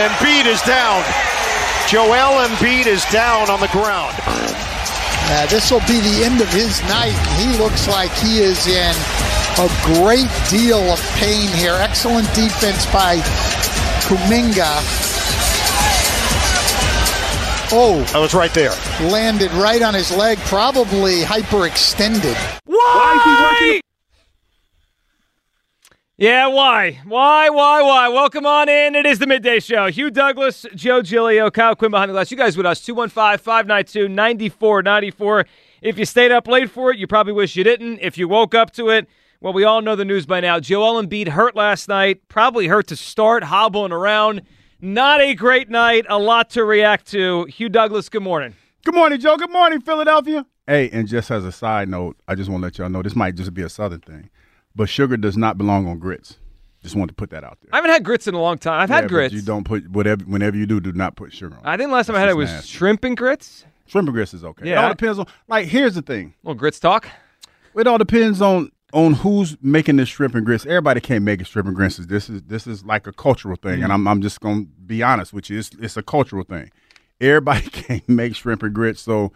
And Embiid is down. Joel Embiid is down on the ground. Uh, this will be the end of his night. He looks like he is in a great deal of pain here. Excellent defense by Kuminga. Oh, I was right there. landed right on his leg, probably hyperextended. Why? Yeah, why? Why, why, why? Welcome on in. It is the midday show. Hugh Douglas, Joe Giglio, Kyle Quinn behind the glass. You guys with us, 215 592 9494. If you stayed up late for it, you probably wish you didn't. If you woke up to it, well, we all know the news by now. Joel Embiid hurt last night, probably hurt to start, hobbling around. Not a great night. A lot to react to. Hugh Douglas, good morning. Good morning, Joe. Good morning, Philadelphia. Hey, and just as a side note, I just want to let y'all know this might just be a southern thing, but sugar does not belong on grits. Just want to put that out there. I haven't had grits in a long time. I've Yeah, had grits. You don't put whatever. Whenever you do, do not put sugar on. I think last time I had it was nasty. shrimp and grits. Shrimp and grits is okay. Yeah. It all depends on. Like, here's the thing. little grits talk. It all depends on on who's making this shrimp and grits. Everybody can't make it shrimp and grits. This is this is like a cultural thing, Mm-hmm. and I'm I'm just gonna be honest with you. It's it's a cultural thing. Everybody can't make shrimp and grits. So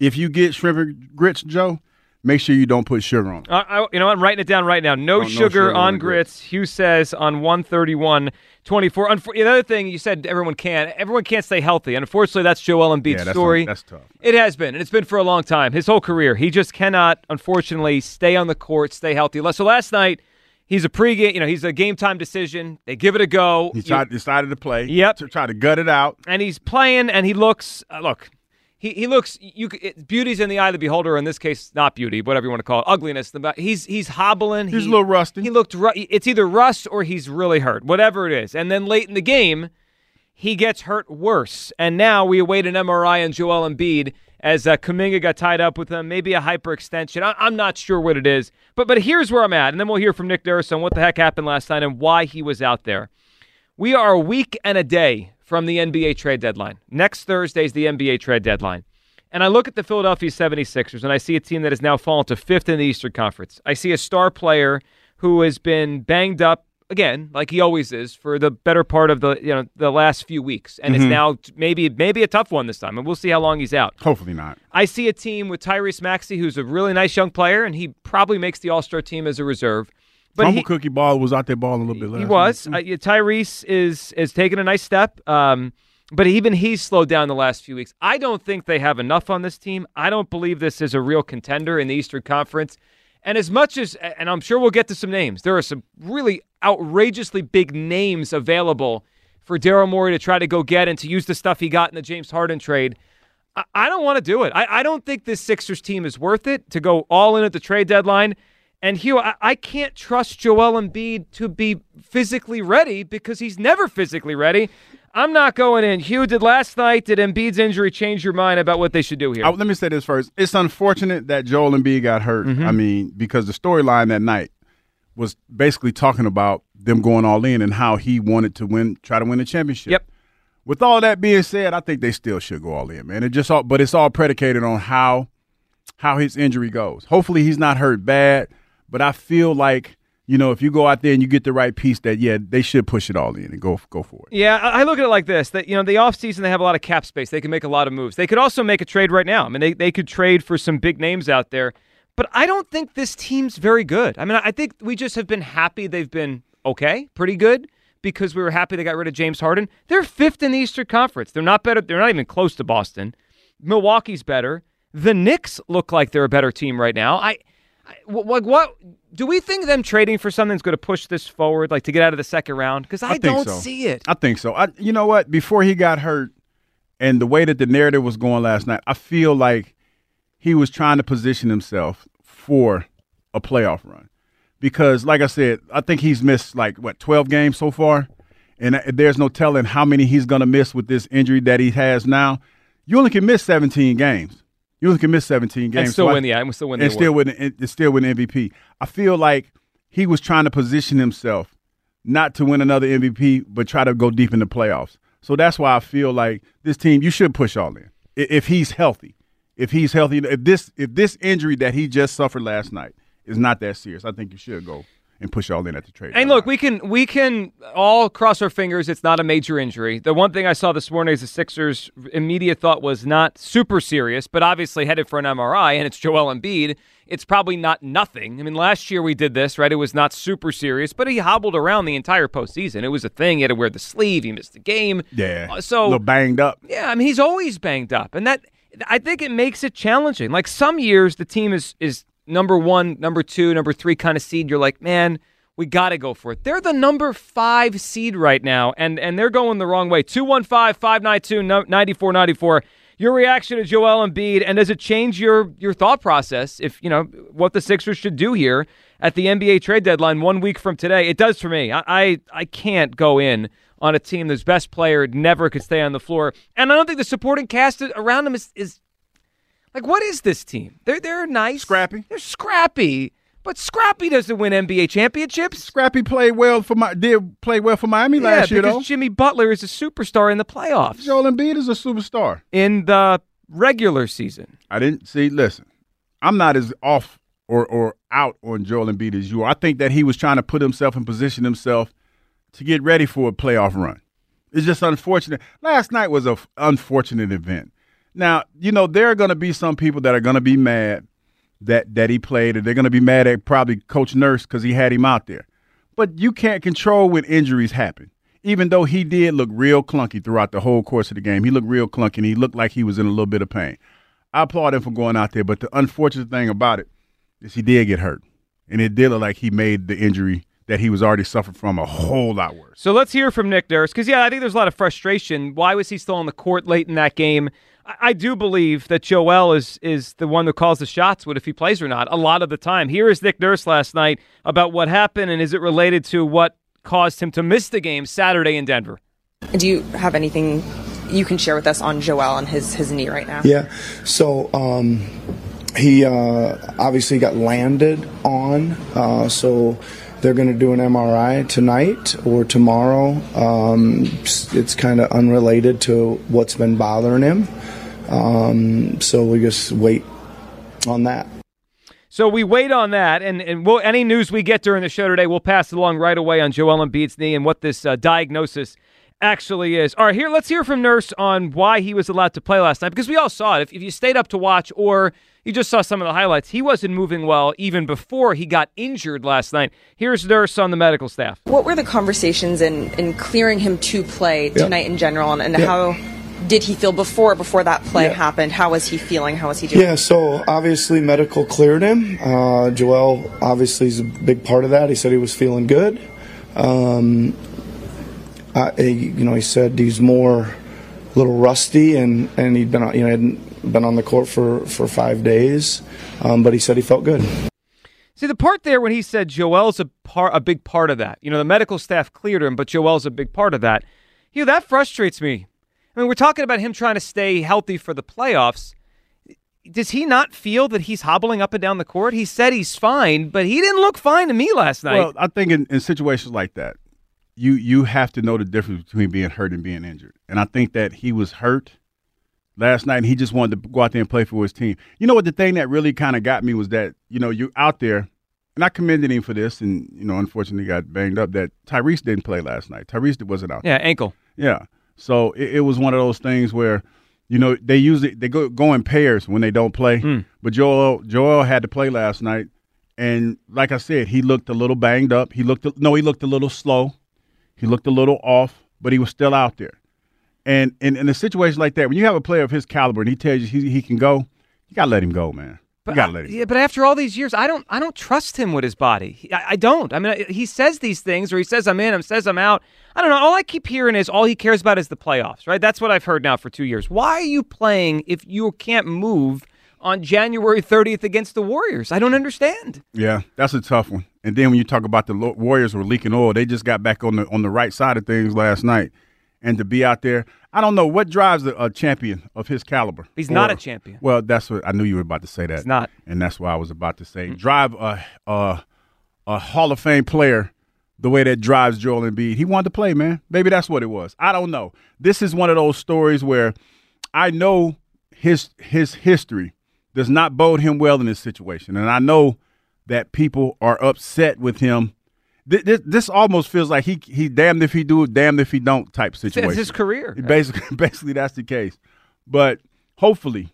if you get shrimp and grits, Joe, make sure you don't put sugar on. Uh, I, you know, I'm writing it down right now. No, No- no sugar, sugar on on grits. Hugh says on 131 24. Unfor- the other thing you said, everyone can't. Everyone can't stay healthy. And unfortunately, that's Joel Embiid's Yeah, that's story. that's tough. It has been, and it's been for a long time. His whole career, he just cannot, unfortunately, stay on the court, stay healthy. So last night, he's a pregame. You know, he's a game time decision. They give it a go. He You- tried decided to play. Yep. To try to gut it out. and he's playing, and he looks. Uh, look, he he looks. You it, beauty's in the eye of the beholder. In this case, not beauty, whatever you want to call it, ugliness. The, he's he's hobbling. He's he, a little rusty. He looked. Ru- it's either rust or he's really hurt. Whatever it is, and then late in the game, he gets hurt worse. And now we await an MRI on Joel Embiid as uh, Kuminga got tied up with him. Maybe a hyperextension. I- I'm not sure what it is. But but here's where I'm at, and then we'll hear from Nick Nurse on what the heck happened last night and why he was out there. We are a week and a day from the NBA trade deadline. Next Thursday is the NBA trade deadline. And I look at the Philadelphia 76ers and I see a team that has now fallen to fifth in the Eastern Conference. I see a star player who has been banged up again, like he always is, for the better part of the you know the last few weeks, and it's mm-hmm. now maybe maybe a tough one this time, and we'll see how long he's out. Hopefully not. I see a team with Tyrese Maxey, who's a really nice young player, and he probably makes the All Star team as a reserve. But Humble he, Cookie Ball was out there balling a little bit. Later. He was. Uh, Tyrese is is taking a nice step, um, but even he's slowed down the last few weeks. I don't think they have enough on this team. I don't believe this is a real contender in the Eastern Conference. And as much as, and I'm sure we'll get to some names, there are some really outrageously big names available for Daryl Morey to try to go get and to use the stuff he got in the James Harden trade. I, I don't want to do it. I, I don't think this Sixers team is worth it to go all in at the trade deadline. And Hugh, I, I can't trust Joel Embiid to be physically ready because he's never physically ready. I'm not going in. Hugh, did last night, did Embiid's injury change your mind about what they should do here? I- let me say this first. It's unfortunate that Joel Embiid got hurt. Mm-hmm. I mean, because the storyline that night was basically talking about them going all in and how he wanted to win, try to win the championship. Yep. With all that being said, I think they still should go all in, man. It just all, but it's all predicated on how how his injury goes. Hopefully, he's not hurt bad, but I feel like you know, if you go out there and you get the right piece, that yeah, they should push it all in and go go for it. Yeah, I look at it like this: that you know, the offseason they have a lot of cap space. They can make a lot of moves. They could also make a trade right now. I mean, they they could trade for some big names out there. But I don't think this team's very good. I mean, I think we just have been happy they've been okay, pretty good, because we were happy they got rid of James Harden. They're fifth in the Eastern Conference. They're not better. They're not even close to Boston. Milwaukee's better. The Knicks look like they're a better team right now. I, I what, what do we think them trading for something's going to push this forward, like to get out of the second round? Because I, think don't so. see it. I think so. I, you know what? Before he got hurt, and the way that the narrative was going last night, I feel like he was trying to position himself for a playoff run. Because, like I said, I think he's missed like what twelve games so far, and uh, there's no telling how many he's going to miss with this injury that he has now. You only can miss 17 games. You can miss 17 games. and still So win the. I still win the and still win and still win MVP. I feel like he was trying to position himself not to win another MVP, but try to go deep in the playoffs. So that's why I feel like this team you should push all in if he's healthy. If he's healthy, if this if this injury that he just suffered last night is not that serious, I think you should go and push all in at the trade. And look, we can we can all cross our fingers. It's not a major injury. The one thing I saw this morning is the Sixers' immediate thought was not super serious, but obviously headed for an MRI, and it's Joel Embiid. It's probably not nothing. I mean, last year we did this, right? It was not super serious, but he hobbled around the entire postseason. It was a thing. He had to wear the sleeve. He missed the game. yeah, Uh, So a little banged up. yeah, I mean he's always banged up, and that I think it makes it challenging. Like some years, the team is is number one, number two, number three kind of seed. You're like, man, we got to go for it. They're the number five seed right now, and and they're going the wrong way. 215-592-9494. Your reaction to Joel Embiid, and does it change your your thought process? If you know what the Sixers should do here at the NBA trade deadline one week from today, it does for me. I I, I can't go in on a team whose best player never could stay on the floor. And I don't think the supporting cast around him is, is like what is this team? They're they're nice. Scrappy. They're scrappy. But Scrappy doesn't win NBA championships. Scrappy played well for my did play well for Miami yeah, last year because though. Jimmy Butler is a superstar in the playoffs. Joel Embiid is a superstar. In the regular season. I didn't see. Listen, I'm not as off or or out on Joel Embiid as you are. I think that he was trying to put himself and position himself to get ready for a playoff run. It's just unfortunate. Last night was a f- unfortunate event. Now you know there are going to be some people that are going to be mad that that he played, and they're going to be mad at probably Coach Nurse because he had him out there. But you can't control when injuries happen. Even though he did look real clunky throughout the whole course of the game, he looked real clunky and he looked like he was in a little bit of pain. I applaud him for going out there, but the unfortunate thing about it is he did get hurt. And it did look like he made the injury that he was already suffering from a whole lot worse. So let's hear from Nick Nurse because yeah, I think there's a lot of frustration. Why was he still on the court late in that game? I, I do believe that Joel is is the one who calls the shots with if he plays or not a lot of the time. Here is Nick Nurse last night about what happened and is it related to what caused him to miss the game Saturday in Denver? Do you have anything you can share with us on Joel and his, his knee right now? Yeah. So um, he uh, obviously got landed on. Uh, so they're going to do an MRI tonight or tomorrow. Um, it's it's kind of unrelated to what's been bothering him. Um, so we just wait on that. So we wait on that, and and we'll, any news we get during the show today, we'll pass along right away on Joel Embiid's knee and what this uh, diagnosis actually is. All right, here let's hear from Nurse on why he was allowed to play last night because we all saw it. If, if you stayed up to watch or you just saw some of the highlights, he wasn't moving well even before he got injured last night. Here's Nurse on the medical staff. What were the conversations in, in clearing him to play tonight in general, and, and Yeah. how did he feel before before that play Yeah. happened? How was he feeling? How was he doing? Yeah, so obviously medical cleared him. Uh, Joel obviously is a big part of that. He said he was feeling good. Um, I, you know, he said he's more a little rusty, and, and he'd been on- you know hadn't been on the court for for five days, um, but he said he felt good. See the part there when he said Joel's a part, a big part of that. You know, the medical staff cleared him, but Joel's a big part of that. You know, that frustrates me. I mean, we're talking about him trying to stay healthy for the playoffs. Does he not feel that he's hobbling up and down the court? He said he's fine, but he didn't look fine to me last night. Well, I think in, in situations like that, you you have to know the difference between being hurt and being injured. And I think that he was hurt last night and he just wanted to go out there and play for his team. You know what the thing that really kind of got me was that, you know, you're out there and I commended him for this, and you know, unfortunately got banged up. That Tyrese didn't play last night. Tyrese wasn't out. Yeah, ankle. Yeah. So it, it was one of those things where, you know, they usually they go go in pairs when they don't play. Mm. But Joel Joel had to play last night, and like I said, he looked a little banged up. He looked no, he looked a little slow. He looked a little off, but he was still out there. And in, in a situation like that, when you have a player of his caliber and he tells you he, he can go, you gotta let him go, man. But you gotta I- let him. yeah, but after all these years, I don't I don't trust him with his body. I, I don't. I mean, he says these things, or he says I'm in, he says I'm out. I don't know. All I keep hearing is all he cares about is the playoffs, right? That's what I've heard now for two years. Why are you playing if you can't move on January 30th against the Warriors? I don't understand. Yeah, that's a tough one. And then when you talk about the Warriors were leaking oil, they just got back on the on the right side of things last night, and to be out there, I don't know what drives a, a champion of his caliber. He's not a champion. Well, that's what I knew you were about to say that. He's not. and that's why I was about to say. Drive a a a Hall of Fame player the way that drives Joel Embiid. He wanted to play, man. Maybe that's what it was. I don't know. This is one of those stories where I know his his history does not bode him well in this situation, and I know that people are upset with him. This, this, this almost feels like he he damned if he do, it, damned if he don't type situation. It's his career. Basically, basically that's the case. But hopefully,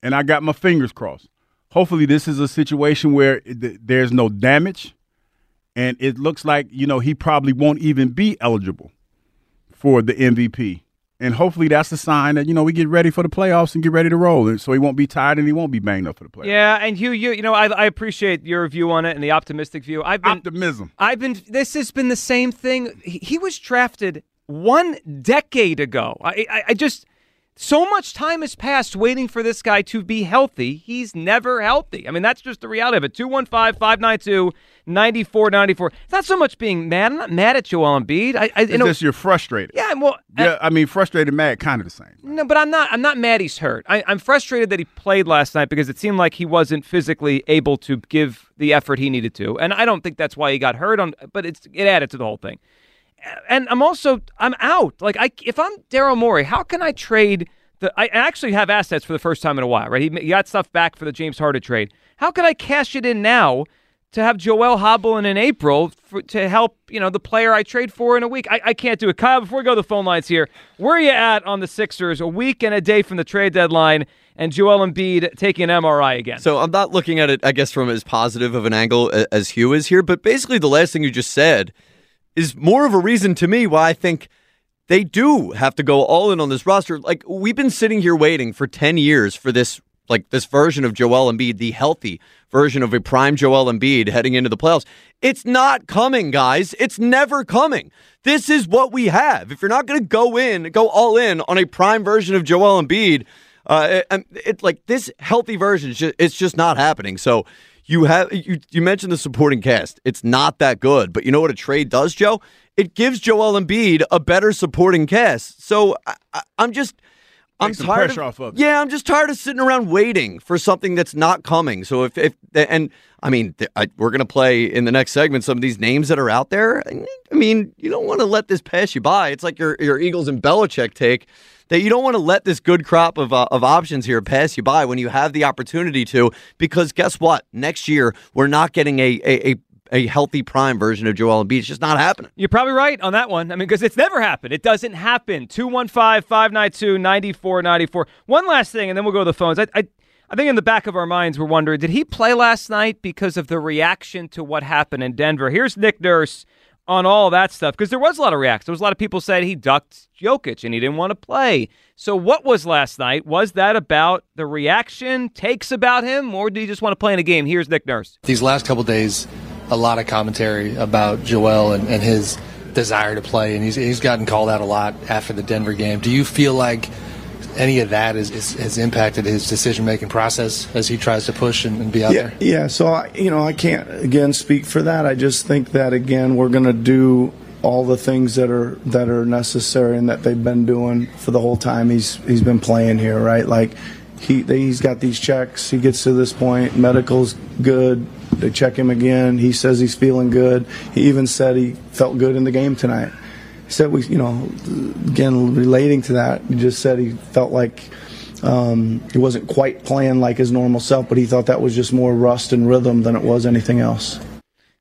and I got my fingers crossed. Hopefully, this is a situation where it, there's no damage, and it looks like you know he probably won't even be eligible for the MVP. And hopefully, that's a sign that you know we get ready for the playoffs and get ready to roll, and so he won't be tired and he won't be banged up for the playoffs. Yeah, and Hugh, you you know, I, I appreciate your view on it and the optimistic view. I've been Optimism. I've been. This has been the same thing. He, he was drafted one decade ago. I, I I just so much time has passed waiting for this guy to be healthy. He's never healthy. I mean, that's just the reality of it. 215 592 9494. It's not so much being mad. I'm not mad at Joel Embiid. I, I you know, just you're frustrated. yeah, well, Yeah, I mean, frustrated, mad, kind of the same. no, but I'm not. I'm not mad. He's hurt. I, I'm frustrated that he played last night because it seemed like he wasn't physically able to give the effort he needed to, and I don't think that's why he got hurt. On, but it's it added to the whole thing. And I'm also I'm out. Like I, if I'm Daryl Morey, how can I trade the? I actually have assets for the first time in a while. Right? He, got stuff back for the James Harden trade. How can I cash it in now? To have Joel hobble in in April for, to help, you know, the player I trade for in a week. I, I can't do it. Kyle, before we go to the phone lines here, where are you at on the Sixers a week and a day from the trade deadline and Joel Embiid taking an MRI again? So I'm not looking at it, I guess, from as positive of an angle as Hugh is here, but basically the last thing you just said is more of a reason to me why I think they do have to go all in on this roster. Like we've been sitting here waiting for 10 years for this like this version of Joel Embiid, the healthy version of a prime Joel Embiid heading into the playoffs. It's not coming, guys. It's never coming. This is what we have. If you're not going to go in, go all in on a prime version of Joel Embiid, uh, it, it's like this healthy version. It's just not happening. So you have you you mentioned the supporting cast. It's not that good, but you know what a trade does, Joe? It gives Joel Embiid a better supporting cast. So I, I'm just. I'm tired of, of. Yeah, I'm just tired of sitting around waiting for something that's not coming. So if, if and I mean, th- I, we're gonna play in the next segment some of these names that are out there. I mean, you don't want to let this pass you by. It's like your your Eagles and Belichick take that you don't want to let this good crop of uh, of options here pass you by when you have the opportunity to. Because guess what? Next year we're not getting a a, a a healthy prime version of Joel Embiid. It's just not happening. You're probably right on that one. I mean, because it's never happened. It doesn't happen. 215 592 9494. One last thing, and then we'll go to the phones. I, I, I think in the back of our minds, we're wondering did he play last night because of the reaction to what happened in Denver? Here's Nick Nurse on all that stuff because there was a lot of reaction. There was a lot of people said he ducked Jokic and he didn't want to play. So, what was last night? Was that about the reaction, takes about him, or did he just want to play in a game? Here's Nick Nurse. These last couple days, a lot of commentary about Joel and, and his desire to play, and he's, he's gotten called out a lot after the Denver game. Do you feel like any of that is, is, has impacted his decision making process as he tries to push and, and be out yeah, there? Yeah, so I, you know, I can't again speak for that. I just think that again, we're going to do all the things that are that are necessary and that they've been doing for the whole time he's he's been playing here, right? Like he they, he's got these checks. He gets to this point. Medical's good. They check him again. He says he's feeling good. He even said he felt good in the game tonight. He said we, you know, again relating to that, he just said he felt like um, he wasn't quite playing like his normal self, but he thought that was just more rust and rhythm than it was anything else.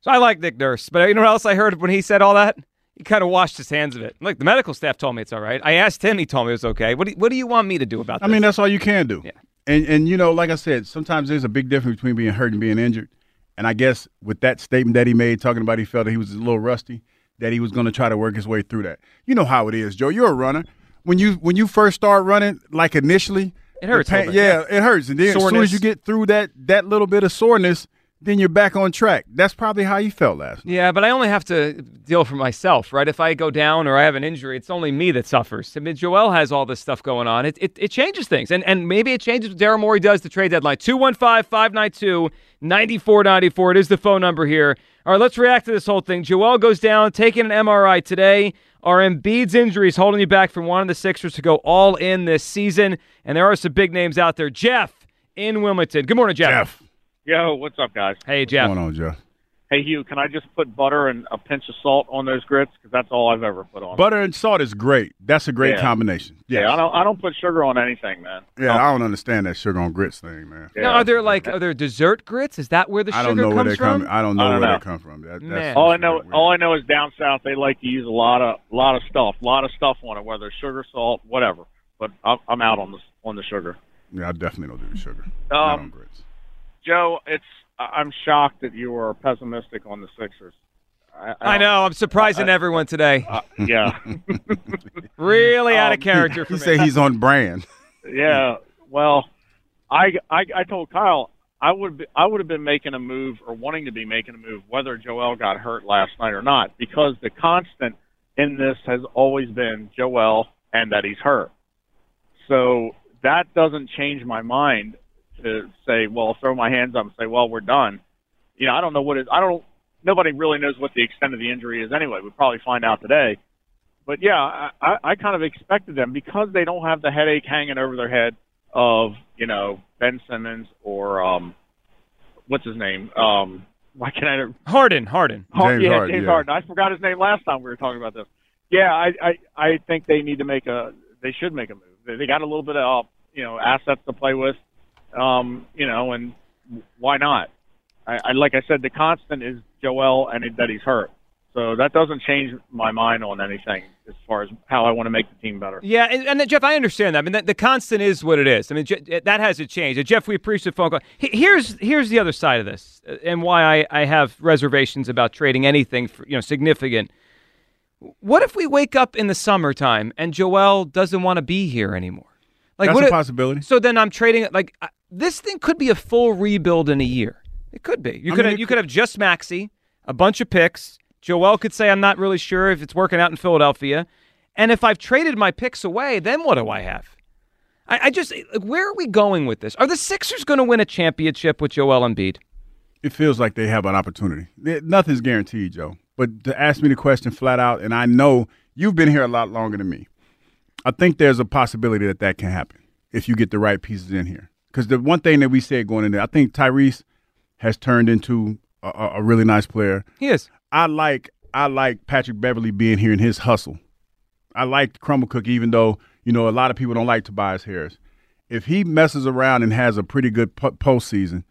So I like Nick Nurse, but you know what else I heard when he said all that? He kind of washed his hands of it. Like the medical staff told me it's all right. I asked him, he told me it was okay. What do you, what do you want me to do about I mean, that's all you can do. Yeah. And and you know, like I said, sometimes there's a big difference between being hurt and being injured. And I guess with that statement that he made, talking about he felt that he was a little rusty, that he was going to try to work his way through that. You know how it is, Joe. You're a runner. When you when you first start running, like initially, It hurts pain- yeah, it hurts. And then as soon as you get through that that little bit of soreness, then you're back on track. That's probably how you felt last night. Yeah, but I only have to deal for myself, right? If I go down or I have an injury, it's only me that suffers. I mean, Joel has all this stuff going on. It, it, it changes things. And and maybe it changes what Daryl Morey does the trade deadline. 215 592 9494. It is the phone number here. All right, let's react to this whole thing. Joel goes down, taking an MRI today. Are Embiid's injuries holding you back from wanting the Sixers to go all in this season? And there are some big names out there. Jeff in Wilmington. Good morning, Jeff. Jeff, Yo, what's up, guys? Hey, Jeff. what's Jeff. going on, Jeff? Hey, Hugh, can I just put butter and a pinch of salt on those grits? Because that's all I've ever put on. Butter and salt is great. That's a great Yeah. combination. Yes. yeah, I don't. I don't put sugar on anything, man. Yeah, I don't understand that sugar on grits thing, man. Yeah. Now, are there like are there dessert grits? Is that where the I sugar don't know where comes they come. from? I don't know I don't where know. they come from. That, that's All I know, weird. all I know is down south they like to use a lot of, lot of stuff, a lot of stuff on it, whether it's sugar, salt, whatever. But I'm, I'm out on the on the sugar. Yeah, I definitely don't do the sugar. Not on Um, grits. Joe, it's I- I'm shocked that you were pessimistic on the Sixers. I, I know. I'm surprising everyone today. Uh, yeah, Really out of Um, character for He me. said he's on brand. yeah. Well, I, I I told Kyle I would be, I would have been making a move or wanting to be making a move whether Joel got hurt last night or not because the constant in this has always been Joel and that he's hurt. So that doesn't change my mind to say, well, throw my hands up and say, well, we're done. You know, I don't know what is. I don't. Nobody really knows what the extent of the injury is anyway. We'll probably find out today. But yeah, I, I, I kind of expected them because they don't have the headache hanging over their head of you know Ben Simmons or um, what's his name? Um, why can't I? Harden, Harden. Har- James yeah, Harden, James yeah. Harden. I forgot his name last time we were talking about this. Yeah, I, I, I think they need to make a. They should make a move. They, they got a little bit of, uh, you know, assets to play with, um, you know, and why not? I, I like I said, the constant is Joel and it, that he's hurt. So that doesn't change my mind on anything as far as how I want to make the team better. Yeah, and, and Jeff, I understand that. I mean, the, the constant is what it is. I mean, Je- that hasn't changed. Jeff, we appreciate the phone call. Here's here's the other side of this, uh, and why I, I have reservations about trading anything for, you know significant. What if we wake up in the summertime and Joel doesn't want to be here anymore? Like That's what a if- possibility. So then I'm trading. Like I- this thing could be a full rebuild in a year. It could be. You I could mean, have, you could- could have just Maxey, a bunch of picks. Joel could say I'm not really sure if it's working out in Philadelphia, and if I've traded my picks away, then what do I have? I, I just where are we going with this? Are the Sixers going to win a championship with Joel Embiid? It feels like they have an opportunity. Nothing's guaranteed, Joe. But to ask me the question flat out, and I know you've been here a lot longer than me. I think there's a possibility that that can happen if you get the right pieces in here. Because the one thing that we said going in there, I think Tyrese has turned into a, a- really nice player. He is. I like I like Patrick Beverley being here in his hustle. I like Crumble Cook, even though you know a lot of people don't like Tobias Harris. If he messes around and has a pretty good po- postseason,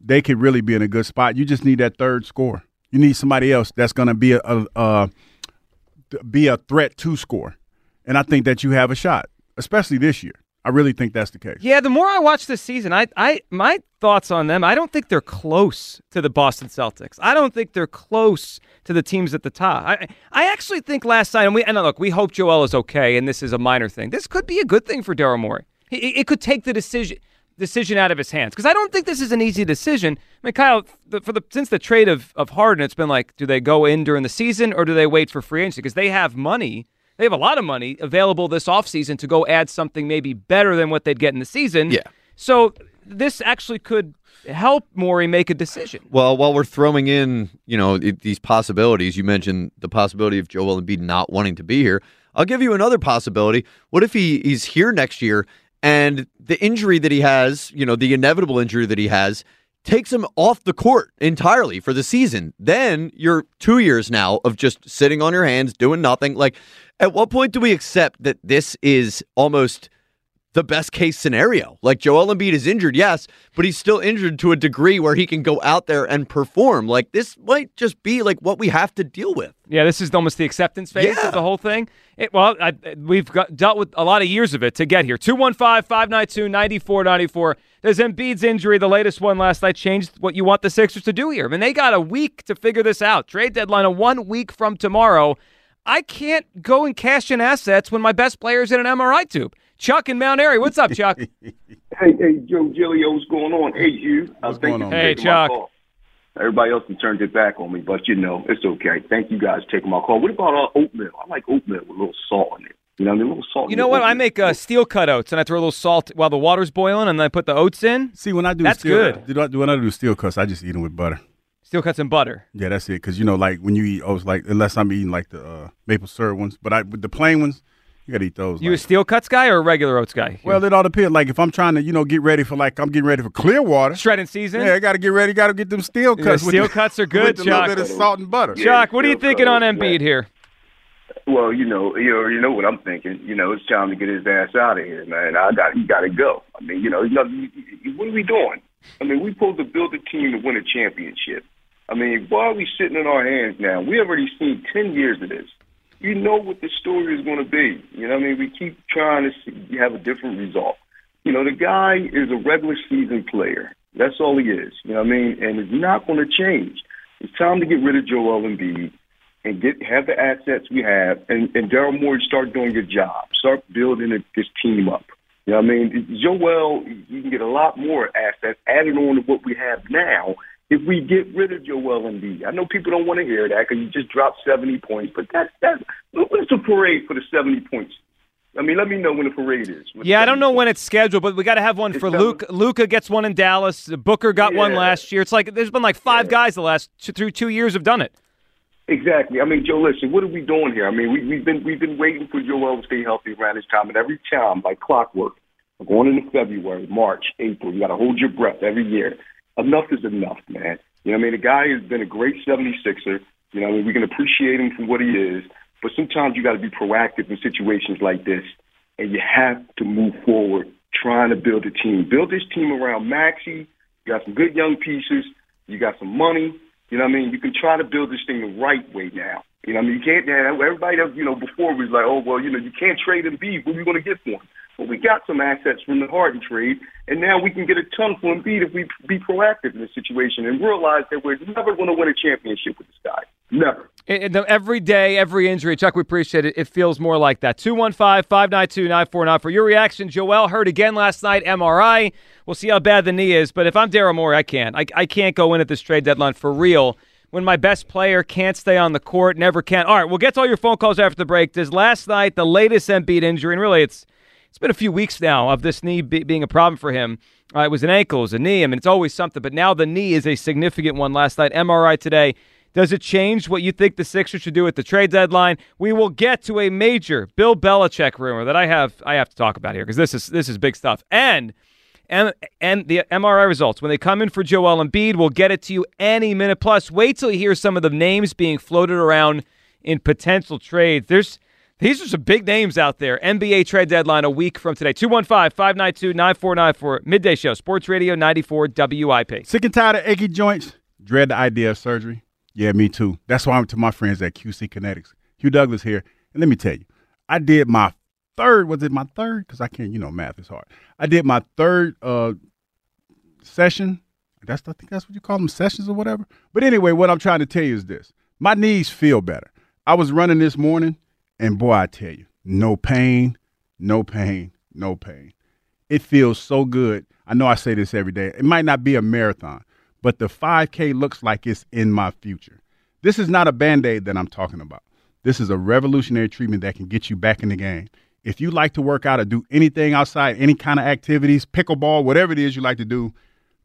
they could really be in a good spot. You just need that third score. You need somebody else that's going to be a, a, a be a threat to score, and I think that you have a shot, especially this year. I really think that's the case. Yeah, the more I watch this season, I, I, my thoughts on them, I don't think they're close to the Boston Celtics. I don't think they're close to the teams at the top. I, I actually think last night, and we, and look, we hope Joel is okay, and this is a minor thing. This could be a good thing for Daryl Morey. It, it could take the decision decision out of his hands because I don't think this is an easy decision. I mean, Kyle, the, for the since the trade of of Harden, it's been like, do they go in during the season or do they wait for free agency? Because they have money. They have a lot of money available this offseason to go add something maybe better than what they'd get in the season. Yeah. So this actually could help Morey make a decision. Well, while we're throwing in, you know, these possibilities, you mentioned the possibility of Joel Embiid not wanting to be here. I'll give you another possibility. What if he, he's here next year and the injury that he has, you know, the inevitable injury that he has, takes him off the court entirely for the season? Then you're two years now of just sitting on your hands, doing nothing. Like, at what point do we accept that this is almost the best case scenario. Like Joel Embiid is injured, yes, but he's still injured to a degree where he can go out there and perform. Like this might just be like what we have to deal with. Yeah, this is almost the acceptance phase Yeah. of the whole thing. It, well, I, we've got, dealt with a lot of years of it to get here. 215 592 9494. Does Embiid's injury, the latest one last night, change what you want the Sixers to do here? I mean, they got a week to figure this out. Trade deadline a one week from tomorrow. I can't go and cash in assets when my best player is in an MRI tube. Chuck in Mount Airy. What's up, Chuck? Hey, hey, Joe Giglio, what's going on? Hey, you. Uh, thank you for Hey, Chuck. Everybody else can turn it back on me, but you know, it's okay. Thank you guys for taking my call. What about uh, oatmeal? I like oatmeal with a little salt in it. You know, I mean, a little salt. You know the what? I make uh, steel cut oats and I throw a little salt while the water's boiling and then I put the oats in. See, when I do That's steel, good. Do I, do when I do steel cuts, I just eat them with butter. Steel cuts and butter. Yeah, that's it. Because you know, like when you eat oats, like unless I'm eating like the uh, maple syrup ones, but I with the plain ones, you gotta eat those. You a steel cuts guy or a regular oats guy? Well, it all depends. Like if I'm trying to, you know, get ready for like I'm getting ready for clear water, shredding season. Yeah, I got to get ready. Got to get them steel Yeah, cuts. with steel the- cuts are good, with a little bit of salt and butter. Chuck, what are you thinking on Embiid here? Well, you know, you already know what I'm thinking. You know, it's time to get his ass out of here, man. I got, he got to go. I mean, you know, you know, you- you- what are we doing? I mean, we supposed to build a team to win a championship. I mean, why are we sitting in our hands now? We already seen ten years of this. You know what the story is going to be. You know, what I mean, we keep trying to see, have a different result. You know, the guy is a regular season player. That's all he is. You know what I mean? And it's not going to change. It's time to get rid of Joel Embiid and get have the assets we have, and, and Daryl Morey start doing your job. Start building it, this team up. You know what I mean? Joel, you can get a lot more assets added on to what we have now if we get rid of Joel Embiid. I know people don't want to hear that because you just dropped 70 points, but that's that's what's the parade for the 70 points? I mean, let me know when the parade is. Yeah, I don't know when it's scheduled, but we got to have one for Luke. Luka gets one in Dallas. Booker got one last year. It's like there's been like five guys the last two, through two years have done it. Exactly. I mean, Joe, listen, what are we doing here? I mean, we, we've been we've been waiting for Joel to stay healthy around this time, and every time, like clockwork, we're going into February, March, April. You got to hold your breath every year. Enough is enough, man. You know, what I mean, the guy has been a great 76er. You know, I mean, we can appreciate him for what he is, but sometimes you got to be proactive in situations like this, and you have to move forward, trying to build a team. Build this team around Maxey. You got some good young pieces. You got some money. You know what I mean? You can try to build this thing the right way now. You know what I mean? You can't, everybody else, you know, before was like, oh, well, you know, you can't trade and Embiid. What are we going to get for him? Well, we got some assets from the Harden trade, and now we can get a ton for Embiid if we be proactive in this situation and realize that we're never going to win a championship with this guy. Never. It- every day, every injury, Chuck, we appreciate it. It feels more like that. 215 592 9494. Your reaction, Joel hurt again last night, MRI. We'll see how bad the knee is. But if I'm Daryl Morey, I can't. I, I can't go in at this trade deadline for real when my best player can't stay on the court, never can. All right, we'll get to all your phone calls after the break. Does last night, the latest Embiid injury, and really it's it's been a few weeks now of this knee be, being a problem for him. Uh, it was an ankle, it was a knee. I mean, it's always something, but now the knee is a significant one. Last night, MRI today. Does it change what you think the Sixers should do at the trade deadline? We will get to a major Bill Belichick rumor that I have I have to talk about here because this is this is big stuff. And and and the MRI results when they come in for Joel Embiid, we'll get it to you any minute. Plus, wait till you hear some of the names being floated around in potential trades. There's these are some big names out there. NBA trade deadline a week from today. 215 592 9494. Midday show. Sports Radio 94 WIP. Sick and tired of achy joints? Dread the idea of surgery? Yeah, me too. That's why I'm to my friends at QC Kinetics. Hugh Douglas here. And let me tell you, I did my third, was it my third? Because I can't, you know, math is hard. I did my third uh, session. That's I think that's what you call them, sessions or whatever. But anyway, what I'm trying to tell you is this. My knees feel better. I was running this morning, and boy, I tell you, no pain, no pain, no pain. It feels so good. I know I say this every day. It might not be a marathon, but the 5K looks like it's in my future. This is not a band aid that I'm talking about. This is a revolutionary treatment that can get you back in the game. If you like to work out or do anything outside, any kind of activities, pickleball, whatever it is you like to do,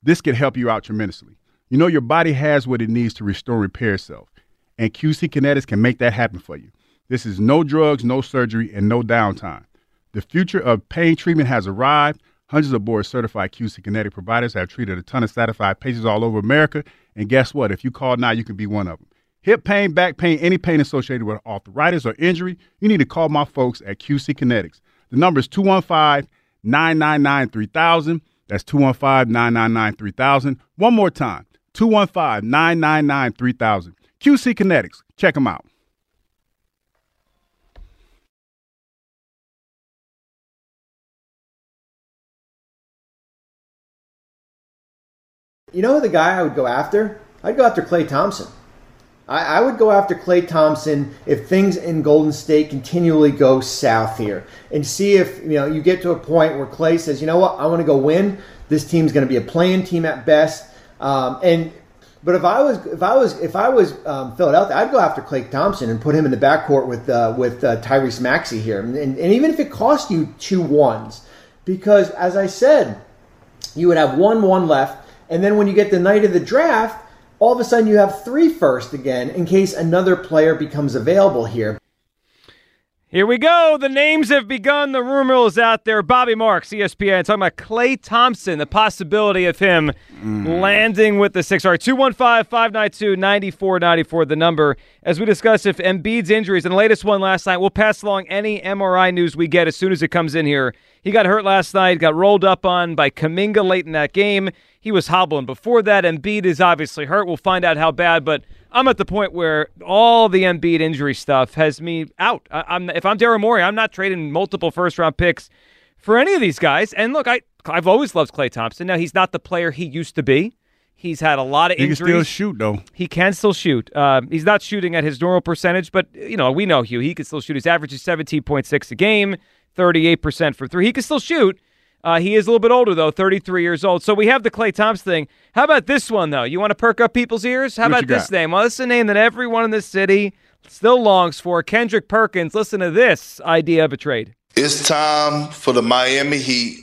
this can help you out tremendously. You know, your body has what it needs to restore and repair itself, and QC Kinetics can make that happen for you. This is no drugs, no surgery, and no downtime. The future of pain treatment has arrived. Hundreds of board certified QC Kinetic providers have treated a ton of satisfied patients all over America. And guess what? If you call now, you can be one of them. Hip pain, back pain, any pain associated with arthritis or injury, you need to call my folks at QC Kinetics. The number is 215 999 3000. That's 215 999 3000. One more time 215 999 3000. QC Kinetics. Check them out. You know the guy I would go after? I'd go after Klay Thompson. I, I would go after Klay Thompson if things in Golden State continually go south here, and see if you know you get to a point where Klay says, "You know what? I want to go win. This team's going to be a playing team at best." Um, and but if I was if I was if I was um, Philadelphia, I'd go after Klay Thompson and put him in the backcourt with uh, with uh, Tyrese Maxey here, and, and even if it cost you two ones, because as I said, you would have one one left, and then when you get the night of the draft, all of a sudden you have three first again in case another player becomes available here. Here we go. The names have begun. The rumor is out there. Bobby Marks, ESPN, talking about Klay Thompson, the possibility of him mm. landing with the six. All right, 215 592 9494, the number. As we discuss if Embiid's injuries, and the latest one last night, we'll pass along any MRI news we get as soon as it comes in here. He got hurt last night, got rolled up on by Kuminga late in that game. He was hobbling before that. Embiid is obviously hurt. We'll find out how bad, but I'm at the point where all the Embiid injury stuff has me out. I, I'm if I'm Daryl Morey, I'm not trading multiple first round picks for any of these guys. And look, I I've always loved Klay Thompson. Now he's not the player he used to be. He's had a lot of injuries. He can still shoot, though. He can still shoot. Uh, he's not shooting at his normal percentage, but you know we know Hugh. He can still shoot. His average is seventeen point six a game, thirty eight percent for three. He can still shoot. Uh, he is a little bit older though, thirty three years old. So we have the Klay Thompson thing. How about this one though? You want to perk up people's ears? How What about this got? name? Well, this is a name that everyone in this city still longs for. Kendrick Perkins. Listen to this idea of a trade. It's time for the Miami Heat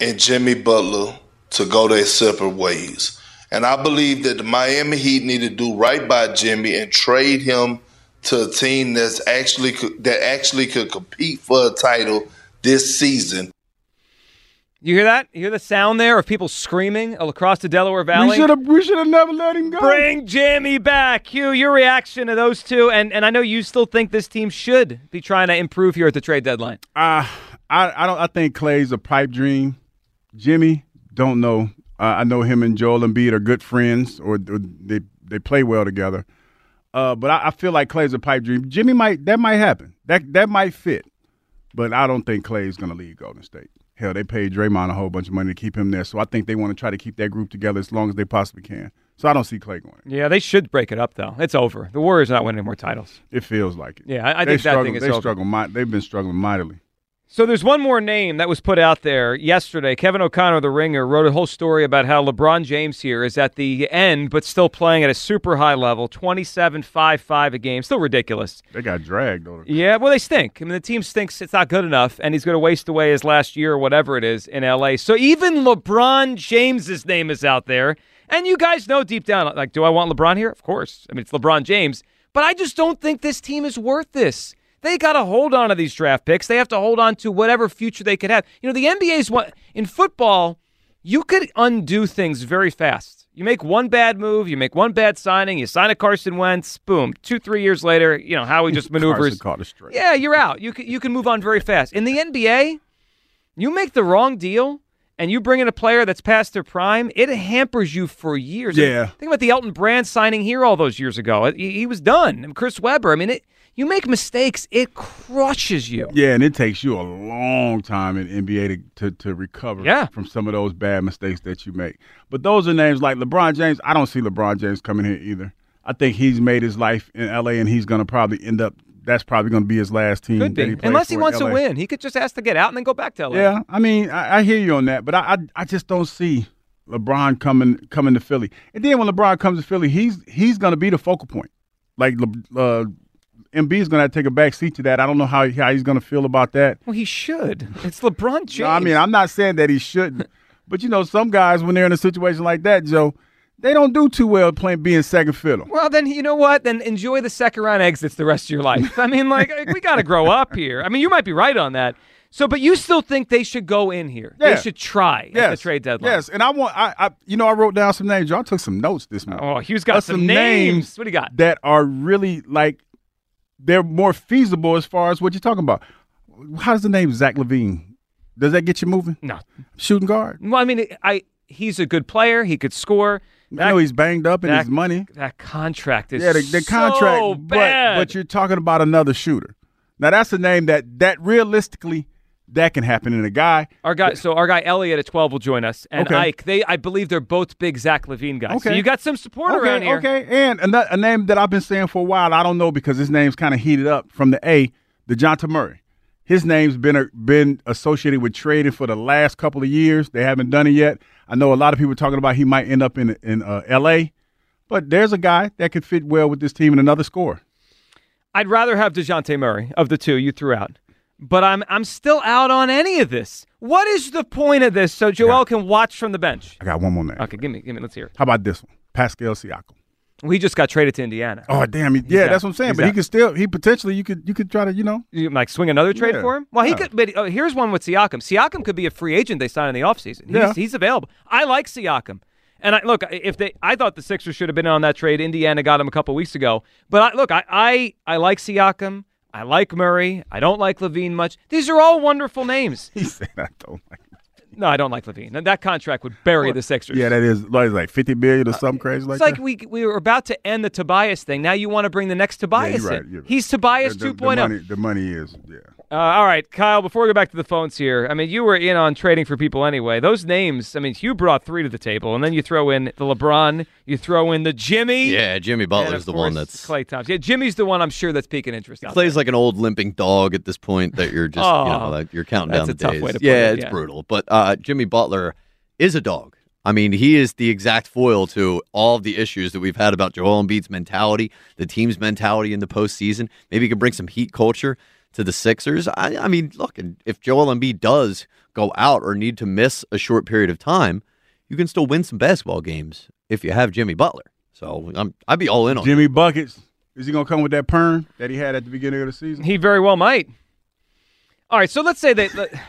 and Jimmy Butler to go their separate ways. And I believe that the Miami Heat need to do right by Jimmy and trade him to a team that's actually that actually could compete for a title this season. You hear that? You hear the sound there of people screaming across the Delaware Valley? We should have we should have never let him go. Bring Jimmy back. Hugh, your reaction to those two, and, and I know you still think this team should be trying to improve here at the trade deadline. Uh, I I don't. I think Klay's a pipe dream. Jimmy, don't know. Uh, I know him and Joel Embiid are good friends, or, or they they play well together. Uh, but I, I feel like Klay's a pipe dream. Jimmy might that might happen. That that might fit. But I don't think Klay's going to leave Golden State. Hell, they paid Draymond a whole bunch of money to keep him there, so I think they want to try to keep that group together as long as they possibly can. So I don't see Klay going. Yeah, they should break it up though. It's over. The Warriors are not winning any more titles. It feels like it. Yeah, I, I They think that struggle- thing is they over. struggle. They've been struggling mightily. So there's one more name that was put out there yesterday. Kevin O'Connor, the ringer, wrote a whole story about how LeBron James here is at the end, but still playing at a super high level, 27 5 5 a game. Still ridiculous. They got dragged over. Yeah, well, they stink. I mean, the team stinks. It's not good enough, and he's going to waste away his last year or whatever it is in LA. So even LeBron James's name is out there, and you guys know deep down, like, do I want LeBron here? Of course. I mean, it's LeBron James, but I just don't think this team is worth this. They got to hold on to these draft picks. They have to hold on to whatever future they could have. You know, the NBA's what in football, you could undo things very fast. You make one bad move, you make one bad signing, you sign a Carson Wentz, boom, two, three years later, you know, Howie just maneuvers. Carson caught a straight. Yeah, you're out. You can, you can move on very fast. In the NBA, you make the wrong deal and you bring in a player that's past their prime, it hampers you for years. Yeah. Think about the Elton Brand signing here all those years ago. He, he was done. And Chris Webber, I mean, it, you make mistakes, it crushes you. Yeah, and it takes you a long time in NBA to, to, to recover Yeah. from some of those bad mistakes that you make. But those are names like LeBron James. I don't see LeBron James coming here either. I think he's made his life in LA, and he's going to probably end up. That's probably going to be his last team. Could that be. he plays Unless he wants to win. He could just ask to get out and then go back to LA. Yeah, I mean, I, I hear you on that, but I, I I just don't see LeBron coming coming to Philly. And then when LeBron comes to Philly, he's he's going to be the focal point. Like Le, uh, Embiid is going to take a back seat to that. I don't know how how he's going to feel about that. Well, he should. It's LeBron James. No, I mean, I'm not saying that he shouldn't, but you know, some guys when they're in a situation like that, Joe, they don't do too well playing being second fiddle. Well, then you know what? Then enjoy the second round exits the rest of your life. I mean, like we got to grow up here. I mean, you might be right on that. So, but you still think they should go in here? Yeah. They should try at the trade deadline. Yes, and I want I, I you know I wrote down some names. Y'all took some notes this morning. Oh, Hugh's got Uh, some names. What do you got? That are really like they're more feasible as far as what you're talking about. How does the name Zach LaVine Does that get you moving? No. Shooting guard. Well, I mean, I he's a good player. He could score. I know he's banged up in that- his money. That contract is Yeah, the, the so contract, bad. but but you're talking about another shooter. Now that's a name that that realistically that can happen in a guy. Our guy, so our guy Elliot at twelve will join us, and Okay. Ike. They, I believe, they're both big Zach LaVine guys. So Okay. you got some support okay, around here. Okay, and a, a name that I've been saying for a while. I don't know because his name's kind of heated up from the A. the Dejounte Murray. His name's been a, been associated with trading for the last couple of years. They haven't done it yet. I know a lot of people are talking about he might end up in in uh, L.A. But there's a guy that could fit well with this team and another score. I'd rather have Dejounte Murray of the two you threw out, but I'm I'm still out on any of this. What is the point of this? So Joel can watch from the bench. I got one more name. Okay, give me, give me. Let's hear it. How about this one? Pascal Siakam. We just got traded to Indiana. Oh damn! He, yeah, out. that's what I'm saying. He's but he out. could still, he potentially, you could, you could try to, you know, You like swing another trade Yeah, for him? Well, he yeah. could. But oh, here's one with Siakam. Siakam could be a free agent they sign in the offseason. He's, Yeah. he's available. I like Siakam. And I, look, if they, I thought the Sixers should have been on that trade. Indiana got him a couple weeks ago. But I, look, I, I, I like Siakam. I like Murray. I don't like LaVine much. These are all wonderful names. he said I don't like. No, I don't like LaVine. That- That contract would bury the Sixers. Yeah, that is like, like 50 million or uh, something crazy like It's like that. we we were about to end the Tobias thing. Now you want to bring the next Tobias you're right, in. you're right. He's Tobias the, the, 2.0. the oh. money, the money is, yeah. Uh, all right, Kyle, before we go back to the phones here, I mean, you were in on trading for people anyway. Those names, I mean, Hugh brought three to the table, and then you throw in the LeBron, you throw in the Jimmy. Yeah, Jimmy Butler's the one that's Klay Thompson. Yeah, Jimmy's the one I'm sure that's piquing interest. out plays like an old limping dog at this point that you're just you know Oh, like you're counting that's down a the tough days. way to put yeah, it, it's yeah. brutal. But uh, Jimmy Butler is a dog. I mean, he is the exact foil to all of the issues that we've had about Joel Embiid's mentality, the team's mentality in the postseason. Maybe he can bring some heat culture to the Sixers. I, I mean, look, if Joel Embiid does go out or need to miss a short period of time, you can still win some basketball games if you have Jimmy Butler. So I'm, I'd be all in on Jimmy Buckets. Is he gonna come with that perm that he had at the beginning of the season? He very well might. All right, so let's say that.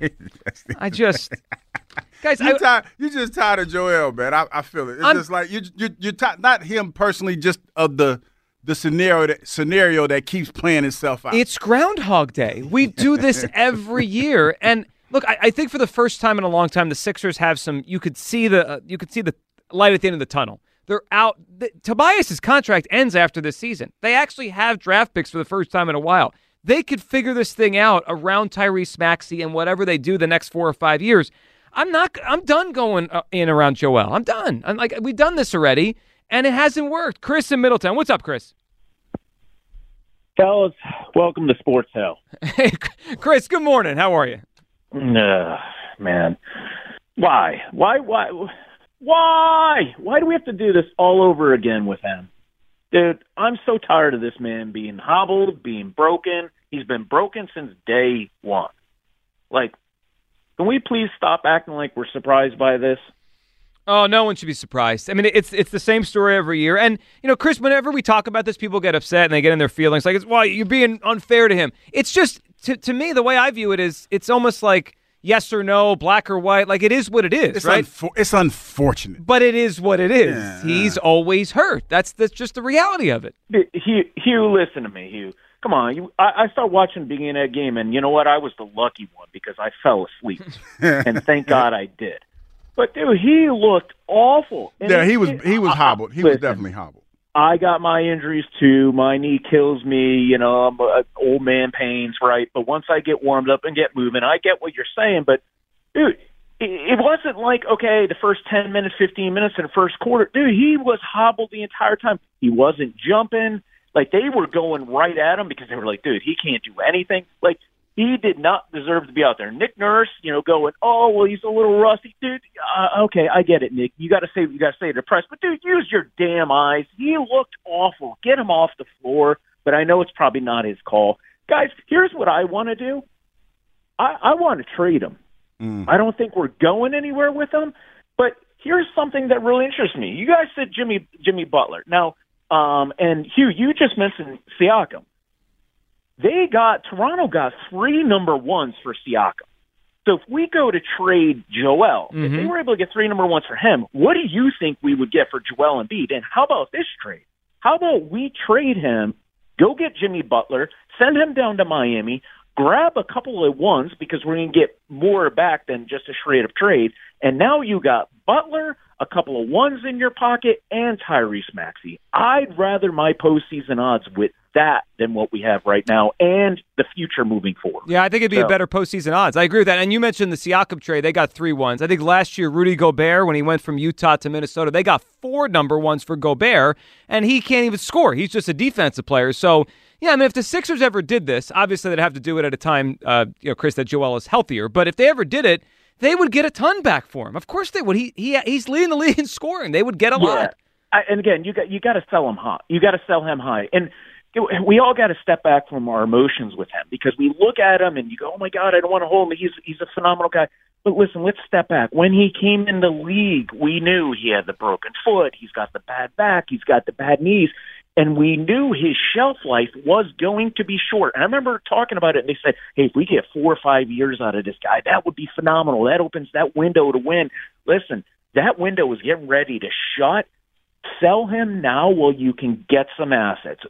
I just, guys, you I, tired, you just tired of Joel, man. I, I feel it. It's I'm- just like you, you, you're tired, not him personally, just of the the scenario that scenario that keeps playing itself out. It's Groundhog Day. We do this every year, and look, I, I think for the first time in a long time, the Sixers have some. You could see the uh, you could see the light at the end of the tunnel. They're out. The, Tobias's contract ends after this season. They actually have draft picks for the first time in a while. They could figure this thing out around Tyrese Maxey and whatever they do the next four or five years. I'm not. I'm done going uh, in around Joel. I'm done. I'm like we've done this already, and it hasn't worked. Chris in Middletown. What's up, Chris? Fellas, welcome to Sports Hell. Hey, Chris. Good morning. How are you? Ugh, man. Why? Why? Why? Why? Why do we have to do this all over again with him? Dude, I'm so tired of this man being hobbled, being broken. He's been broken since day one. Like, can we please stop acting like we're surprised by this? Oh, no one should be surprised. I mean, it's it's the same story every year. And you know, Chris, whenever we talk about this, people get upset and they get in their feelings. Like, it's why you're being unfair to him. It's just to to me, the way I view it is, it's almost like yes or no, black or white. Like it is what it is, it's, right? unfor- it's unfortunate. but it is what it is. He's always hurt. That's that's just the reality of it. Hugh, Hugh listen to me, Hugh. Come on, you. I, I started watching the beginning of that game, and you know what? I was the lucky one because I fell asleep, and thank God I did. But dude, he looked awful. And yeah, he was he was hobbled. He was definitely hobbled. I got my injuries too. My knee kills me. You know, I'm uh, old man pains, right? But once I get warmed up and get moving, I get what you're saying. But dude, it, it wasn't like okay, the first ten minutes, fifteen minutes in the first quarter, dude, he was hobbled the entire time. He wasn't jumping. Like they were going right at him because they were like, dude, he can't do anything. Like he did not deserve to be out there. Nick Nurse, you know, going, oh well, he's a little rusty, dude. Uh, okay, I get it, Nick. You got to say you got to say it to press, but dude, use your damn eyes. He looked awful. Get him off the floor. But I know it's probably not his call, guys. Here's what I want to do. I, I want to trade him. I don't think we're going anywhere with him. But here's something that really interests me. You guys said Jimmy Jimmy Butler. Now, um, and Hugh, you just mentioned Siakam. They got Toronto got three number ones for Siakam. So if we go to trade Joel, if they Mhm. were able to get three number ones for him, what do you think we would get for Joel Embiid? And how about this trade? How about we trade him, go get Jimmy Butler, send him down to Miami, grab a couple of ones because we're going to get more back than just a straight up trade. And now you got Butler, a couple of ones in your pocket, and Tyrese Maxey. I'd rather my postseason odds with that than what we have right now and the future moving forward. Yeah, I think it'd be So- a better postseason odds. I agree with that. And you mentioned the Siakam trade; they got three ones. I think last year Rudy Gobert, when he went from Utah to Minnesota, they got four number ones for Gobert, and he can't even score. He's just a defensive player. So. Yeah, I mean, if the Sixers ever did this, obviously they'd have to do it at a time, uh, you know, Chris, that Joel is healthier. But if they ever did it, they would get a ton back for him. Of course they would. He he he's leading the league in scoring. They would get a Yeah. lot. I, and again, you got you got to sell him high. You got to sell him high, and we all got to step back from our emotions with him because we look at him and you go, "Oh my God, I don't want to hold him. He's he's a phenomenal guy." But listen, let's step back. When he came in the league, we knew he had the broken foot. He's got the bad back. He's got the bad knees. And we knew his shelf life was going to be short. And I remember talking about it, and they said, hey, if we get four or five years out of this guy, that would be phenomenal. That opens that window to win. Listen, that window is getting ready to shut. Sell him now while you can get some assets.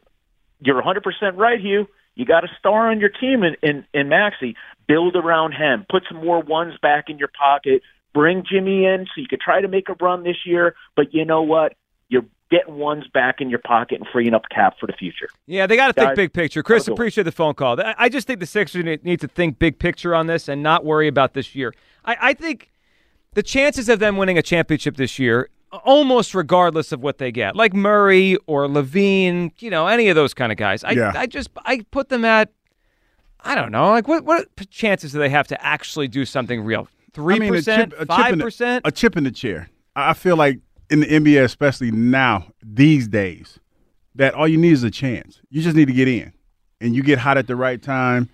You're 100% right, Hugh. You got a star on your team in, in, in Maxey. Build around him. Put some more ones back in your pocket. Bring Jimmy in so you could try to make a run this year. But you know what? You're getting ones back in your pocket and freeing up cap for the future. Yeah, they got to think big picture. Chris, appreciate the phone call. I just think the Sixers need need to think big picture on this and not worry about this year. I, I think the chances of them winning a championship this year, almost regardless of what they get, like Murray or LaVine, you know, any of those kind of guys, I, Yeah. I just I put them at, I don't know, like what what chances do they have to actually do something real? Three I mean, a percent, chip- five in the- percent. A chip in the chair. I I feel like in the NBA, especially now, these days, that all you need is a chance. You just need to get in, and you get hot at the right time,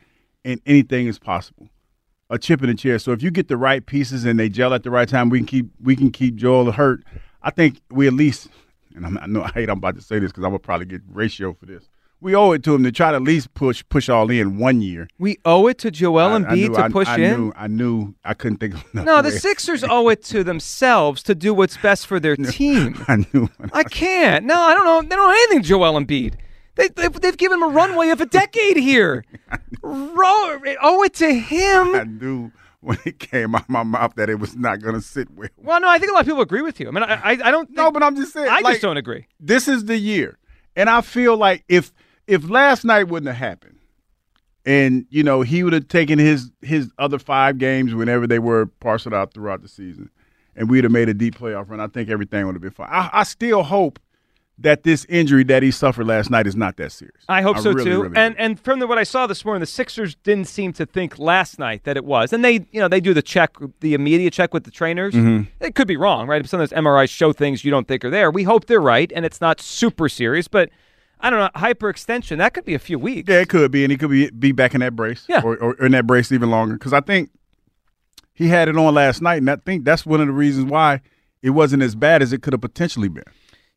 and anything is possible. A chip in the chair. So if you get the right pieces and they gel at the right time, we can keep we can keep Joel hurt. I think we at least, and I'm, I know I hate I'm about to say this because I'm gonna probably get ratio for this. We owe it to him to try to at least push push all in one year. We owe it to Joel I knew- to I- push I in. Knew, I knew I couldn't think of No, the way. Sixers owe it to themselves to do what's best for their team. I knew. I can't. No, I don't know. They don't know anything, Joel Embiid. They, they've, they've given him a runway of a decade here. Ro- owe it to him. I him. when it came out my mouth that it was not going to sit well. Well, no, I think a lot of people agree with you. I mean, I, I, I don't. Think, No, but I'm just saying. I like, just don't agree. This is the year, and I feel like if if last night wouldn't have happened, and you know he would have taken his his other five games whenever they were parceled out throughout the season, and we'd have made a deep playoff run, I think everything would have been fine. I, I still hope that this injury that he suffered last night is not that serious. I hope so really, too. really and and from the, what I saw this morning, the Sixers didn't seem to think last night that it was. And they, you know, they do the check, the immediate check with the trainers. Mhm. It could be wrong, right? Some of those MRIs show things you don't think are there. We hope they're right, and it's not super serious. But I don't know, hyperextension that could be a few weeks. Yeah, it could be, and he could be be back in that brace, Yeah. or, or in that brace even longer. Because I think he had it on last night, and I think that's one of the reasons why it wasn't as bad as it could have potentially been.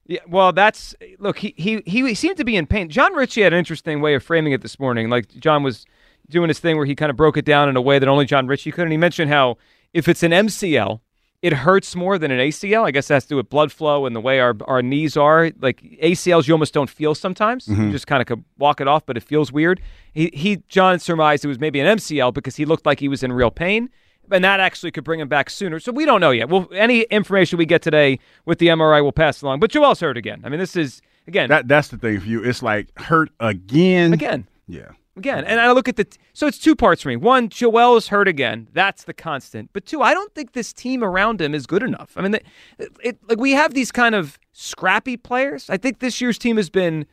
Yeah, well, that's look. He, he he seemed to be in pain. John Ritchie had an interesting way of framing it this morning. Like John was doing his thing where he kind of broke it down in a way that only John Ritchie could. And he mentioned how if it's an MCL, it hurts more than an ACL. I guess that has to do with blood flow and the way our our knees are. Like ACLs, you almost don't feel sometimes. Mm-hmm. You just kind of could walk it off, but it feels weird. He he John surmised it was maybe an MCL because he looked like he was in real pain. And that actually could bring him back sooner. So we don't know yet. Well, any information we get today with the MRI will pass along. But Joel's hurt again. I mean, this is again That that's the thing for you. It's like hurt again. again. Yeah. Again, and I look at the so it's two parts for me. One, Joel is hurt again. That's the constant. But two, I don't think this team around him is good enough. I mean, it, it, like we have these kind of scrappy players. I think this year's team has been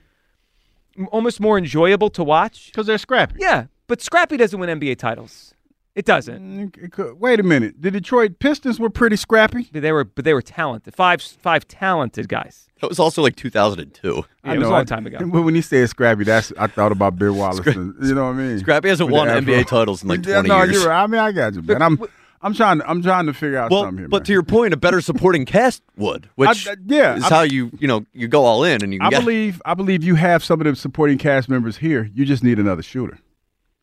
almost more enjoyable to watch because they're scrappy. Yeah, but scrappy doesn't win NBA titles. It doesn't. Mm, it could- Wait a minute. The Detroit Pistons were pretty scrappy. They were, but they were talented. Five, five talented guys. That was also like 2002. Yeah, it was a long time ago. But when he said scrappy, that's I thought about Bill Wallace. and, you know what I mean? Scrappy hasn't With won. NBA titles in like Yeah, 20 no, years. you're right. I mean, I got you, man. I'm I'm trying to I'm trying to figure out Well, something here. but to your point, a better supporting cast would, which I- yeah, is I- how you you know you go all in and you. I get- believe I believe you have some of the supporting cast members here. You just need another shooter.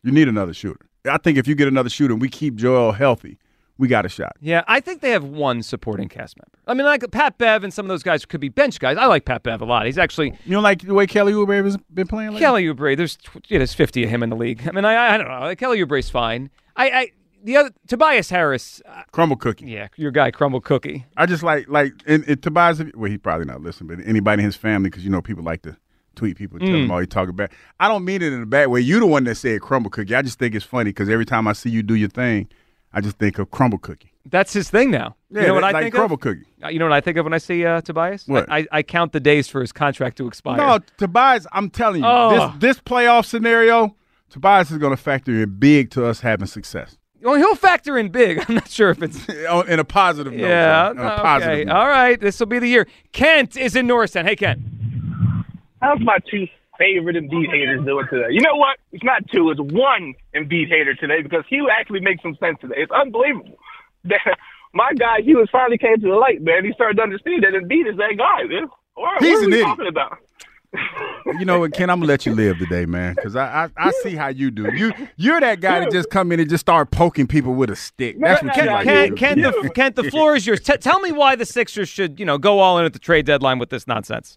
You need another shooter. I think if you get another shooter and we keep Joel healthy, we got a shot. Yeah, I think they have one supporting cast member. I mean, like Pat Bev and some of those guys could be bench guys. I like Pat Bev a lot. He's actually You don't like the way Kelly Oubre has been playing lately? Kelly Oubre. There's yeah, there's 50 of him in the league. I mean, I, I don't know. Kelly Oubre's fine. I, I the other Tobias Harris. Uh, Crumble cookie. yeah, your guy Crumble Cookie. I just like like and, and Tobias. Well, he's probably not listening, but anybody in his family, because you know people like to tweet people, tell Mm. them all you talking about. I don't mean it in a bad way. You the one that said crumble cookie. I just think it's funny because every time I see you do your thing, I just think of crumble cookie. That's his thing now. Yeah, you know what I like think crumble of? cookie. Uh, You know what I think of when I see uh, Tobias? What? I, I, I count the days for his contract to expire. No, Tobias. I'm telling you, Oh. this this playoff scenario, Tobias is going to factor in big to us having success Well, he'll factor in big. I'm not sure if it's. In a positive note. yeah. John, on a okay. positive note. All right. This will be the year. Kent is in Norristown. Hey, Kent. How's my two favorite Embiid haters doing today? You know what? It's not two. It's one Embiid hater today because he actually makes some sense today. It's unbelievable. That my guy, he was finally came to the light, man. He started to understand that Embiid is that guy, man. What, He's what are an we idiot. talking about? You know what, Ken? I'm gonna let you live today, man, because I, I I see how you do. You you're that guy that just come in and just start poking people with a stick. That's what you Kent, like. to Kent, do. Kent, the, Kent, the floor is yours. T- tell me why the Sixers should, you know, go all in at the trade deadline with this nonsense.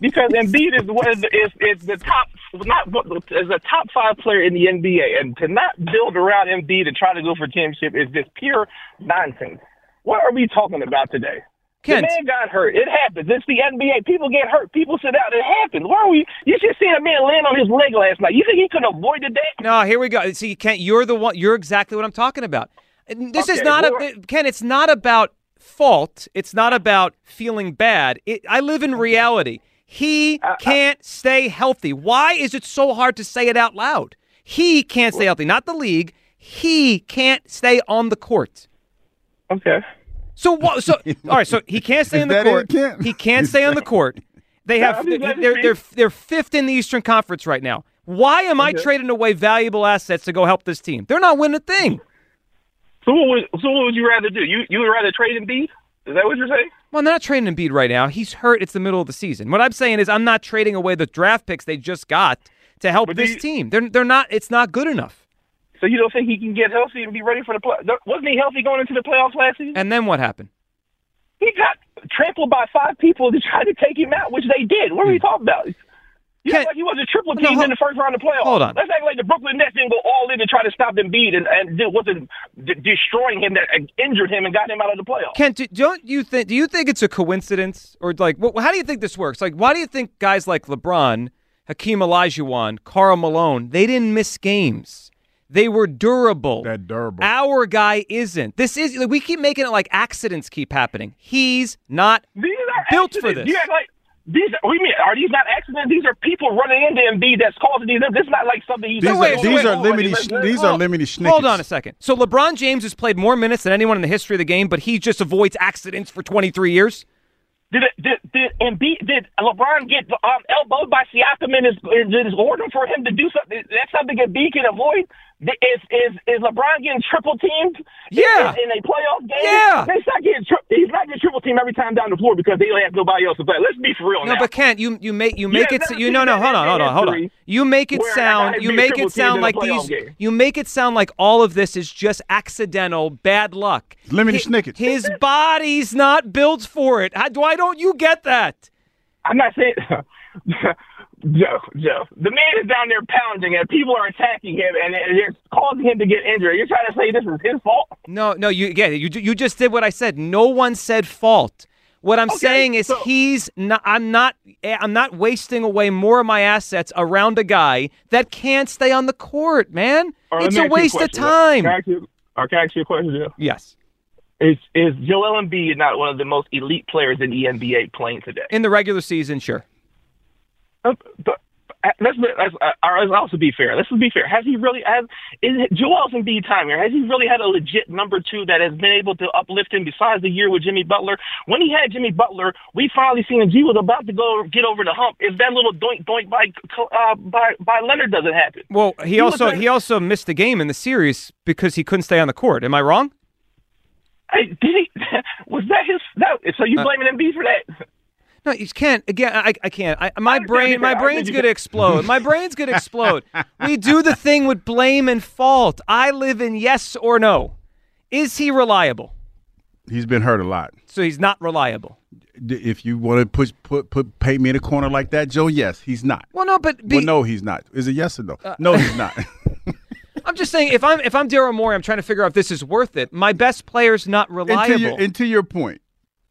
Because Embiid is one the, is, is the top not is a top five player in the NBA, and to not build around Embiid and try to go for championship is just pure nonsense. What are we talking about today? Kent. The man got hurt. It happens. It's the NBA. People get hurt. People sit out. It happens. Why are we? You just seen a man land on his leg last night. You think he could have avoided that? No, here we go. See, Kent, you're the one. You're exactly what I'm talking about. And This is not well- a Ken. It's not about fault. It's not about feeling bad. It, I live in reality. He uh, uh, can't stay healthy. Why is it so hard to say it out loud? He can't stay healthy. Not the league. He can't stay on the court. Okay. So what? So all right. So he can't stay on the court. He can't stay on the court. They have they're they're they're fifth in the Eastern Conference right now. Why am I Okay. trading away valuable assets to go help this team? They're not winning a thing. So what would so what would you rather do? You you would rather trade and Embiid? Is that what you're saying? Well, they're not trading Embiid right now. He's hurt. It's the middle of the season. What I'm saying is, I'm not trading away the draft picks they just got to help But this you- team. They're they're not. It's not good enough. So you don't think he can get healthy and be ready for the play? Wasn't he healthy going into the playoffs last season? And then what happened? He got trampled by five people to try to take him out, which they did. What are we hmm. talking about? You act like he was a triple No, team hold- in the first round of playoffs. hold on. Let's act like the Brooklyn Nets didn't go all in to try to stop Embiid and, and it wasn't d- destroying him that injured him and got him out of the playoffs. Kent, do, don't you think? Do you think it's a coincidence, or like, what, how do you think this works? Like, why do you think guys like LeBron, Hakeem Olajuwon, Karl Malone, they didn't miss games? They were durable. That durable. Our guy isn't. This is like, we keep making it like accidents keep happening. He's not These are built for this. You act like these. What do you mean? Are these not accidents? These are people running into Embiid that's causing these. This is not like something he's. These done are over these and are over lemony sh- these are lemony snickets. Hold on a second. So LeBron James has played more minutes than anyone in the history of the game, but he just avoids accidents for 23 years. Did it, did did Embiid did LeBron get um, elbowed by Siakam in his in his order for him to do something? That's something Embiid can avoid. Is is is LeBron getting triple teamed? Yeah. in, in a playoff game. Yeah. he's not getting tri- he's not getting triple teamed every time down the floor because they don't have nobody else to play. Let's be for real No, now. but Kent, you you make you Yeah, make it you no no hold on hold on hold on. You make it where a guy sound you make it sound teamed in a like these game. you make it sound like all of this is just accidental bad luck. Lemony Hi- snickets. His body's not built for it. How, why don't you get that? I'm not saying. Joe, Joe, the man is down there pounding and people are attacking him and it's causing him to get injured. You're trying to say this is his fault? No, no, you yeah, you you just did what I said. No one said fault. What I'm saying is he's not I'm not I'm not wasting away more of my assets around a guy that can't stay on the court, man. Right, it's a me ask you waste of time. Can I you, or can I ask you a question, Joe? Yes. Is is Joel Embiid not one of the most elite players in the NBA playing today? In the regular season, sure. Uh, but uh, let's let's, uh, let's also be fair. Let's be fair. Has he really has is it Joel Embiid time here? Has he really had a legit number two that has been able to uplift him besides the year with Jimmy Butler? When he had Jimmy Butler, we finally seen him. G was about to go get over the hump. If that little doink doink by uh, by by Leonard doesn't happen, Well, he, He also a- he also missed the game in the series because he couldn't stay on the court. Am I wrong? Hey, did he? Was that his? That, so you Uh, blaming Embiid for that? No, you can't. Again, I, I can't. I, my brain, my brain's gonna can- explode. My brain's gonna explode. We do the thing with blame and fault. I live in yes or no. Is he reliable? He's been hurt a lot. So he's not reliable. If you want to push put put paint me in a corner like that, Joe, yes, he's not. Well, no, but be, Uh, well, no, he's not. Is it yes or no? no, he's not. I'm just saying if I'm if I'm Daryl Morey, I'm trying to figure out if this is worth it. My best player's not and, reliable. to your, and to your point,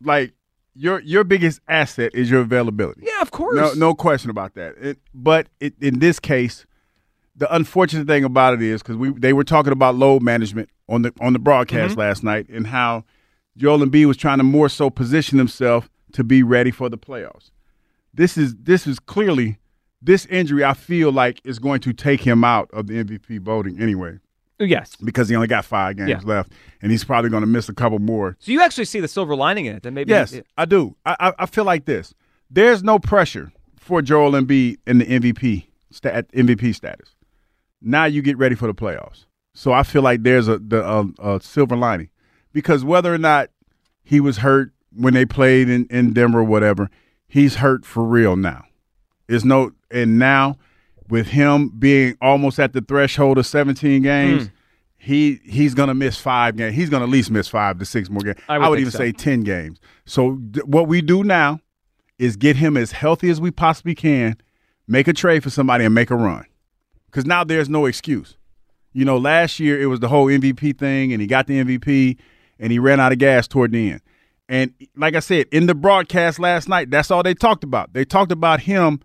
like your your biggest asset is your availability. yeah, of course. No, no question about that. It, but it, in this case, the unfortunate thing about it is because we they were talking about load management on the on the broadcast Mm-hmm. last night and how Joel Embiid was trying to more so position himself to be ready for the playoffs. This is this is clearly this injury. I feel like is going to take him out of the MVP voting anyway Yes. because he only got five games Yeah. left and he's probably going to miss a couple more. So you actually see the silver lining in it. Then maybe Yes, I do. I, I I feel like this. There's no pressure for Joel Embiid in the MVP stat, MVP status. Now you get ready for the playoffs. So I feel like there's a the a, a silver lining because whether or not he was hurt when they played in in Denver or whatever, he's hurt for real now. It's no and now with him being almost at the threshold of 17 games. Mm. He he's gonna miss five games. He's gonna at least miss five to six more games. I I would would, even so. say ten games. So th- what we do now is get him as healthy as we possibly can, make a trade for somebody, and make a run. Because now there's no excuse. You know, last year it was the whole MVP thing, and he got the MVP, and he ran out of gas toward the end. And like I said, in the broadcast last night, that's all they talked about. They talked about him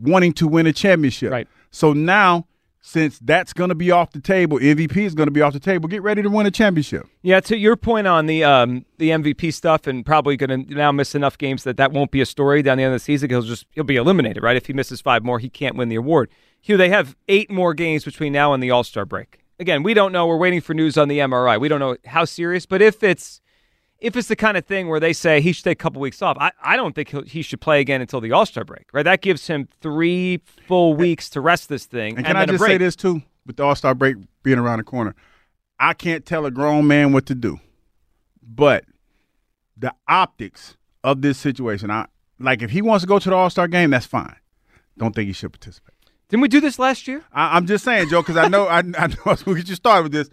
wanting to win a championship. Right. So now, since that's going to be off the table, MVP is going to be off the table. Get ready to win a championship. Yeah, to your point on the um, the MVP stuff, and probably going to now miss enough games that that won't be a story down the end of the season. He'll just he'll be eliminated, right? If he misses five more, he can't win the award. Hugh, they have eight more games between now and the All Star break. Again, we don't know. We're waiting for news on the MRI. We don't know how serious, but if it's if it's the kind of thing where they say he should take a couple weeks off, I, I don't think he'll, he should play again until the All Star break, right? That gives him three full weeks to rest this thing. And can I just say this too, with the All Star break being around the corner, I can't tell a grown man what to do, but the optics of this situation, I like if he wants to go to the All Star game, that's fine. Don't think he should participate. Didn't we do this last year? I, I'm just saying, Joe, because I know I, I know we get you started with this.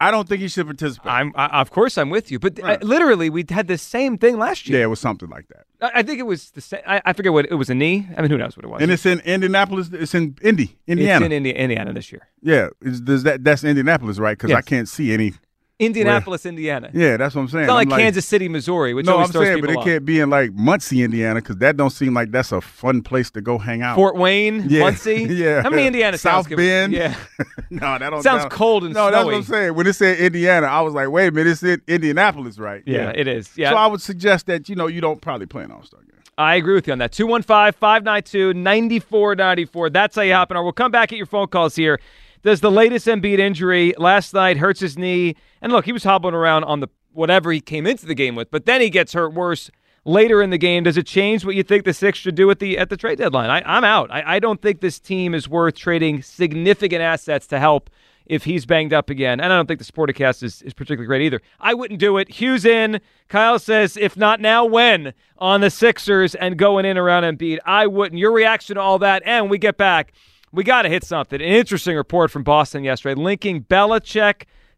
I don't think he should participate. I'm, I, of course, I'm with you. But uh, literally, we had the same thing last year. yeah, it was something like that. I, I think it was the same. I, I forget what it was. A knee. I mean, who knows what it was? And it's in Indianapolis. It's in Indy, Indiana. It's in Indi- Indiana this year. yeah, is, does that that's Indianapolis, right? Because I can't see any. Indianapolis, Indiana. Yeah, that's what I'm saying. It's not I'm like, Kansas City, Missouri, which no, I'm saying, but it off. can't be in like Muncie, Indiana, because that don't seem like that's a fun place to go hang out. Fort Wayne, Yeah. Muncie. yeah. How many Indiana South sounds Bend? Yeah. no, that don't Sounds sound- cold and no, that's what. I'm saying. When it said Indiana, I was like, wait a minute, it's in Indianapolis, right? Yeah, it is. Yeah. So I would suggest that you know you don't probably play an All Star game. I agree with you on that. 215 592 9494. That's how you hop in. Or we'll come back at your phone calls here. Does the latest Embiid injury last night hurts his knee? And look, he was hobbling around on the whatever he came into the game with, but then he gets hurt worse later in the game. Does it change what you think the Six should do at the at the trade deadline? I, I'm out. I, I don't think this team is worth trading significant assets to help if he's banged up again. And I don't think the Sporticast is, is particularly great either. I wouldn't do it. Hughes in. Kyle says, if not now, when? On the Sixers and going in around Embiid. I wouldn't. Your reaction to all that. And we get back. We got to hit something. An interesting report from Boston yesterday linking Belichick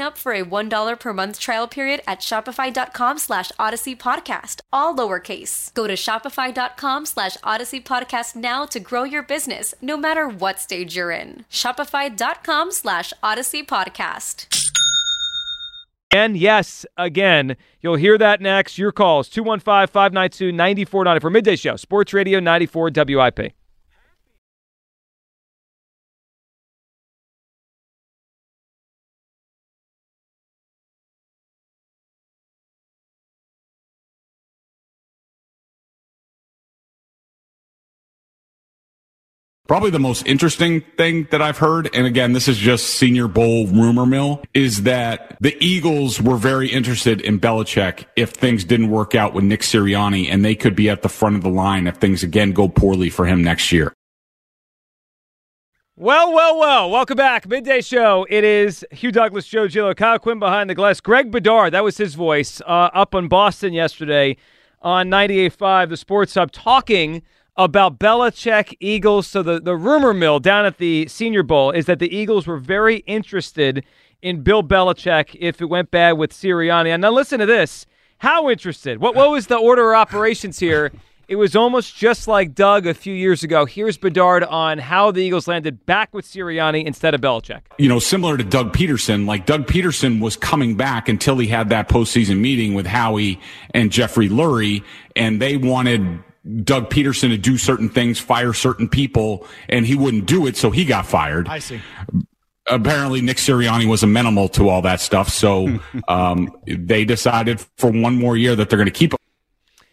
up for a $1 per month trial period at shopify.com slash odyssey podcast, all lowercase. Go to shopify.com slash odyssey podcast now to grow your business, no matter what stage you're in. Shopify.com slash odyssey podcast. And yes, again, you'll hear that next. Your calls 215 592 9490 for Midday Show, Sports Radio 94 WIP. Probably the most interesting thing that I've heard, and again, this is just Senior Bowl rumor mill, is that the Eagles were very interested in Belichick if things didn't work out with Nick Sirianni, and they could be at the front of the line if things again go poorly for him next year. Well, well, well. Welcome back. Midday Show. It is Hugh Douglas, Joe Giglio, Kyle Quinn behind the glass. Greg Bedard, that was his voice, uh, up on Boston yesterday on 98.5, the Sports Hub, talking – about Belichick Eagles. So the, the rumor mill down at the Senior Bowl is that the Eagles were very interested in Bill Belichick if it went bad with Sirianni. And now listen to this. How interested? What what was the order of operations here? It was almost just like Doug a few years ago. Here's Bedard on how the Eagles landed back with Sirianni instead of Belichick. You know, similar to Doug Pederson, like Doug Pederson was coming back until he had that postseason meeting with Howie and Jeffrey Lurie, and they wanted Doug Pederson to do certain things, fire certain people, and he wouldn't do it, so he got fired. I see. Apparently, Nick Sirianni was amenable to all that stuff, so um, they decided for one more year that they're going to keep him.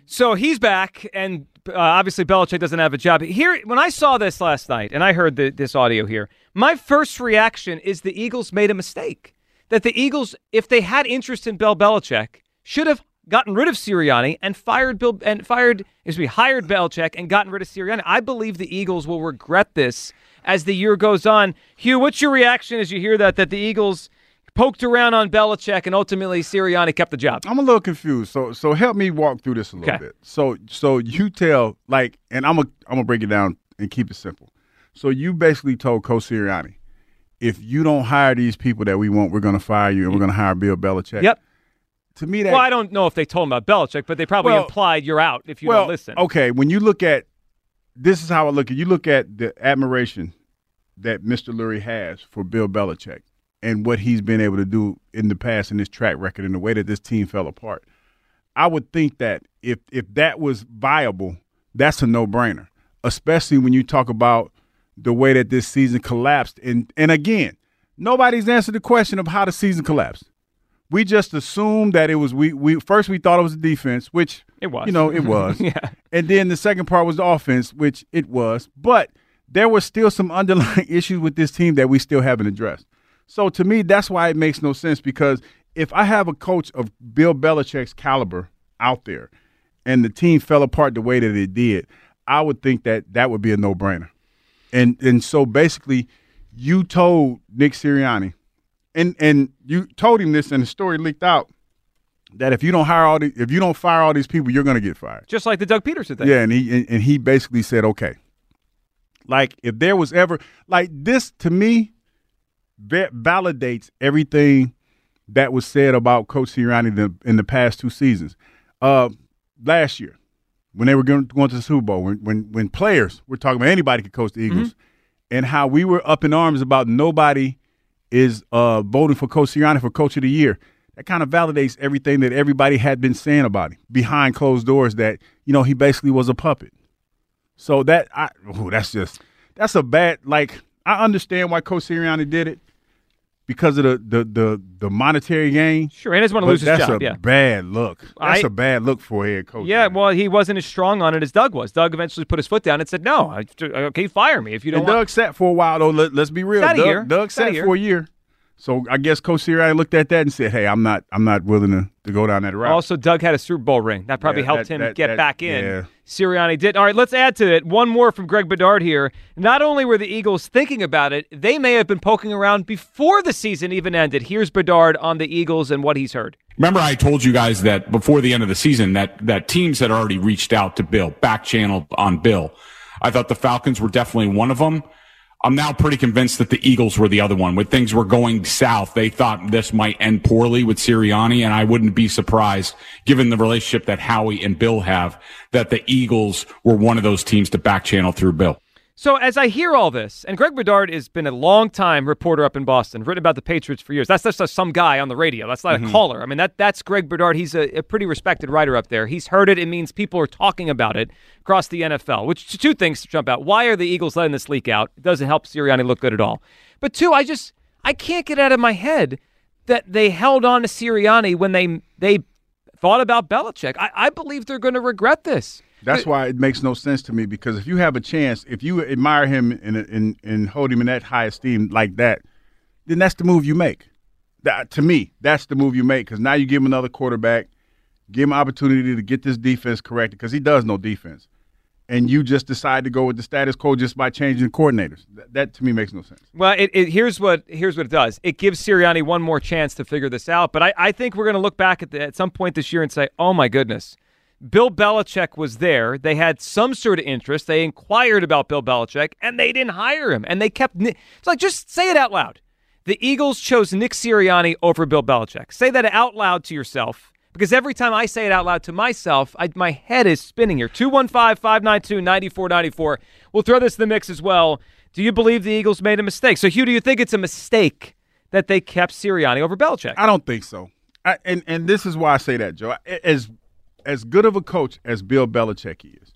So he's back, and uh, obviously Belichick doesn't have a job here. When I saw this last night, and I heard the, this audio here, my first reaction is the Eagles made a mistake. That the Eagles, if they had interest in Bill Belichick, should have gotten rid of Sirianni and fired Bill and fired excuse me hired Belichick and gotten rid of Sirianni. I believe the Eagles will regret this as the year goes on. Hugh, what's your reaction as you hear that that the Eagles poked around on Belichick and ultimately Sirianni kept the job? I'm a little confused. So so help me walk through this a little Okay. bit. So so you tell like and I'm a, I'm gonna break it down and keep it simple. So you basically told Coach Sirianni, if you don't hire these people that we want, we're gonna fire you and we're gonna hire Bill Belichick. Yep. To me, that well, I don't know if they told him about Belichick, but they probably Well- implied you're out if you well, don't listen. Okay, when you look at this is how I look at you look at the admiration that Mr. Lurie has for Bill Belichick and what he's been able to do in the past in his track record and the way that this team fell apart. I would think that if if that was viable, that's a no brainer. Especially when you talk about the way that this season collapsed. And and again, nobody's answered the question of how the season collapsed. We just assumed that it was we we first we thought it was the defense, which It was. You know, it was. Yeah. And then the second part was the offense, which it was. But there were still some underlying issues with this team that we still haven't addressed. So to me, that's why it makes no sense because if I have a coach of Bill Belichick's caliber out there and the team fell apart the way that it did, I would think that that would be a no-brainer. And and so basically you told Nick Sirianni and and you told him this and the story leaked out that if you don't hire all the if you don't fire all these people, you're going to get fired. Just like the Doug Pederson thing. Yeah, and he and, and he basically said, okay. Like if there was ever like this to me, va- validates everything that was said about Coach Sirianni the, in the past two seasons. Uh, last year, when they were going, going to the Super Bowl, when when when players were talking about anybody could coach the Eagles, and how we were up in arms about nobody is uh, voting for Coach Sirianni for Coach of the Year. that kind of validates everything that everybody had been saying about him behind closed doors. That you know he basically was a puppet. So that I, ooh, that's just that's a bad. Like I understand why Coach Sirianni did it because of the the the, the monetary gain. Sure, he doesn't want to lose his job. that's a yeah. bad look. That's I- a bad look for a head coach. Yeah, well, he wasn't as strong on it as Doug was. Doug eventually put his foot down and said, "No, I, okay, fire me if you don't." and want Doug sat for a while though. Let, us be real. Doug. Doug Sat a sat year. for a year. So I guess Coach Sirianni looked at that and said, "Hey, I'm not, I'm not willing to, to go down that route." Also, Doug had a Super Bowl ring. That probably Yeah, helped that- him that- get that- back in. yeah. Sirianni did. All right, let's add to it. One more from Greg Bedard here. Not only were the Eagles thinking about it, they may have been poking around before the season even ended. Here's Bedard on the Eagles and what he's heard. Remember, I told you guys that before the end of the season that that teams had already reached out to Bill, back channeled on Bill. I thought the Falcons were definitely one of them. I'm now pretty convinced that the Eagles were the other one. When things were going south, they thought this might end poorly with Sirianni, and I wouldn't be surprised, given the relationship that Howie and Bill have, that the Eagles were one of those teams to back channel through Bill. So as I hear all this, and Greg Bedard has been a long time reporter up in Boston, written about the Patriots for years. That's just some guy on the radio. That's not Mhm. a caller. I mean, that that's Greg Bedard. He's a, a pretty respected writer up there. He's heard it. It means people are talking about it across the NFL. Which two things to jump out. Why are the Eagles letting this leak out? It doesn't help Sirianni look good at all. But two, I just I can't get out of my head that they held on to Sirianni when they they thought about Belichick. I, I believe they're going to regret this. That's why it makes no sense to me because if you have a chance, if you admire him and and, and hold him in that high esteem like that, then that's the move you make. That, to me, that's the move you make because now you give him another quarterback, give him opportunity to get this defense corrected because he does no defense, and you just decide to go with the status quo just by changing coordinators. That, that to me makes no sense. Well, it, it, here's what here's what it does. It gives Sirianni one more chance to figure this out. But I, I think we're going to look back at the, at some point this year and say, "Oh my goodness, Bill Belichick was there. They had some sort of interest. They inquired about Bill Belichick, and they didn't hire him. And they kept. It's like just say it out loud. The Eagles chose Nick Sirianni over Bill Belichick. Say that out loud to yourself. Because every time I say it out loud to myself, I, my head is spinning here. 215 592 9494. We'll throw this in the mix as well. Do you believe the Eagles made a mistake? So, Hugh, do you think it's a mistake that they kept Sirianni over Belichick? I don't think so. I, and and this is why I say that, Joe. As as good of a coach as Bill Belichick is,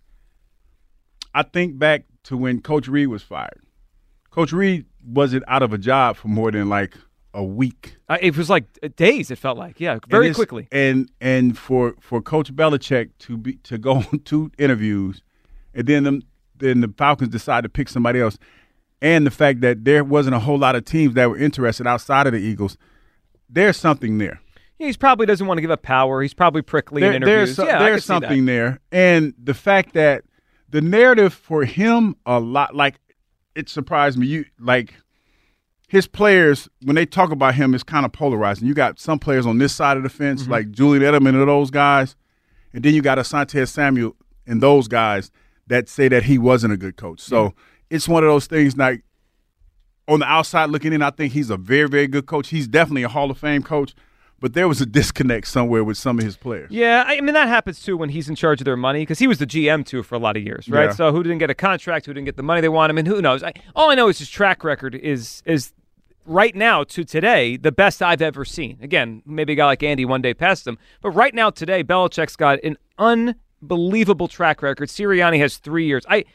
I think back to when Coach Reid was fired. Coach Reid wasn't out of a job for more than like a week. Uh, it was like days. It felt like, yeah, very And quickly. And and for for Coach Belichick to be to go on two interviews, and then them then the Falcons decide to pick somebody else, and the fact that there wasn't a whole lot of teams that were interested outside of the Eagles, there's something there. Yeah, he probably doesn't want to give up power. He's probably prickly There- in interviews. There's, so- yeah, there's could see that. something there, and the fact that the narrative for him a lot like it surprised me. You like his players when they talk about him is kind of polarizing. You got some players on this side of the fence, Mm-hmm. like Julian Edelman and those guys, and then you got Asante Samuel and those guys that say that he wasn't a good coach. So it's one of those things like on the outside looking in, I think he's a very, very good coach. He's definitely a Hall of Fame coach, but there was a disconnect somewhere with some of his players. Yeah, I mean that happens too when he's in charge of their money because he was the GM too for a lot of years, right? Yeah. So who didn't get a contract, who didn't get the money they want him, and who knows? I, all I know is his track record is is right now to today the best I've ever seen. Again, maybe a guy like Andy one day passed him, but right now today Belichick's got an unbelievable track record. Sirianni has three years. I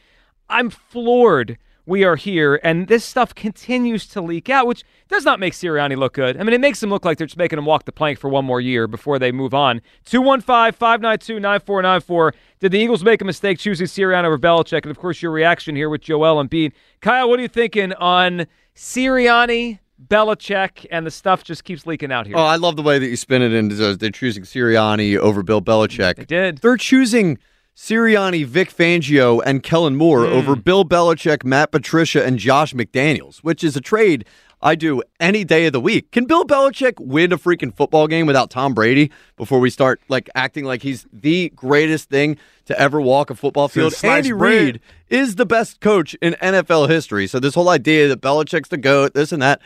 I'm floored. We are here, and this stuff continues to leak out, which does not make Sirianni look good. I mean, it makes him look like they're just making him walk the plank for one more year before they move on. 215 592 9494. Did the Eagles make a mistake choosing Sirianni over Belichick? And of course, your reaction here with Joel and Embiid. Kyle, what are you thinking on Sirianni, Belichick, and the stuff just keeps leaking out here? Oh, I love the way that you spin it into uh, they're choosing Sirianni over Bill Belichick. They did. They're choosing Sirianni, Vic Fangio, and Kellen Moore Hmm. over Bill Belichick, Matt Patricia, and Josh McDaniels, which is a trade I do any day of the week. Can Bill Belichick win a freaking football game without Tom Brady before we start like acting like he's the greatest thing to ever walk a football field? Andy. Reid is the best coach in NFL history. So this whole idea that Belichick's the goat, this and that,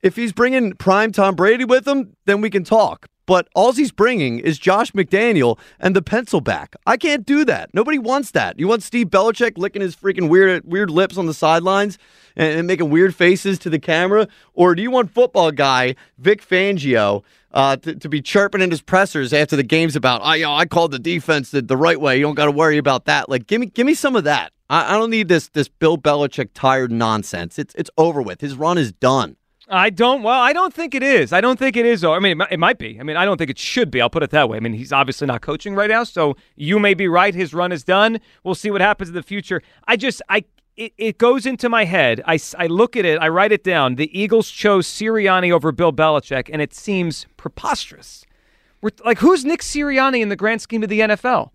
if he's bringing prime Tom Brady with him, then we can talk. But all he's bringing is Josh McDaniel and the pencil back. I can't do that. Nobody wants that. You want Steve Belichick licking his freaking weird, weird lips on the sidelines and, and making weird faces to the camera, or do you want football guy Vic Fangio uh, to, to be chirping in his pressers after the games about, I, you know, I called the defense the, the right way. You don't got to worry about that. Like, give me, give me some of that. I, I don't need this, this Bill Belichick tired nonsense. It's, it's over with. His run is done. I don't. Well, I don't think it is. I don't think it is. I mean, it might, be. I mean, I don't think it should be. I'll put it that way. I mean, he's obviously not coaching right now, so you may be right. His run is done. We'll see what happens in the future. I just, I, it, it goes into my head. I, I look at it. I write it down. The Eagles chose Sirianni over Bill Belichick, and it seems preposterous. We're, like, who's Nick Sirianni in the grand scheme of the NFL?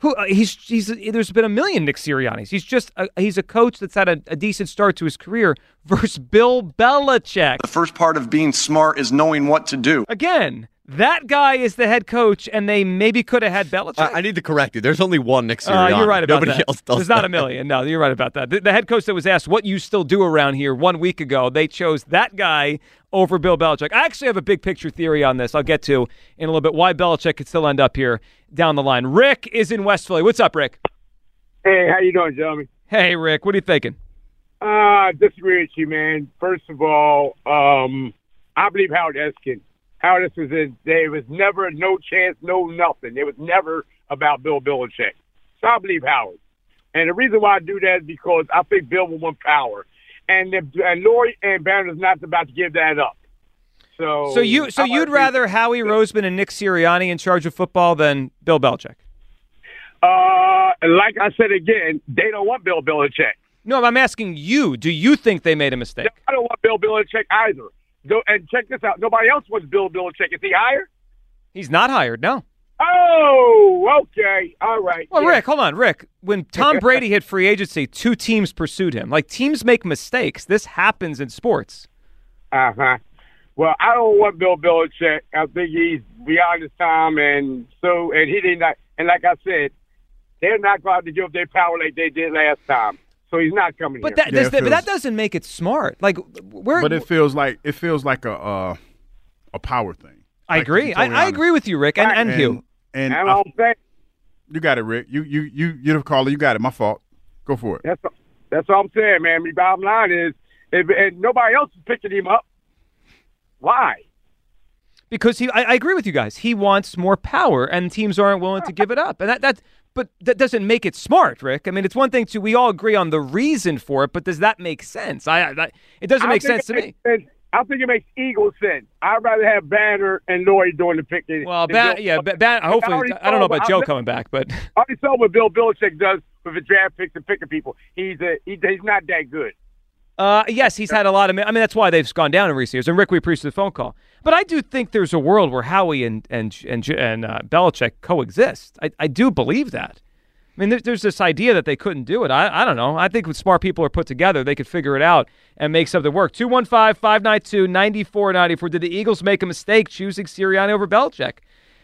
Who uh, he's he's there's been a million Nick Siriannis. He's just a, he's a coach that's had a, a, decent start to his career versus Bill Belichick. The first part of being smart is knowing what to do. Again, that guy is the head coach, and they maybe could have had Belichick. I, I need to correct you. There's only one Nick Sirianni. Uh, you're right about Nobody that. else does There's not a million. No, you're right about that. The, the head coach that was asked what you still do around here one week ago, they chose that guy over Bill Belichick. I actually have a big picture theory on this. I'll get to in a little bit why Belichick could still end up here down the line. Rick is in West Philly. What's up, Rick? Hey, how you doing, Jeremy? Hey, Rick. What are you thinking? Uh, I disagree with you, man. First of all, um, I believe Howard Eskin. Howard Eskin said there was never no chance, no nothing. It was never about Bill Belichick. So I believe Howard. And the reason why I do that is because I think Bill will want power. And if, and Lurie and Banner's not about to give that up. So So you so I you'd think- rather Howie Roseman and Nick Sirianni in charge of football than Bill Belichick? Uh, like I said again, they don't want Bill Belichick. No, I'm asking you. Do you think they made a mistake? I don't want Bill Belichick either. Go, and check this out. Nobody else wants Bill Belichick. Is he hired? He's not hired. No. Oh, okay. All right. Well, Yeah. Rick, hold on, Rick. When Tom Brady hit free agency, two teams pursued him. Like teams make mistakes. This happens in sports. Uh huh. Well, I don't want Bill Belichick. I think he's beyond his time, and so and he did not. And like I said, they're not going to to give up their power like they did last time. So he's not coming But here. that, does that but that doesn't make it smart. Like where? But it feels like it feels like a uh, a power thing. I Like, agree. I, totally I honest. agree with you, Rick, and, and Hugh. And And I- I'm saying you got it, Rick. You you you you the caller. You got it. My fault. Go for it. that's that's all I'm saying, man. The bottom line is, if, and nobody else is picking him up. Why? because he I, I agree with you guys. He wants more power, and teams aren't willing to give it up. And that that but that doesn't make it smart, Rick. I mean, it's one thing to we all agree on the reason for it, but does that make sense? I, I it doesn't I make sense to me. sense. I think it makes Eagle sense. I'd rather have Banner and Lloyd doing the picking. Well, Bill- yeah, Ba- I hopefully, already I don't know about Joe I- coming back, but I already saw what Bill Belichick does with the draft picks and picking people. He's a, he, he's not that good. Uh, yes, he's had a lot of. I mean, that's why they've gone down in recent years. And Rick, we appreciate the phone call. But I do think there's a world where Howie and and and and uh, Belichick coexist. I, I do believe that. I mean, there, there's this idea that they couldn't do it. I, I don't know. I think when smart people are put together, they could figure it out and make something work. 215 592 9494. Did the Eagles make a mistake choosing Sirianni over Belichick?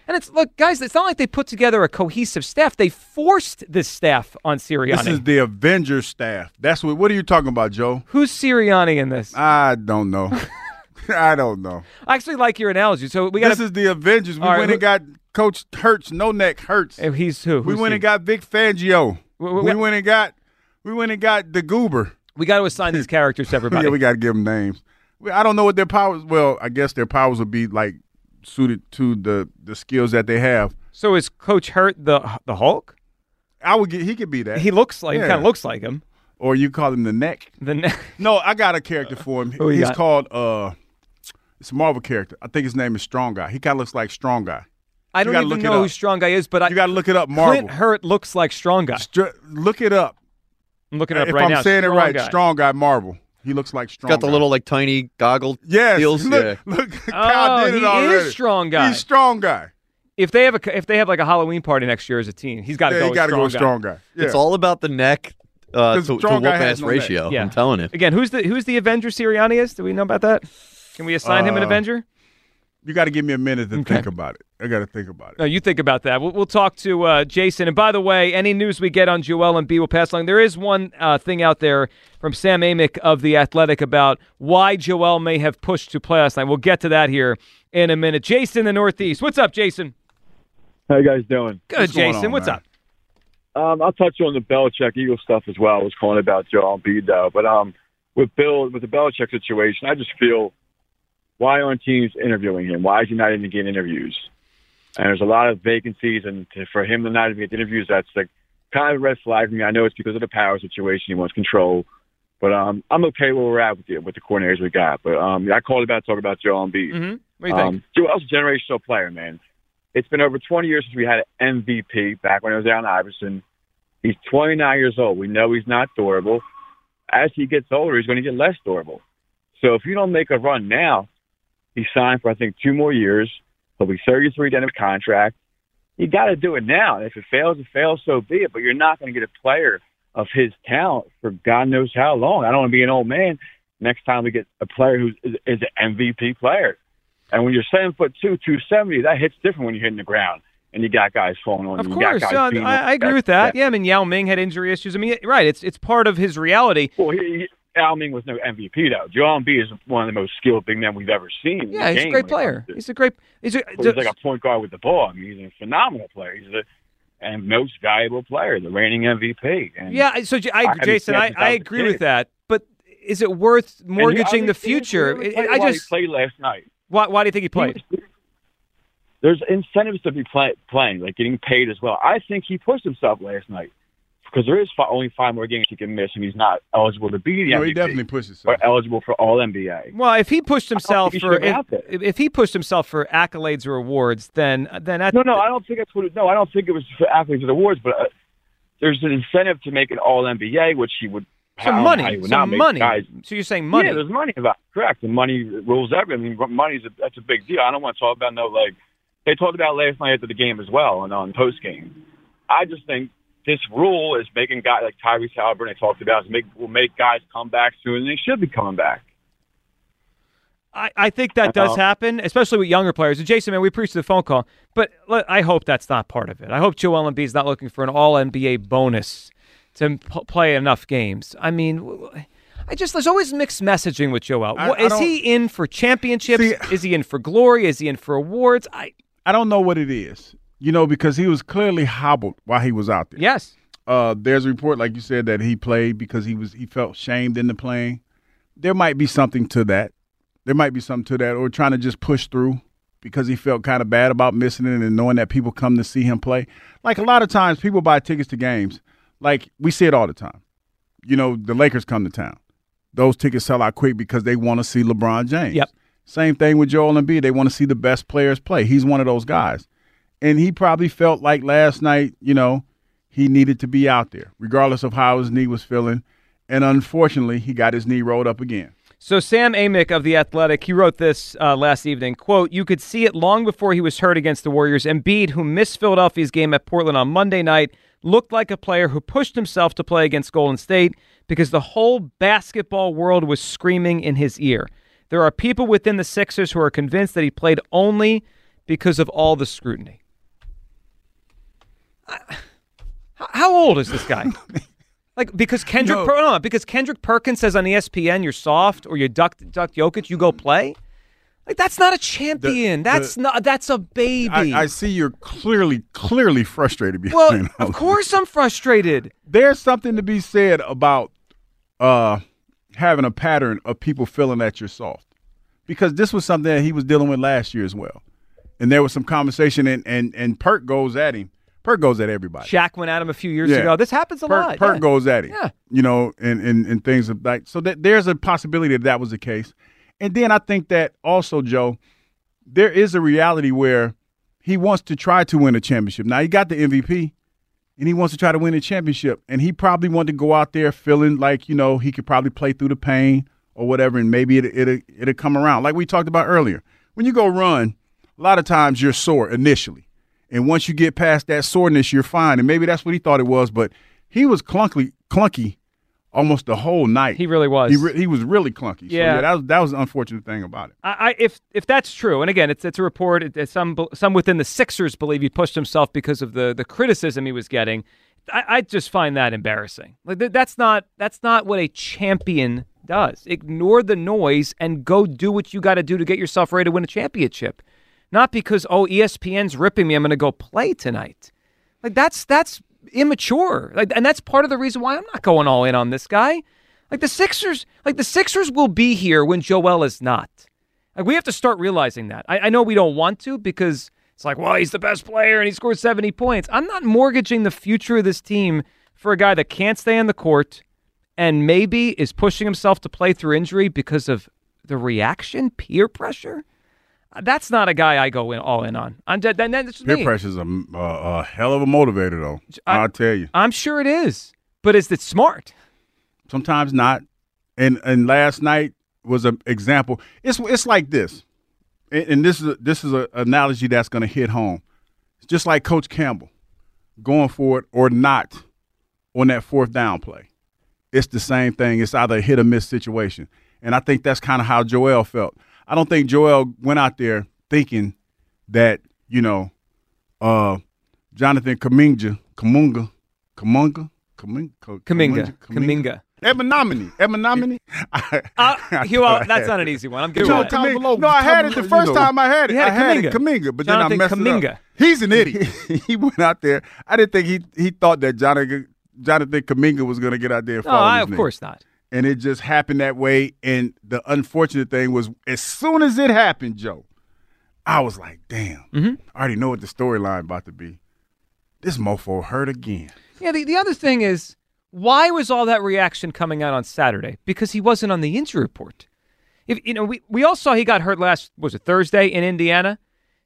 And it's, look, guys, it's not like they put together a cohesive staff. They forced this staff on Sirianni. This is the Avengers staff. That's what. What are you talking about, Joe? Who's Sirianni in this? I don't know. I don't know. I actually like your analogy. So we got This is the Avengers. We All right, went and got Coach Hurts, no neck Hurts. He's who? We went he? and got Vic Fangio. We- We, we got- went and got. We went and got the Goober. We got to assign these characters to everybody. yeah, we got to give them names. I don't know what their powers. Well, I guess their powers would be like suited to the the skills that they have. So is Coach Hurtt the the Hulk? I would get. He could be that. He looks like Yeah. kind of looks like him. Or you call him the neck. The neck. No, I got a character for him. He's got? called. uh It's a Marvel character. I think his name is Strong Guy. He kind of looks like Strong Guy. I You don't even look know who. Strong Guy is, but I, You got to look it up. Marvel. Clint Hurtt looks like Strong Guy. Str- look it up. I'm looking it up if right I'm now. saying Strong it right, Guy. Strong Guy Marvel. He looks like Strong. Guy. Got the Guy. little like tiny goggle Yes. deals. Look, yeah. look. Kyle Oh, did it he already. is Strong Guy. He's Strong Guy. If they have a if they have like a Halloween party next year as a team, he's got to Yeah, go. he gotta strong go with guy. Strong Guy. Yeah. It's all about the neck uh, 'Cause to, to strong whoop ass no neck. ratio. Yeah. I'm telling you. Again, who's the who's the Avenger Sirianni is? Do we know about that? Can we assign him an Uh, Avenger? You got to give me a minute to Okay. think about it. I got to think about it. No, you think about that. We'll, we'll talk to uh, Jason. And by the way, any news we get on Joel Embiid will pass along. There is one uh, thing out there from Sam Amick of The Athletic about why Joel may have pushed to play last night. We'll get to that here in a minute. Jason in the Northeast. What's up, Jason? How you guys doing? Good, What's Jason. on, What's man? up? Um, I'll touch on the Belichick Eagle stuff as well. I was calling about Joel Embiid though, but um, with Bill with the Belichick situation, I just feel why aren't teams interviewing him? Why is he not even getting interviews? And there's a lot of vacancies, and to, for him to not even get interviews, that's like kind of a red flag for me. I know it's because of the power situation; he wants control. But um, I'm okay where we're at with the, with the coordinators we got. But um, I called about talk about Joel Embiid. Mm-hmm. What do you Um, think? Joel's a generational player, man. It's been over 20 years since we had an MVP back when I was down Iverson. He's 29 years old. We know he's not durable. As he gets older, he's going to get less durable. So if you don't make a run now, he signed for I think two more years. He'll be 33 at the end of contract. You got to do it now. If it fails, it fails. So be it. But you're not going to get a player of his talent for God knows how long. I don't want to be an old man. Next time we get a player who is, is an MVP player. And when you're seven foot two, two seventy, that hits different when you're hitting the ground and you got guys falling on Of you. course, you got guys uh, I. I agree with that. Yeah, I mean Yao Ming had injury issues. I mean, right? It's it's part of his reality. Well, he, Yao Ming was no MVP though. Joel Embiid is one of the most skilled big men we've ever seen. Yeah, he's a great player. He's a great. He's a. He's like a point guard with the ball. I mean, he's a phenomenal player. He's the and most valuable player, the reigning MVP. And yeah, so I, haven't Jason, I, I agree with that. But is it worth he- mortgaging I the future? really I he just played last night. why, why do you think he played? There's incentives to be play, playing, like getting paid as well. I think he pushed himself last night because there is fi- only five more games he can miss, and he's not eligible to be the No, MVP. he definitely pushes himself. Or eligible for All NBA. Well, if he pushed himself he for if, if if he pushed himself for accolades or awards, then then that, No, no, I don't think that's what. It, no, I don't think it was for athletes and awards, but uh, there's an incentive to make an All NBA, which he would. I some don't know how he money, some money. Guys, So you're saying money? Yeah, there's money about it. correct. The money rules everything. I mean, money's a, that's a big deal. I don't want to talk about no like they talked about last night after the game as well and on post game. I just think this rule is making guys like Tyrese Halliburton I talked about is make will make guys come back sooner than they should be coming back. I, I think that does uh-huh. happen, especially with younger players. And Jason, man, we appreciate the phone call, but look, I hope that's not part of it. I hope Joel Embiid is not looking for an All NBA bonus to p- play enough games. I mean, I just there's always mixed messaging with Joel. I- What- I is he in for championships? is he in for glory? Is he in for awards? I I don't know what it is, you know, because he was clearly hobbled while he was out there. yes. Uh, there's a report, like you said, that he played because he was he felt shamed into playing. There might be something to that. There might be something to that, or trying to just push through because he felt kind of bad about missing it and knowing that people come to see him play. Like a lot of times, people buy tickets to games. Like we see it all the time. You know, the Lakers come to town. Those tickets sell out quick because they want to see LeBron James. Yep. Same thing with Joel Embiid. They want to see the best players play. He's one of those guys. And he probably felt like last night, you know, he needed to be out there, regardless of how his knee was feeling. And unfortunately, he got his knee rolled up again. So Sam Amick of the Athletic, he wrote this uh, last evening. "Quote: You could see it long before he was hurt against the Warriors. Embiid, who missed Philadelphia's game at Portland on Monday night, looked like a player who pushed himself to play against Golden State because the whole basketball world was screaming in his ear. There are people within the Sixers who are convinced that he played only because of all the scrutiny." I- How old is this guy? Like because Kendrick, No. Per- no, because Kendrick Perkins says on ESPN you're soft or you duck duck Jokic, you go play. Like that's not a champion. the- that's not. That's a baby. I, I see you're clearly, clearly frustrated. well, of course I'm frustrated. there's something to be said about uh, having a pattern of people feeling that you're soft, because this was something that he was dealing with last year as well, and there was some conversation, and and and Perk goes at him. Perk goes at everybody. Shaq went at him a few years Yeah. ago. This happens a Perk, lot. Perk yeah. goes at him. Yeah. You know, and, and, and things of like so that there's a possibility that that was the case. And then I think that also, Joe, there is a reality where he wants to try to win a championship. Now he got the MVP and he wants to try to win a championship. And he probably wanted to go out there feeling like, you know, he could probably play through the pain or whatever, and maybe it, it, it'll come around. Like we talked about earlier. When you go run, a lot of times you're sore initially. And once you get past that soreness, you're fine. And maybe that's what he thought it was, but he was clunky, clunky almost the whole night. He really was. He, re- he was really clunky. So, Yeah. yeah, that was that was the unfortunate thing about it. I, I if if that's true, and again, it's it's a report. It, it's some some within the Sixers believe he pushed himself because of the the criticism he was getting. I, I just find that embarrassing. Like th- that's not that's not what a champion does. Ignore the noise and go do what you got to do to get yourself ready to win a championship. Not because oh ESPN's ripping me, I'm going to go play tonight. Like that's that's immature. Like, and that's part of the reason why I'm not going all in on this guy. Like the Sixers, like the Sixers will be here when Joel is not. Like we have to start realizing that. I, I know we don't want to because it's like, well, he's the best player and he scored 70 points. I'm not mortgaging the future of this team for a guy that can't stay on the court and maybe is pushing himself to play through injury because of the reaction, peer pressure. Uh, That's not a guy I go in all in on. I'm dead. Then that's Peer pressure is a, a, a hell of a motivator, though. I'll tell you. I'm sure it is, but is it smart? Sometimes not. And and last night was an example. It's it's like this, and, and this is a, this is an analogy that's going to hit home. It's just like Coach Campbell going for it or not on that fourth down play. It's the same thing. It's either a hit or miss situation, and I think that's kind of how Joel felt. I don't think Joel went out there thinking that you know, uh, Jonathan Kaminga, Kamunga, Kamunga, Kaminga, Kaminga. Kaminga. Ebenomini. Ebenomini. Uh, Hugh, well, that's not an easy one. I'm good Joe with that. Kaminga. No, I had it the first time I had it. You had I had it Kaminga. Kaminga, but Jonathan then I messed Kaminga. it up. He's an idiot. he went out there. I didn't think he he thought that Jonathan Jonathan Kaminga was going to get out there and No, fall. I, his of knee. course not. And it just happened that way. And the unfortunate thing was, as soon as it happened, Joe, I was like, damn. Mm-hmm. I already know what the storyline about to be. This mofo hurt again. Yeah, the, the other thing is, why was all that reaction coming out on Saturday? Because he wasn't on the injury report. If you know, we, we all saw he got hurt last was it Thursday in Indiana.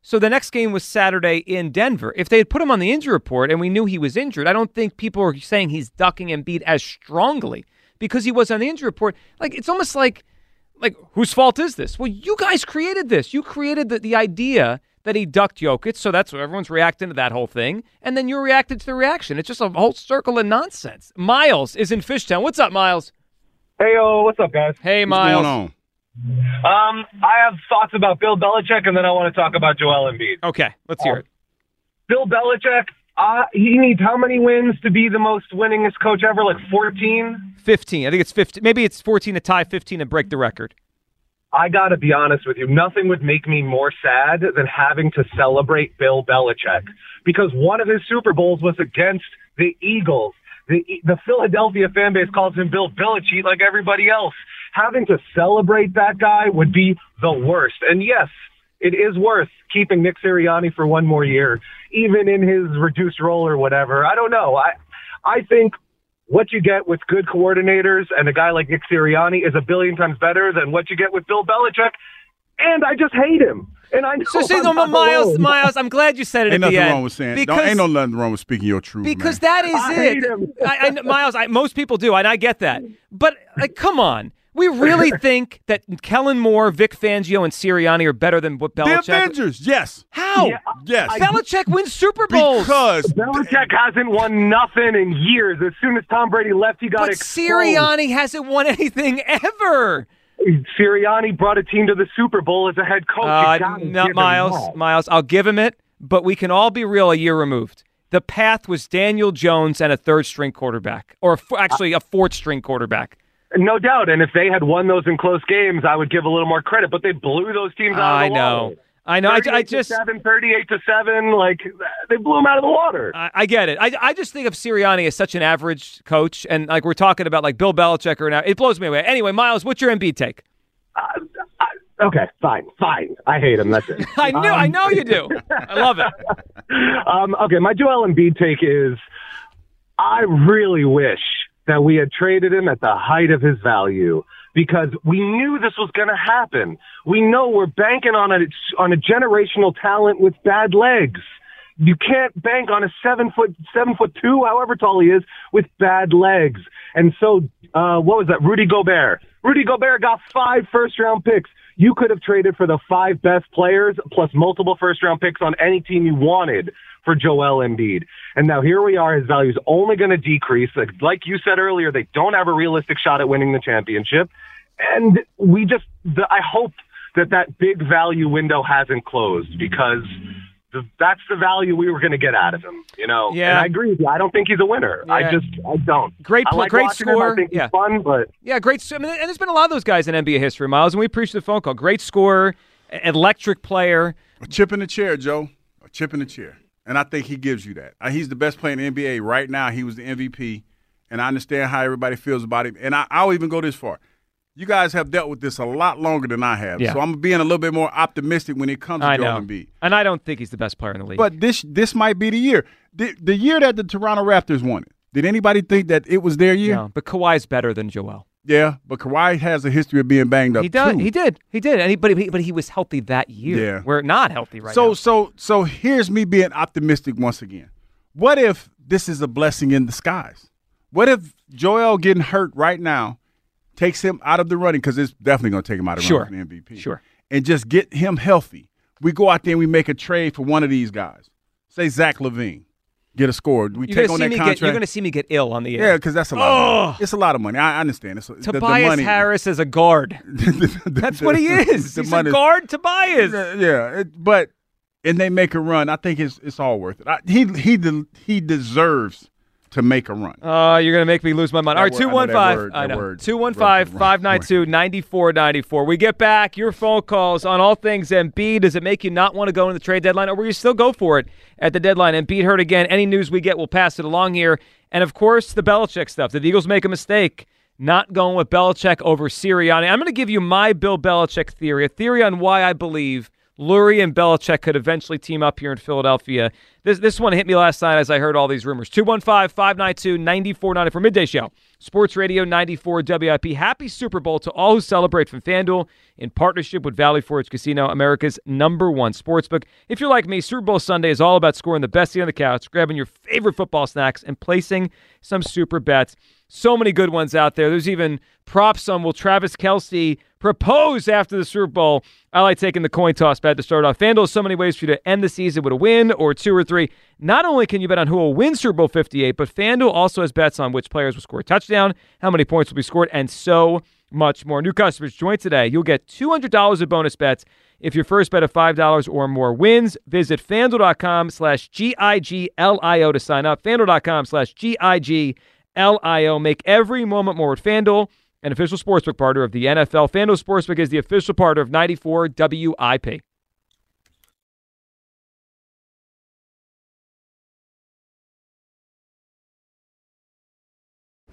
So the next game was Saturday in Denver. If they had put him on the injury report and we knew he was injured, I don't think people were saying he's ducking Embiid as strongly because he was on the injury report. Like it's almost like like whose fault is this? Well, you guys created this. You created the, the idea that he ducked Jokic, so that's what everyone's reacting to that whole thing, and then you reacted to the reaction. It's just a whole circle of nonsense. Miles is in Fishtown. What's up, Miles? Hey, yo, what's up, guys? Hey, What's Miles. going on? Um, I have thoughts about Bill Belichick, and then I want to talk about Joel Embiid. Okay, let's hear it. Bill Belichick, uh, he needs how many wins to be the most winningest coach ever? Like 14? 15. I think it's 15. Maybe it's 14 to tie 15 and break the record. I got to be honest with you. Nothing would make me more sad than having to celebrate Bill Belichick because one of his Super Bowls was against the Eagles. The, the Philadelphia fan base calls him Bill Belichick like everybody else. Having to celebrate that guy would be the worst. And yes, it is worth keeping Nick Sirianni for one more year, even in his reduced role or whatever. I don't know. I, I think what you get with good coordinators and a guy like Nick Sirianni is a billion times better than what you get with Bill Belichick. And I just hate him. And I know So, see, I'm no, not Miles, alone. Miles, I'm glad you said it Ain't at nothing the end. wrong with saying. because, Don't, ain't no nothing wrong with speaking your truth. because man. that is I it. hate him. I, I, Miles, I, most people do, and I get that. But like, come on. We really think that Kellen Moore, Vic Fangio, and Sirianni are better than what Belichick. The Avengers, yes. How? Yes. Belichick wins Super Bowls. Because Belichick hasn't won nothing in years. As soon as Tom Brady left, he got but exposed. Sirianni hasn't won anything ever. Sirianni brought a team to the Super Bowl as a head coach. Uh, not Miles. Miles, I'll give him it, but we can all be real. A year removed, the path was Daniel Jones and a third string quarterback, or a f- actually a fourth string quarterback. No doubt. And if they had won those in close games, I would give a little more credit. But they blew those teams out I of the know. water. I know. I, know. I just, seven, 38 to seven. Like they blew them out of the water. I, I get it. I, I just think of Sirianni as such an average coach, and like we're talking about like Bill Belichick or now, it blows me away. Anyway, Miles, what's your Embiid take? Uh, uh, okay, fine, fine. I hate him. That's it. I knew, I um, know you do. I love it. Um, okay, my Joel Embiid take is I really wish that we had traded him at the height of his value because we knew this was going to happen. We know we're banking on a on a generational talent with bad legs. You can't bank on a seven foot seven foot two, however tall he is, with bad legs. And so, uh, what was that? Rudy Gobert. Rudy Gobert got five first round picks. You could have traded for the five best players plus multiple first round picks on any team you wanted for Joel Embiid. And now here we are. His value is only going to decrease. Like, like you said earlier, they don't have a realistic shot at winning the championship. And we just, the, I hope that that big value window hasn't closed because the, that's the value we were going to get out of him. You know, Yeah. And I agree with you. I don't think he's a winner. I just, I don't. Great I like great watching him. score. I think Yeah. he's fun, but Yeah, great. I mean, and there's been a lot of those guys in NBA history, Miles, and we appreciate the phone call. Great scorer, electric player. A chip in the chair, Joe. A chip in the chair. And I think he gives you that. Uh, He's the best player in the NBA right now. He was the MVP. And I understand how everybody feels about him. And I, I'll even go this far. You guys have dealt with this a lot longer than I have, Yeah. so I'm being a little bit more optimistic when it comes to I Joel know. Embiid. And I don't think he's the best player in the league. But this this might be the year. The, the year that the Toronto Raptors won it. Did anybody think that it was their year? No, but Kawhi's better than Joel. Yeah, but Kawhi has a history of being banged up. He does. too. He did. He did. And he, but, he, but he was healthy that year. Yeah. We're not healthy right so now. so so here's me being optimistic once again. What if this is a blessing in disguise? What if Joel getting hurt right now takes him out of the running because it's definitely going to take him out of the Sure. running for the MVP. Sure. and just get him healthy. We go out there and we make a trade for one of these guys. Say Zach LaVine, get a score. We You're take on that contract. get. You're going to see me get ill on the air. yeah, because that's a lot. Of money. It's a lot of money. I understand. It's the- the, Tobias money. Harris is a guard. That's what he is. the He's money- a guard. Tobias. Yeah, it, but and they make a run. I think it's it's all worth it. I, he he he deserves to make a run. Uh, you're going to make me lose my mind. All right, word- I know that 215. word- I know. word- 215 592 9494. We get back your phone calls on all things Embiid. Does it make you not want to go in the trade deadline, or will you still go for it at the deadline? Embiid hurt again. Any news we get, we'll pass it along here. And of course, the Belichick stuff. Did the Eagles make a mistake not going with Belichick over Sirianni? I'm going to give you my Bill Belichick theory, a theory on why I believe Lurie and Belichick could eventually team up here in Philadelphia. This this one hit me last night as I heard all these rumors. 215 592 9494 midday show. Sports Radio 94 WIP. Happy Super Bowl to all who celebrate from FanDuel in partnership with Valley Forge Casino, America's number one sportsbook. If you're like me, Super Bowl Sunday is all about scoring the best seat on the couch, grabbing your favorite football snacks, and placing some super bets. So many good ones out there. There's even props on will Travis Kelce propose after the Super Bowl. I like taking the coin toss bet to start off. FanDuel has so many ways for you to end the season with a win or two or three. Not only can you bet on who will win Super Bowl 58, but FanDuel also has bets on which players will score a touchdown, how many points will be scored, and so much more. New customers join today. You'll get $200 of bonus bets if your first bet of $5 or more wins. Visit FanDuel.com slash G-I-G-L-I-O to sign up. FanDuel.com slash G-I-G-L-I-O. Make every moment more with FanDuel, an official sportsbook partner of the NFL. FanDuel Sportsbook is the official partner of 94 WIP.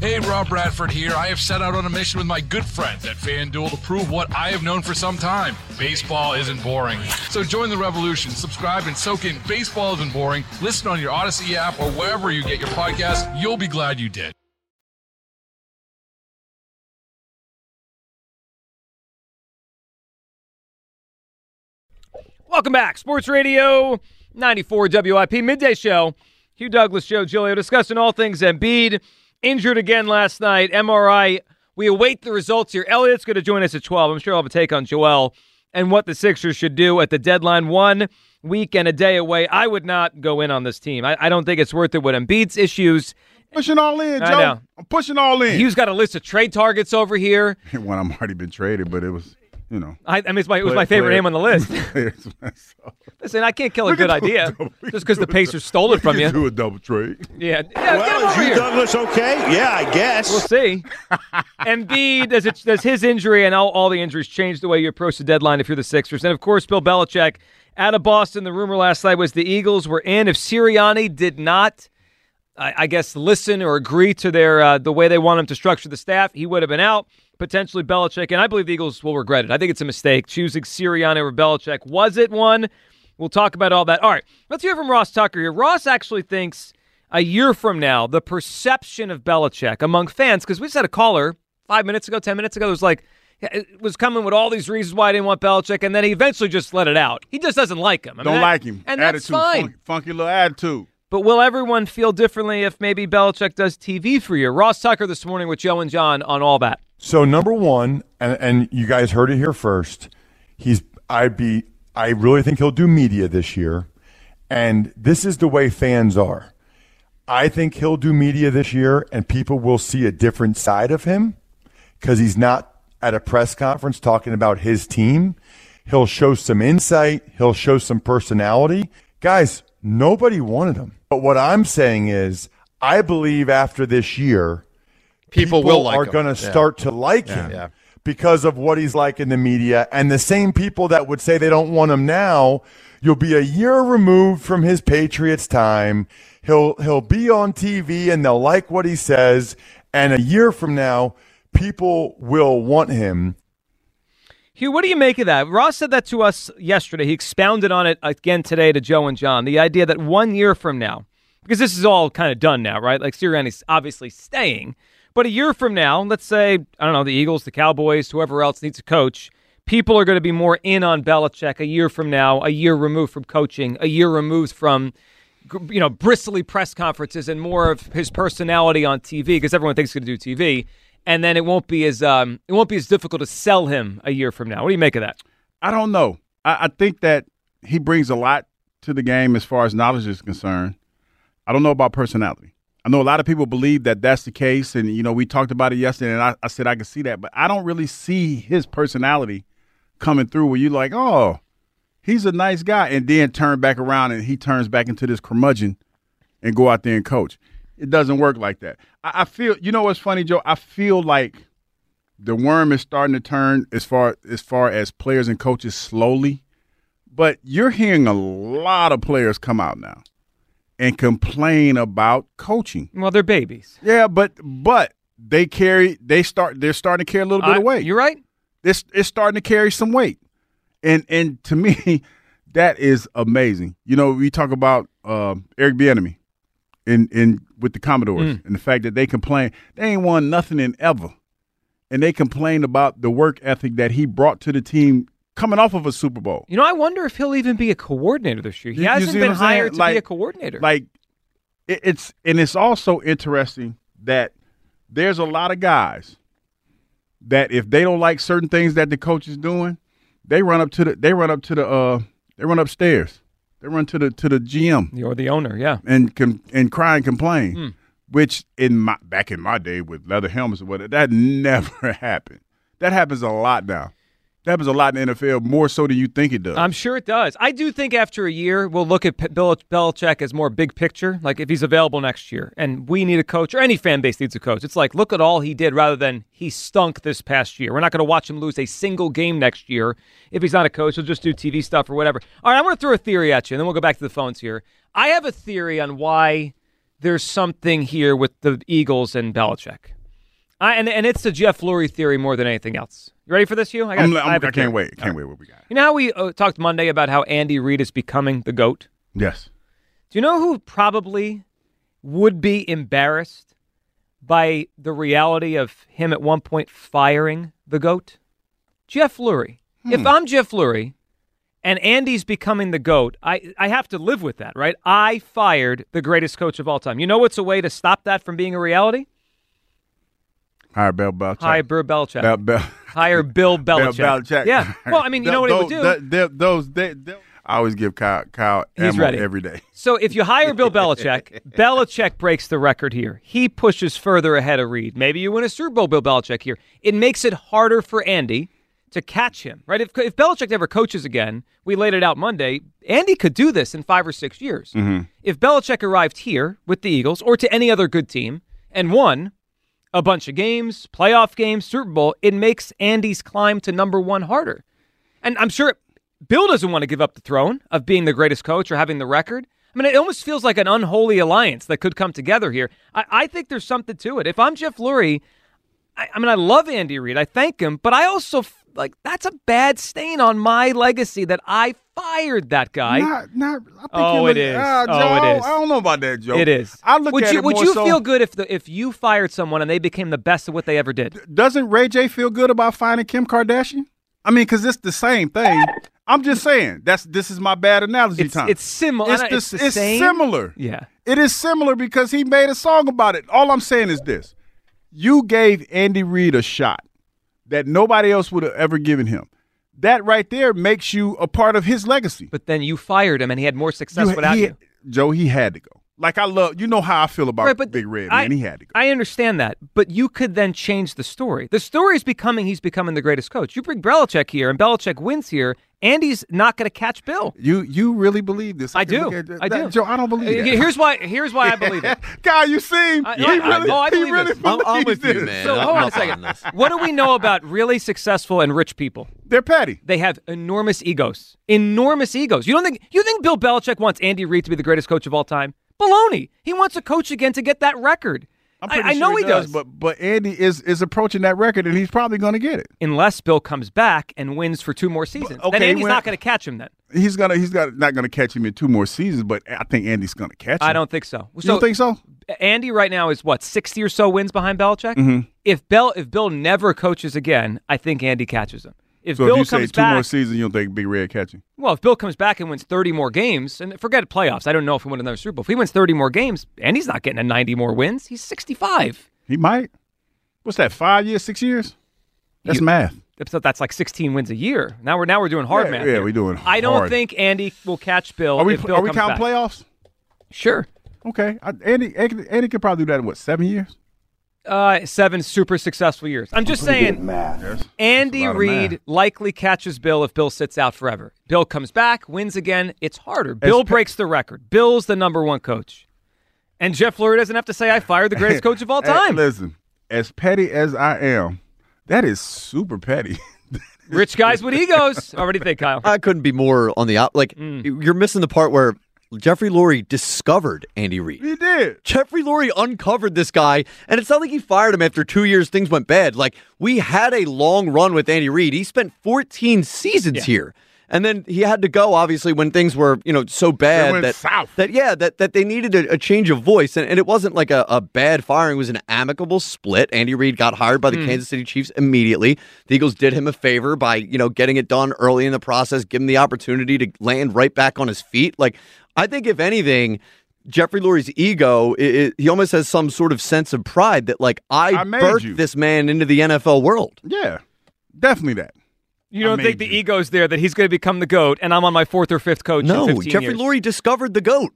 Hey, Rob Bradford here. I have set out on a mission with my good friends at FanDuel to prove what I have known for some time baseball isn't boring. So join the revolution. Subscribe and soak in Baseball Isn't Boring. Listen on your Odyssey app or wherever you get your podcast. You'll be glad you did. Welcome back. Sports Radio 94 WIP Midday Show. Hugh Douglas, Joe Giglio discussing all things Embiid. Injured again last night. MRI. We await the results here. Elliot's going to join us at 12. I'm sure I'll have a take on Joel and what the Sixers should do at the deadline. One week and a day away. I would not go in on this team. I, I don't think it's worth it with Embiid's issues. Pushing all in, I Joe. know. I'm pushing all in. He's got a list of trade targets over here. One I'm already been traded, but it was, you know. I, I mean, it's my, it was Play- my favorite player- name on the list. Listen, I can't kill a good can a idea double- just because the Pacers stole it from you. can Do a double trade. Yeah, yeah get him over here. Douglas okay? Yeah, I guess. We'll see. Embiid, does, it, does his injury and all, all the injuries change the way you approach the deadline if you're the Sixers? And of course, Bill Belichick out of Boston. The rumor last night was the Eagles were in. If Sirianni did not, I, I guess, listen or agree to their uh, the way they want him to structure the staff, he would have been out. Potentially Belichick, and I believe the Eagles will regret it. I think it's a mistake choosing Sirianni over Belichick. Was it one? We'll talk about all that. All right, let's hear from Ross Tucker here. Ross actually thinks a year from now, the perception of Belichick among fans, because we just had a caller five minutes ago, ten minutes ago. It was like it was coming with all these reasons why I didn't want Belichick, and then he eventually just let it out. He just doesn't like him. I mean, Don't that- like him. and attitude, that's fine. Funky, funky little attitude. But will everyone feel differently if maybe Belichick does TV for you? Ross Tucker this morning with Joe and John on all that. So number one, and, and you guys heard it here first. He's I'd be I really think he'll do media this year, and this is the way fans are. I think he'll do media this year, and people will see a different side of him because he's not at a press conference talking about his team. He'll show some insight. He'll show some personality. Guys, nobody wanted him. But what I'm saying is, I believe after this year, People will like are going to start to like him Yeah. because of what he's like in the media. And the same people that would say they don't want him now, you'll be a year removed from his Patriots time. He'll he'll be on TV and they'll like what he says. And a year from now, people will want him. Hugh, what do you make of that? Ross said that to us yesterday. He expounded on it again today to Joe and John. The idea that one year from now, because this is all kind of done now, right? Like Sirianni's obviously staying, but a year from now, let's say I don't know the Eagles, the Cowboys, whoever else needs a coach. People are going to be more in on Belichick a year from now, a year removed from coaching, a year removed from you know bristly press conferences and more of his personality on TV because everyone thinks he's going to do TV, and then it won't be as um, it won't be as difficult to sell him a year from now. What do you make of that? I don't know. I, I think that he brings a lot to the game as far as knowledge is concerned. I don't know about personality. I know a lot of people believe that that's the case, and you know we talked about it yesterday, and I, I said I could see that, but I don't really see his personality coming through. Where you like, oh, he's a nice guy, and then turn back around and he turns back into this curmudgeon and go out there and coach. It doesn't work like that. I, I feel, you know, what's funny, Joe? I feel like the worm is starting to turn as far as far as players and coaches slowly, but you're hearing a lot of players come out now and complain about coaching. Well, they're babies. Yeah, but but they carry they start they're starting to carry a little bit I- of weight. You're right. It's it's starting to carry some weight, and and to me, that is amazing. You know, we talk about um, Eric Bieniemy in in with the Commanders Mm. and the fact that they complain they ain't won nothing in ever, and they complain about the work ethic that he brought to the team coming off of a Super Bowl. You know, I wonder if he'll even be a coordinator this year. He You- you hasn't see been what I'm saying? hired to Like- be a coordinator. Like it, it's and it's also interesting that there's a lot of guys that if they don't like certain things that the coach is doing, they run up to the they run up to the uh they run upstairs. They run to the to the GM or the owner, yeah, and com- and cry and complain. Hmm. Which in my back in my day with leather helmets or whatever, that never happened. That happens a lot now. Happens a lot in the NFL, more so than you think it does. I'm sure it does. I do think after a year, we'll look at Bill Belichick as more big picture. Like if he's available next year, and we need a coach, or any fan base needs a coach. It's like look at all he did, rather than he stunk this past year. We're not going to watch him lose a single game next year if he's not a coach. He'll just do TV stuff or whatever. All right, I want to throw a theory at you, and then we'll go back to the phones here. I have a theory on why there's something here with the Eagles and Belichick. I, and, and it's the Jeff Lurie theory more than anything else. You ready for this, Hugh? I'm- I'm- have a I can't theory. wait. Can't All wait what we got. You know how we uh, talked Monday about how Andy Reid is becoming the GOAT? Yes. Do you know who probably would be embarrassed by the reality of him at one point firing the GOAT? Jeff Lurie. If I'm Jeff Lurie and Andy's becoming the GOAT, I, I have to live with that, right? I fired the greatest coach of all time. You know what's a way to stop that from being a reality? Hire Bill Belichick. Hire Bill Belichick. Hire Bill Belichick. Bill Belichick. Yeah. Well, I mean, you know what he would do? Those, th- those, they, I always give Kyle, Kyle He's ammo ready. every day. So if you hire Bill Belichick, Belichick breaks the record here. He pushes further ahead of Reid. Maybe you win a Super Bowl, Bill Belichick here. It makes it harder for Andy to catch him, right? If, if Belichick ever coaches again, we laid it out Monday, Andy could do this in five or six years. Mm-hmm. If Belichick arrived here with the Eagles or to any other good team and won a bunch of games, playoff games, Super Bowl, it makes Andy's climb to number one harder. And I'm sure Bill doesn't want to give up the throne of being the greatest coach or having the record. I mean, it almost feels like an unholy alliance that could come together here. I, I think there's something to it. If I'm Jeff Lurie, I, I mean, I love Andy Reid. I thank him, but I also like that's a bad stain on my legacy that I fired that guy. Not, not. I think Oh, it is. Uh, oh, Joe, it I don't- is. I don't know about that, Joe. It is. I look would at you it would more you so- feel good if the, if you fired someone and they became the best of what they ever did? Doesn't Ray J feel good about finding Kim Kardashian? I mean, because it's the same thing. I'm just saying that's this is my bad analogy It's- time. it's similar. It's, the- it's it's similar. Yeah. It is similar because he made a song about it. All I'm saying is this: you gave Andy Reid a shot that nobody else would have ever given him. That right there makes you a part of his legacy. But then you fired him and he had more success without he- you. Joe, he had to go. Like I love, you know how I feel about Right, but Big Red, I, man. He had to go. I understand that, but you could then change the story. The story is becoming he's becoming the greatest coach. You bring Belichick here, and Belichick wins here. Andy's not going to catch Bill. You you really believe this? I can do. look at- I that- do. Joe. I don't believe uh, it. Here's why. Here's why I believe it. Guy, you see him? I- he I- really, oh, I he believe really this. I'm- I'm believes with you, this. man. So I'm hold on a second. What do we know about really successful and rich people? They're petty. They have enormous egos. Enormous egos. You don't think you think Bill Belichick wants Andy Reid to be the greatest coach of all time? Baloney. He wants a coach again to get that record. I'm I, I know he does, but but Andy is is approaching that record, and he's probably going to get it. unless Bill comes back and wins for two more seasons. okay, then Andy's when- not going to catch him. Then He's gonna he's got not going to catch him in two more seasons, but I think Andy's going to catch him. I don't think so. You don't think so? Andy right now is what sixty or so wins behind Belichick. Mhm. If Bill if Bill never coaches again, I think Andy catches him. If so Bill if you say two more seasons, you don't think Big Red catching? well, if Bill comes back and wins thirty more games, and forget playoffs, I don't know if he wins another Super Bowl. If he wins thirty more games, and he's not getting a ninety more wins. He's sixty five. He might. What's that? Five years, six years? That's math. So that's like sixteen wins a year. Now we're now we're doing hard Yeah, math. yeah, here. we're doing I don't hard. think Andy will catch Bill. Are we Bill are we counting back. playoffs? Sure. Okay, I, Andy, Andy Andy could probably do that in what seven years? Uh, seven super successful years. I'm just saying. Andy Reid math. likely catches Bill if Bill sits out forever. Bill comes back, wins again. It's harder. Bill pe- breaks the record. Bill's the number one coach, and Jeff Lurie doesn't have to say I fired the greatest coach of all Hey, time. listen, as petty as I am, that is super petty. Rich guys with egos. What do you think, Kyle? I couldn't be more on the op. Like Mm. you're missing the part where Jeffrey Lurie discovered Andy Reid. he did. Jeffrey Lurie uncovered this guy, and it's not like he fired him after two years. Things went bad. Like we had a long run with Andy Reid. He spent 14 seasons here, and then he had to go. Obviously, when things were you know so bad that south. that yeah that that they needed a, a change of voice, and, and it wasn't like a, a bad firing. It was an amicable split. Andy Reid got hired by the Hmm. Kansas City Chiefs immediately. The Eagles did him a favor by you know getting it done early in the process, give him the opportunity to land right back on his feet. Like I think if anything. Jeffrey Lurie's ego, it, it- he almost has some sort of sense of pride that, like, I, I birthed you. this man into the NFL world. Yeah, definitely that. You don't think made the ego's there that he's going to become the goat, and I'm on my fourth or fifth coach? in No, 15 Jeffrey years? Lurie discovered the GOAT.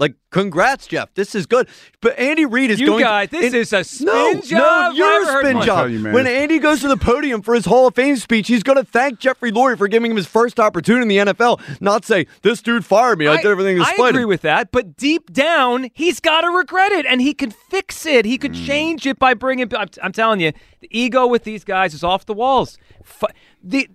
Like, congrats, Jeff. This is good. But Andy Reid is You going. guys, this and- is a spin no, job. No, you're a spin job. you, when Andy goes to the podium for his Hall of Fame speech, he's going to thank Jeffrey Lurie for giving him his first opportunity in the NFL, not say, this dude fired me. I, did everything to I agree him. with that, but deep down, he's got to regret it, and he can fix it. He could Hmm. change it by bringing. I'm, I'm telling you, the ego with these guys is off the walls. F- the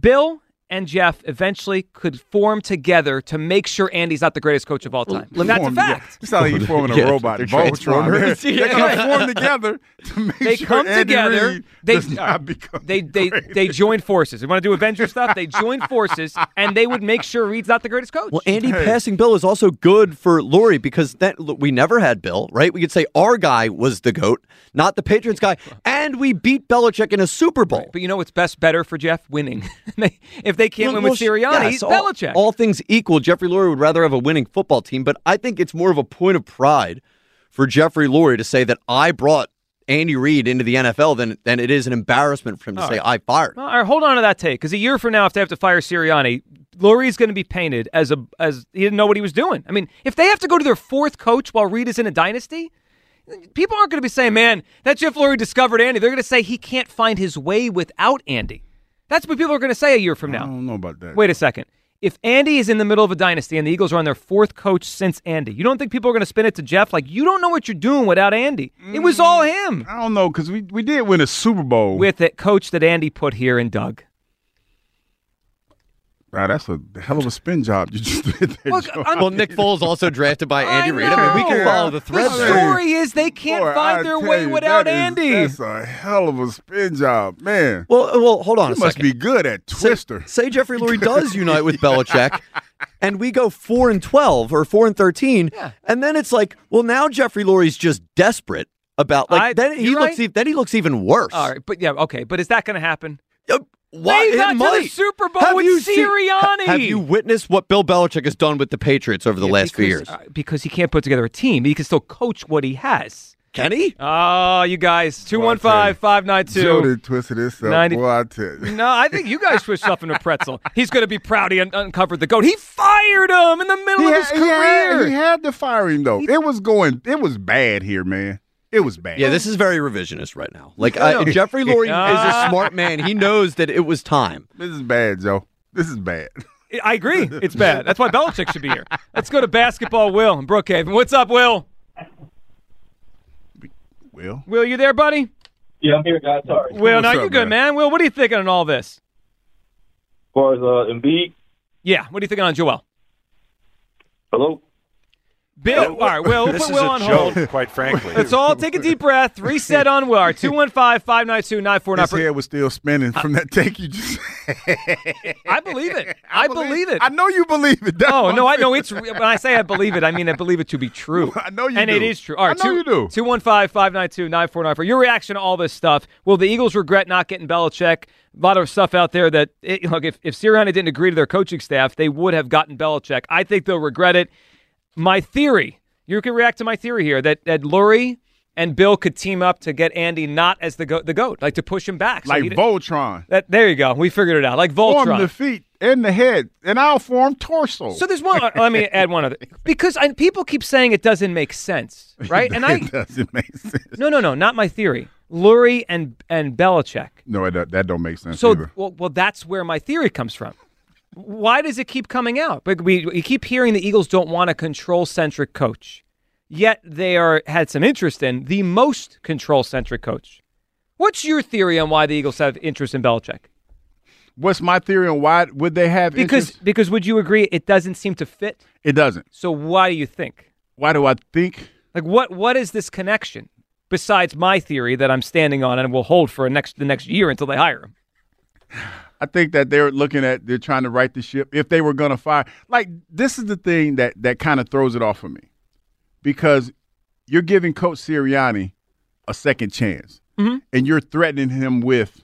Bill and Jeff eventually could form together to make sure Andy's not the greatest coach of all time. And that's a Form together. fact. It's not like he's forming a Yeah, robot. they're Voltron. They're, they're going to form together to make They sure come Andy together. Reid They does not become they they great. they join forces. You want to do Avenger stuff? They join forces, and they would make sure Reid's not the greatest coach. Well, Andy Hey. passing Bill is also good for Lurie because that we never had Bill, right? We could say our guy was the goat, not the Patriots guy, and we beat Belichick in a Super Bowl. But you know what's best better for Jeff? Winning. If they can't win with well, Sirianni, yes, all, Belichick. All things equal, Jeffrey Lurie would rather have a winning football team, but I think it's more of a point of pride for Jeffrey Lurie to say that I brought Andy Reid into the NFL than than it is an embarrassment for him to All say right. I fired. All right, hold on to that take because a year from now, if they have to fire Sirianni, Lurie's going to be painted as a as he didn't know what he was doing. I mean, if they have to go to their fourth coach while Reid is in a dynasty, people aren't going to be saying, "Man, that Jeff Lurie discovered Andy." They're going to say he can't find his way without Andy. That's what people are going to say a year from now. I don't know about that. Wait a second. If Andy is in the middle of a dynasty and the Eagles are on their fourth coach since Andy, you don't think people are going to spin it to Jeff like you don't know what you're doing without Andy? It was mm, all him I don't know because we, we did win a Super Bowl. with that coach that Andy put here and Doug. Wow, that's a hell of a spin job you just did there. Joe. well, Nick Foles also drafted by Andy Reid. I mean, we can follow the thread The story is they can't Boy, find I their way you, without that is- Andy. That's a hell of a spin job, man. Well, uh, well, hold on You a must second. be good at Twister. Say, say Jeffrey Lurie does unite with Belichick, and we go four and twelve or four and thirteen, and then it's like, well, now Jeffrey Lurie's just desperate about like I- then he you're looks right. e- then he looks even worse. All right, but yeah, okay, but is that going to happen? Why They it got to the Super Bowl Have with you seen- Sirianni. have you witnessed what Bill Belichick has done with the Patriots over the Yeah, last few years? uh, because he can't put together a team. He can still coach what he has. Can he? Oh, you guys, Boy, I 215 Joe 592. did twisted himself. 90 Boy, I tell you. No, I think you guys switched stuff into a pretzel. He's going to be proud he un- uncovered the goat. He fired him in the middle He of had, his he had- career. he had to fire him though. It was going. It was bad here, man. It was bad. Yeah, this is very revisionist right now. Like uh, Jeffrey Lurie is a smart man. He knows that it was time. This is bad, Joe. This is bad. I agree. It's bad. That's why Belichick should be here. Let's go to basketball. Will in Brookhaven. What's up, Will? Will, Will, you there, buddy? Yeah, I'm here, guys. Sorry. Will, now you're good, man. Will, what are you thinking on all this? As far as uh, Embiid, Yeah, what are you thinking on Joel? hello. Bill, all right, Will, we'll This put is Will a on joke, hold. quite frankly. Let's all take a deep breath. Reset on Will. 215 592 His 9499. head was still spinning from that take you just. I believe it. I, believe, it. I know you believe it. That's Oh no, I'm know saying. it's when I say I believe it, I mean I believe it to be true. I know you do. and do. it is true. All right, I know you do. 215-592-9494. Your reaction to all this stuff. Will the Eagles regret not getting Belichick? A lot of stuff out there that it, look if if Sirianni didn't agree to their coaching staff, they would have gotten Belichick. I think they'll regret it. My theory, you can react to my theory here that that Lurie and Bill could team up to get Andy not as the goat, the goat, like to push him back. So like Voltron. That there you go. We figured it out. Like Voltron. Form the feet and the head, and I'll form torso. So there's one. uh, let me add one other because I, people keep saying it doesn't make sense, right? And I doesn't make sense. no, no, no, not my theory. Lurie and and Belichick. No, don't- that don't make sense So either. well, well, that's where my theory comes from. Why does it keep coming out? But we, we keep hearing the Eagles don't want a control centric coach, yet they are had some interest in the most control centric coach. What's your theory on why the Eagles have interest in Belichick? What's my theory on why would they have Because interest? because would you agree it doesn't seem to fit? It doesn't. So why do you think? Why do I think? Like what what is this connection besides my theory that I'm standing on and will hold for a next the next year until they hire him? I think that they're looking at they're trying to right the ship. If they were going to fire, like this is the thing that that kind of throws it off for me, because you're giving Coach Sirianni a second chance, Mhm. and you're threatening him with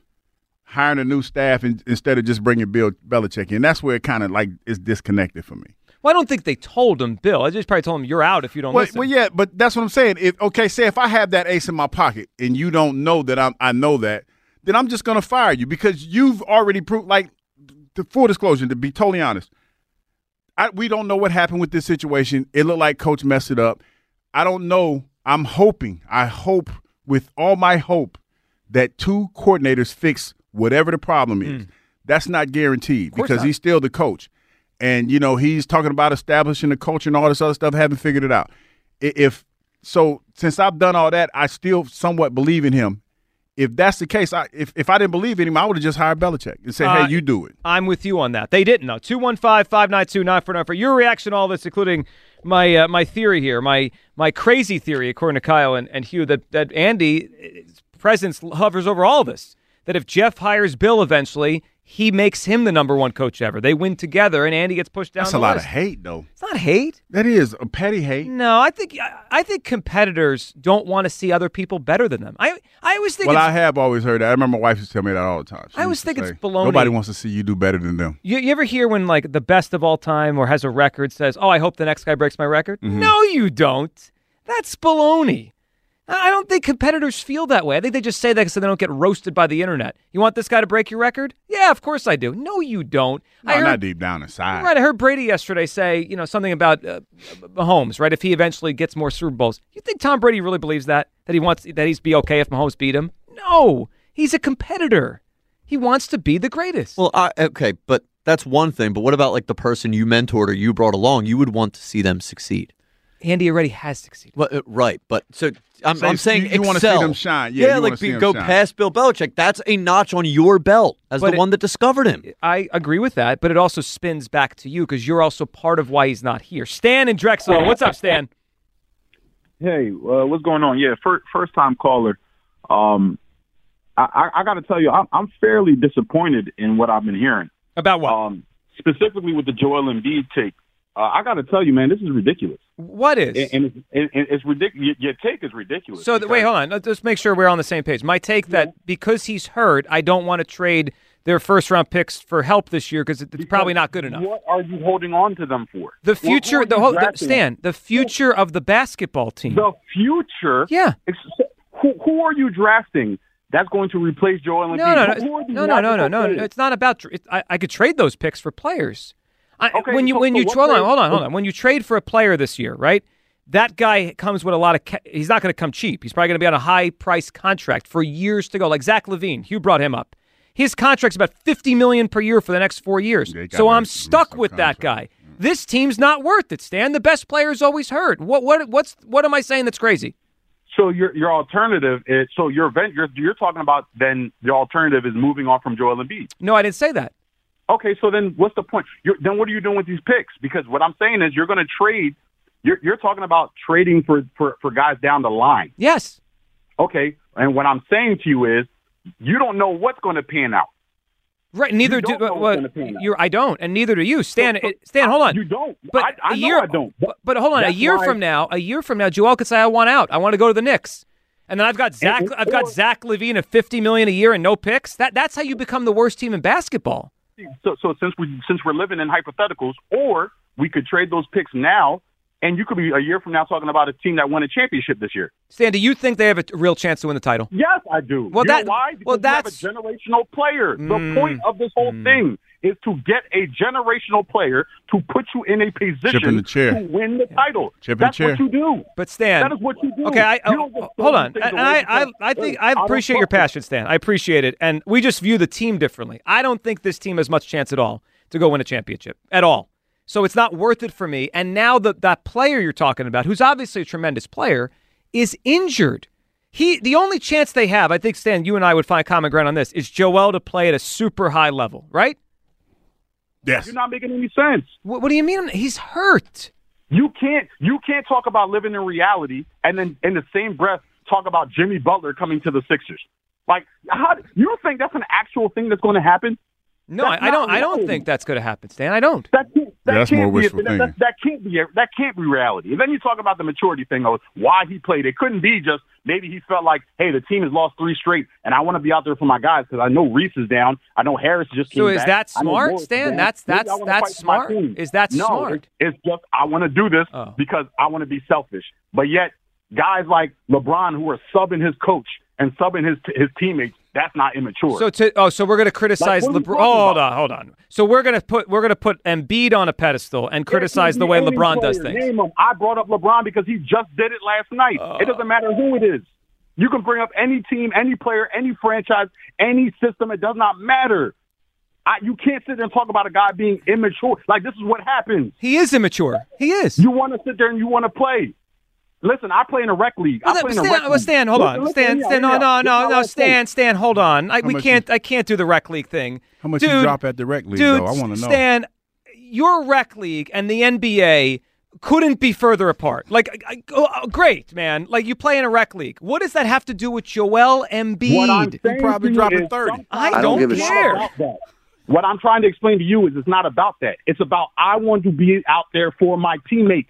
hiring a new staff in, instead of just bringing Bill Belichick in. That's where it kind of like is disconnected for me. Well, I don't think they told him, Bill. I just probably told him you're out if you don't Well, listen. well, yeah, but that's what I'm saying. If okay, say if I have that ace in my pocket and you don't know that I'm, I know that, then I'm just going to fire you because you've already proved. Like, to full disclosure, to be totally honest, I, we don't know what happened with this situation. It looked like Coach messed it up. I don't know. I'm hoping. I hope with all my hope that two coordinators fix whatever the problem is. Hmm. That's not guaranteed because not. he's still the coach. And you know he's talking about establishing the culture and all this other stuff. Haven't figured it out. If so, since I've done all that, I still somewhat believe in him. If that's the case, I, if if I didn't believe in him, I would have just hired Belichick and said, Uh, "Hey, you do it." I'm with you on that. They didn't though. 215-592-9494. Your reaction to all this, including my uh, my theory here, my my crazy theory, according to Kyle and, and Hugh, that that Andy's presence hovers over all this. That if Jeff hires Bill eventually, he makes him the number one coach ever. They win together, and Andy gets pushed down. That's a lot list. of hate, though. It's not hate. That is a petty hate. No, I think I, think competitors don't want to see other people better than them. I I always think Well, I have always heard that. I remember my wife used to tell me that all the time. She I always think it's baloney. Nobody wants to see you do better than them. You, you ever hear when like the best of all time or has a record says, "Oh, I hope the next guy breaks my record"? Mhm. No, you don't. That's baloney. I I don't think competitors feel that way. I think they just say that so they don't get roasted by the internet. You want this guy to break your record? Yeah, of course I do. No, you don't. No, I heard, not deep down inside. Right, I heard Brady yesterday say, you know, something about uh, Mahomes. Right, if he eventually gets more Super Bowls, you think Tom Brady really believes that? That he wants that he's be okay if Mahomes beat him? No, he's a competitor. He wants to be the greatest. Well, I, okay, but that's one thing. But what about like the person you mentored or you brought along? You would want to see them succeed. Andy already has succeeded. Well, uh, right, but so I'm, Say- I'm saying you- you wanna see them shine. Yeah, you like see be, them go shine. past Bill Belichick. That's a notch on your belt as But the it- one that discovered him. I agree with that, but it also spins back to you because you're also part of why he's not here. Stan and Drexel, what's up, Stan? Hey, uh, what's going on? Yeah, first first time caller. Um, I, I, I got to tell you, I'm, I'm fairly disappointed in what I've been hearing. About what? Um, specifically with the Joel Embiid take. Uh, I got to tell you, man, this is ridiculous. What is? And, and it's, and and it's ridiculous. Your take is ridiculous. So th- wait, hold on. Let's just make sure we're on the same page. My take that because he's hurt, I don't want to trade their first round picks for help this year because it's probably not good enough. What are you holding on to them for? The future, are the whole the. Stan, the future of the basketball team. The future. Yeah. Who, who are you drafting? That's going to replace Joel Embiid. No, no, no, no, no, no, no, no. It's not about. It, I, I could trade those picks for players. I, Okay, when you so- when so you what hold on, hold on, hold on. When you trade for a player this year, right? That guy comes with a lot of. Ca- he's not going to come cheap. He's probably going to be on a high price contract for years to go. Like Zach LaVine, Hugh brought him up. His contract's about fifty million per year for the next four years. So very I'm stuck with that guy. This team's not worth it, Stan. The best player's always hurt. What what what's what am I saying that's crazy? So your your alternative is so your event you're you're talking about then the alternative is moving on from Joel Embiid. No, I didn't say that. Okay, so then what's the point? You're, then what are you doing with these picks? Because what I'm saying is you're going to trade. You're you're talking about trading for for for guys down the line. Yes. Okay, and what I'm saying to you is you don't know what's going to pan out. Right. Neither do don't know what's gonna pan out. you're. I don't, and neither do you, Stan. it- Stan, hold on. You don't. But I, I a know year, I don't. But, but hold on. A year from now, a year from now, Joel could say, "I want out. I want to go to the Knicks." And then I've got Zach. and- I've got or- Zach LaVine at fifty million a year and no picks. That that's how you become the worst team in basketball. So so since we since we're living in hypotheticals, or we could trade those picks now, and you could be a year from now talking about a team that won a championship this year. Stan, do you think they have a real chance to win the title? Yes, I do. Well, you that- why? Because well, you have that's- a generational player. The Mm. point of this whole thing is to get a generational player to put you in a position in the chair. to win the title. Chip in the That's what you do. But Stan, that is what you do. Okay, I, You oh, don't hold on, things and I, I, I think I don't appreciate your passion, Stan. I appreciate it, and we just view the team differently. I don't think this team has much chance at all to go win a championship at all. So it's not worth it for me. And now that that player you're talking about, who's obviously a tremendous player, is injured. He the only chance they have, I think, Stan, you and I would find common ground on this, is Joel to play at a super high level, right? Yes. You're not making any sense. What, what do you mean? He's hurt. You can't you can't talk about living in reality and then in the same breath talk about Jimmy Butler coming to the Sixers. Like how you think that's an actual thing that's going to happen? No, I, I don't. not I don't think that's going to happen, Stan. I don't. That can't, that Yeah, that's can't more be wishful that, that, thinking. that can't be that can't be reality. And then you talk about the maturity thing of why he played. It couldn't be just maybe he felt like, hey, the team has lost three straight, and I want to be out there for my guys because I know Reese is down. I know Harris just came So is back. that I know smart, Stan? That's- that's- that's fight for my smart? Is that no, smart? It's, it's just I want to do this Oh. because I want to be selfish. But yet, guys like LeBron who are subbing his coach and subbing his his teammates, that's not immature. So to oh, so we're going to criticize Like, what are we LeBron. talking Hold on, hold on. So we're going to put we're going to put Embiid on a pedestal and criticize the way LeBron does player, things. Name him. I brought up LeBron because he just did it last night. Uh. it doesn't matter who it is. You can bring up any team, any player, any franchise, any system. It does not matter. I, you can't sit there and talk about a guy being immature. Like this is what happens. He is immature. He is. You want to sit there and you want to play. Listen, I play in a rec league. I Well, play in a rec well, league. Stan, hold on. Stan, Stan, no, no, no, no, Stan, Stan, hold on. I, we can't, I can't do the rec league thing. How much Dude, you drop at the rec league, Dude, though? I want to know. Stan, your rec league and the NBA couldn't be further apart. Like, I, I- oh, oh, great, man. Like, you play in a rec league. What does that have to do with Joel Embiid? What I'm saying probably to you dropping is 30. sometimes I it's don't not care. about that. What I'm trying to explain to you is it's not about that. It's about I want to be out there for my teammates.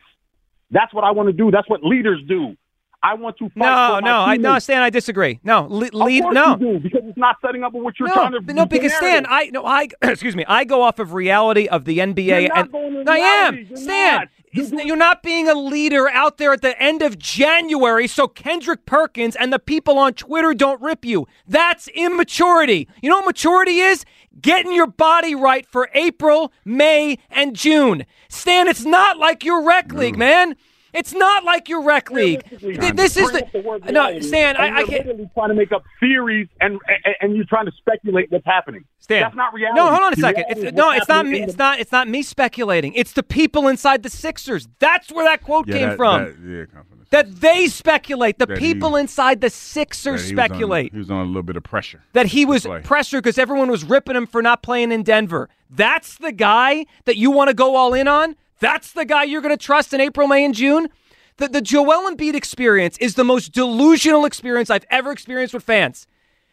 That's what I want to do. That's what leaders do. I want to fight No, no, I no. Stan, I disagree. No, le- lead, no. do, because it's not setting up with what you're no, trying to no, because Stan, I no, I excuse me, I go off of reality of the NBA, and going in No, I am. You're Stan. not. You're not being a leader out there at the end of January, so Kendrick Perkins and the people on Twitter don't rip you. That's immaturity. You know what maturity is? Getting your body right for April, May, and June. Stan, it's not like your rec league, mm. man. It's not like your rec league. Th- This is the, the word no, reality, Stan. and I, I you're can't. literally trying to make up theories and, and and you're trying to speculate what's happening. Stan. That's not reality. No, hold on a second. It's, no, it's not me. It's the- not. It's not me speculating. It's the people inside the Sixers. That's where that quote Yeah, came that- from. that- yeah, come from That they speculate. The That he- people inside the Sixers he was on- speculate he was on a little bit of pressure. that he was play. pressure because everyone was ripping him for not playing in Denver. That's the guy that you want to go all in on. That's the guy you're going to trust in April, May, and June. The, the Joel Embiid experience is the most delusional experience I've ever experienced with fans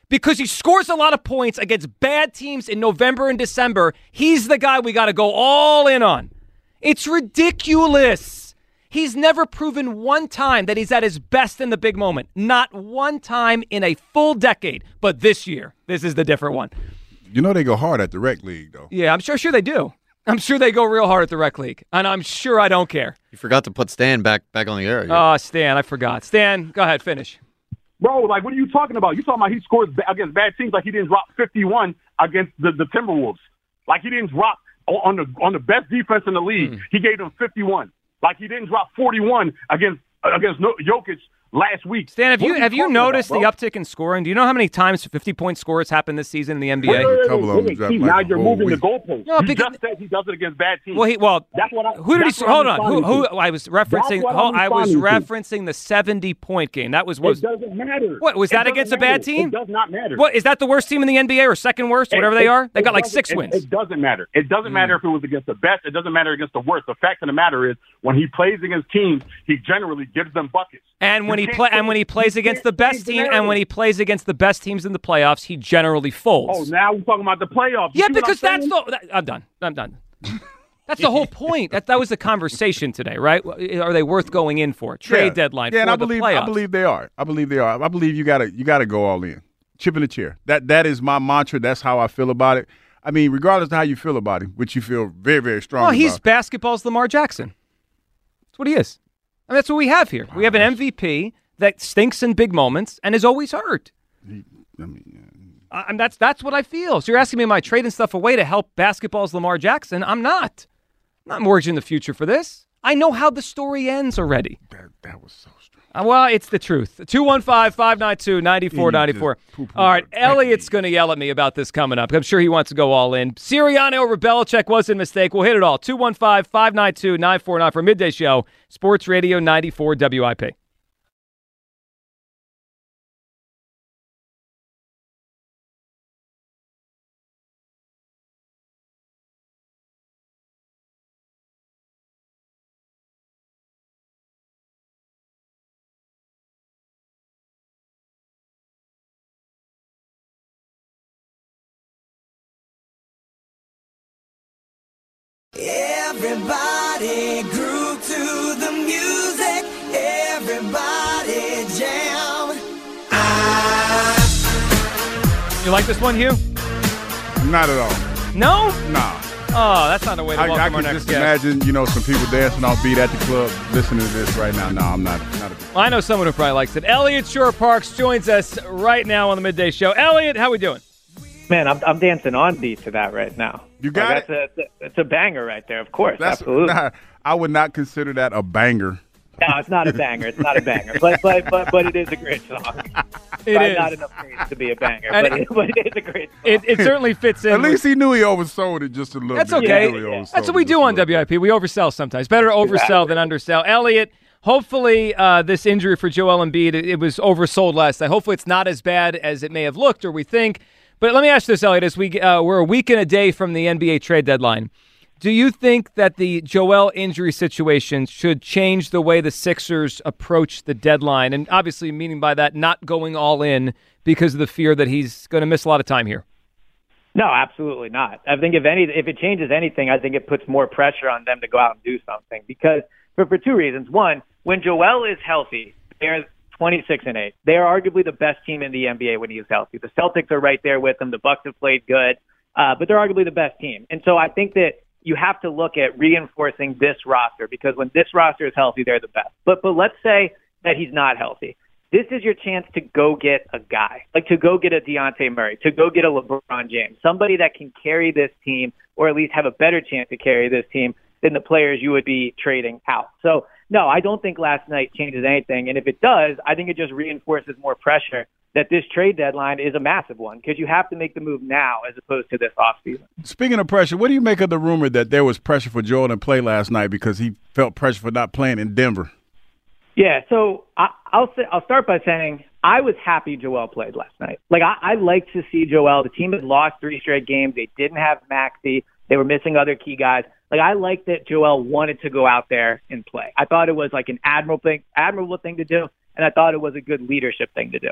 because he scores a lot of points against bad teams in November and December. He's the guy we got to go all in on. It's ridiculous. He's never proven one time that he's at his best in the big moment. Not one time in a full decade. But this year, this is the different one. You know they go hard at the rec league though. Yeah, I'm sure sure they do. I'm sure they go real hard at the rec league. And I'm sure I don't care. You forgot to put Stan back back on the air. Oh, Stan, I forgot. Stan, go ahead, finish. Bro, like, what are you talking about? You talking about he scores against bad teams like he didn't drop 51 against the, the Timberwolves. Like he didn't drop on the on the best defense in the league. Hmm. He gave them 51. Like he didn't drop 41 against against no, Jokic last week. Stan, have What you have you talking about, noticed the uptick in scoring? Do you know how many times 50 point scores happened this season in the NBA? Wait, wait, wait, wait, wait, Steve, now you're moving the goalposts. No, you because- just said he does it against bad teams. Well, he well. that's what I, Who did he? that's what Hold I'm on. Who? Who? I was referencing. what hold- I'm was responding to. referencing the seventy-point game. That was was. It doesn't matter. What was It that doesn't against a bad team? It does not matter. What is that? The worst team in the NBA or second worst, It- whatever they are? They it got like six wins. Hmm. It doesn't matter. It doesn't matter if it was against the best. It doesn't matter against the worst. The fact of the matter is, when he plays against teams, he generally gives them buckets. And when You he play, and when he plays you against the best team, and when he plays against the best teams in the playoffs, he generally folds. Oh, now we're talking about the playoffs. You yeah, because that's saying? the. that- I'm done. I'm done. That's the whole point. That that was the conversation today, right? Are they worth going in for? Trade Yeah. deadline Yeah, for and I the believe playoffs. I believe they are. I believe they are. I believe you gotta you gotta go all in. Chip in the chair. That that is my mantra. That's how I feel about it. I mean, regardless of how you feel about him, which you feel very, very strong Well, he's about. basketball's Lamar Jackson. That's what he is. And that's what we have here. We have an MVP that stinks in big moments and is always hurt. I mean, and that's that's what I feel. So you're asking me, am I trading stuff away to help basketball's Lamar Jackson? I'm not. I'm not mortgaging the future for this. I know how the story ends already. That, that was so Uh, Uh, well, it's the truth. 215 592 9494. All right, Elliot's going to yell at me about this coming up. I'm sure he wants to go all in. Sirianni over Belichick was a mistake. We'll hit it all. 215 592 9494 for midday show, Sports Radio 94 WIP. This one, Hugh? Not at all. No? Nah. Oh, that's not a way to I, welcome I our can next just guest. imagine, you know, some people dancing off beat at the club, listening to this right now. No, I'm not. Not a Well, I know someone who probably likes it. Elliot Shorr-Parks joins us right now on the midday show. Elliot, how we doing? Man, I'm, I'm dancing on beat to that right now. You got Like, That's a, that's a banger right there, of course. That's, absolutely. nah, I would not consider that a banger. No, it's not a banger. It's not a banger, but but but but it is a great song. It Probably is. Not enough praise to be a banger, but it- it, but it is a great. Song. It, it certainly fits in. At least he knew he oversold it just a little bit. That's bit. okay. He knew he That's oversold what we do on WIP. We oversell sometimes. Better to oversell than undersell. Elliot, hopefully uh, this injury for Joel Embiid, it, it was oversold last night. Hopefully it's not as bad as it may have looked or we think. But let me ask you this, Elliot, as we, uh, we're a week and a day from the NBA trade deadline. Do you think that the Joel injury situation should change the way the Sixers approach the deadline? And obviously, meaning by that, not going all in because of the fear that he's going to miss a lot of time here. No, absolutely not. I think if any, if it changes anything, I think it puts more pressure on them to go out and do something because for for two reasons. One, when Joel is healthy, they're 26 and eight. They are arguably the best team in the NBA when he is healthy. The Celtics are right there with them. The Bucks have played good, uh, but they're arguably the best team. And so I think that you have to look at reinforcing this roster because when this roster is healthy, they're the best. But but let's say that he's not healthy. This is your chance to go get a guy, like to go get a Dejounte Murray, to go get a LeBron James, somebody that can carry this team or at least have a better chance to carry this team than the players you would be trading out. So no, I don't think last night changes anything. And if it does, I think it just reinforces more pressure that this trade deadline is a massive one because you have to make the move now as opposed to this offseason. Speaking of pressure, what do you make of the rumor that there was pressure for Joel to play last night because he felt pressure for not playing in Denver? Yeah, so I, I'll say, I'll start by saying I was happy Joel played last night. Like I, I like to see Joel. The team had lost three straight games. They didn't have Maxey. They were missing other key guys. Like I like that Joel wanted to go out there and play. I thought it was like an admirable thing, admirable thing to do, and I thought it was a good leadership thing to do.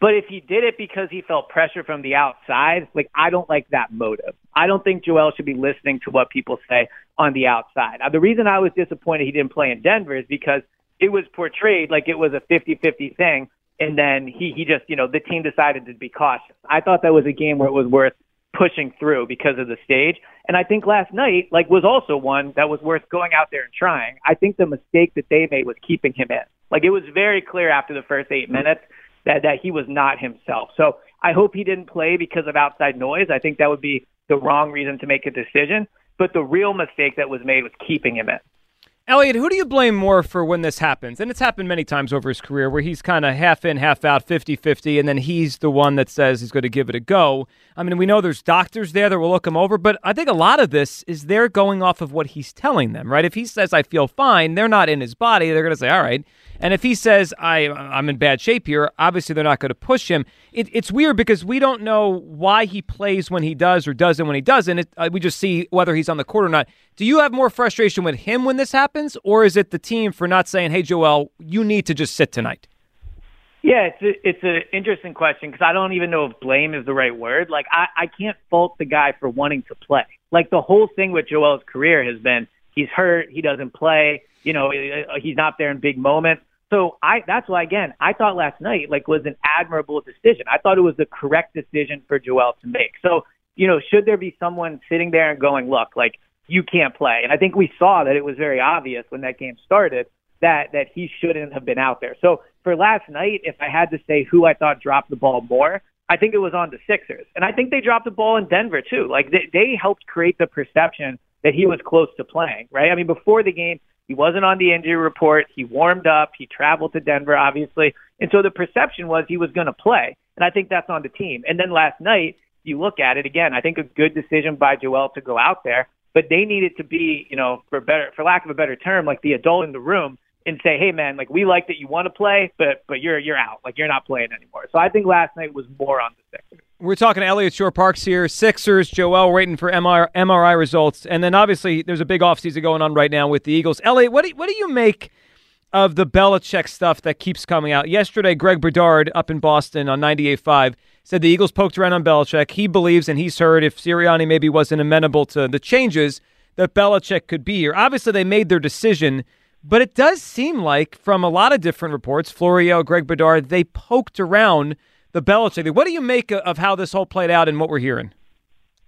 But if he did it because he felt pressure from the outside, like I don't like that motive. I don't think Joel should be listening to what people say on the outside. Now, the reason I was disappointed he didn't play in Denver is because it was portrayed like it was a 50-50 thing and then he he just, you know, the team decided to be cautious. I thought that was a game where it was worth pushing through because of the stage. And I think last night, like, was also one that was worth going out there and trying. I think the mistake that they made was keeping him in. Like, it was very clear after the first eight minutes that, that he was not himself. So I hope he didn't play because of outside noise. I think that would be the wrong reason to make a decision. But the real mistake that was made was keeping him in. Elliot, who do you blame more for when this happens? And it's happened many times over his career where he's kind of half in, half out, 50 50, and then he's the one that says he's going to give it a go. I mean, we know there's doctors there that will look him over, but I think a lot of this is they're going off of what he's telling them, right? If he says, I feel fine, they're not in his body. They're going to say, all right. And if he says, I, I'm in bad shape here, obviously they're not going to push him. It, it's weird because we don't know why he plays when he does or doesn't when he doesn't. It, uh, we just see whether he's on the court or not. Do you have more frustration with him when this happens, or is it the team for not saying, hey, Joel, you need to just sit tonight? Yeah, it's a, it's an interesting question because I don't even know if blame is the right word. Like I, I can't fault the guy for wanting to play. Like the whole thing with Joel's career has been he's hurt, he doesn't play, you know, he's not there in big moments. So I that's why again I thought last night like was an admirable decision. I thought it was the correct decision for Joel to make. So you know should there be someone sitting there and going look like you can't play? And I think we saw that it was very obvious when that game started that that he shouldn't have been out there. So for last night, if I had to say who I thought dropped the ball more, I think it was on the Sixers, and I think they dropped the ball in Denver too. Like they, they helped create the perception that he was close to playing. Right? I mean before the game he wasn't on the injury report. He warmed up. He traveled to Denver, obviously. And so the perception was he was going to play. And I think that's on the team. And then last night, you look at it again, I think a good decision by Joel to go out there, but they needed to be, you know, for better, for lack of a better term, like the adult in the room and say, "Hey, man, like we like that you want to play, but but you're you're out, like you're not playing anymore." So I think last night was more on the Sixers. We're talking to Elliot Shorr-Parks here. Sixers, Joel waiting for MR, MRI results, and then obviously there's a big offseason going on right now with the Eagles. Elliot, what do what do you make of the Belichick stuff that keeps coming out? Yesterday, Greg Bedard up in Boston on 98.5 said the Eagles poked around on Belichick. He believes and he's heard if Sirianni maybe wasn't amenable to the changes that Belichick could be here. Obviously, they made their decision. But it does seem like, from a lot of different reports, Florio, Greg Bedard, they poked around the Belichick. What do you make of how this whole played out and what we're hearing?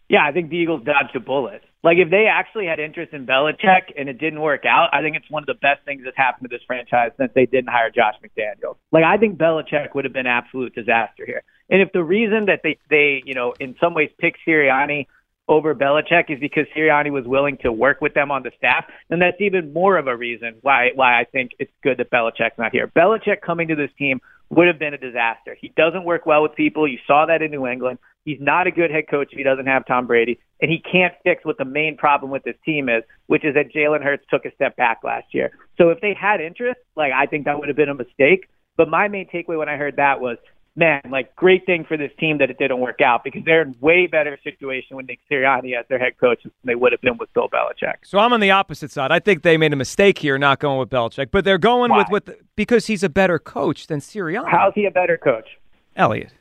Yeah, I think the Eagles dodged a bullet. Like if they actually had interest in Belichick and it didn't work out, I think it's one of the best things that's happened to this franchise since they didn't hire Josh McDaniels. Like I think Belichick would have been absolute disaster here. And if the reason that they they you know in some ways picked Sirianni over Belichick is because Sirianni was willing to work with them on the staff, then that's even more of a reason why why I think it's good that Belichick's not here. Belichick coming to this team would have been a disaster. He doesn't work well with people. You saw that in New England. He's not a good head coach if he doesn't have Tom Brady, and he can't fix what the main problem with this team is, which is that Jalen Hurts took a step back last year. So if they had interest, like I think that would have been a mistake. But my main takeaway when I heard that was man, like great thing for this team that it didn't work out because they're in way better situation with Nick Sirianni as their head coach than they would have been with Bill Belichick. So I'm on the opposite side. I think they made a mistake here not going with Belichick, but they're going Why? with with the, because he's a better coach than Sirianni. How's he a better coach? Elliot,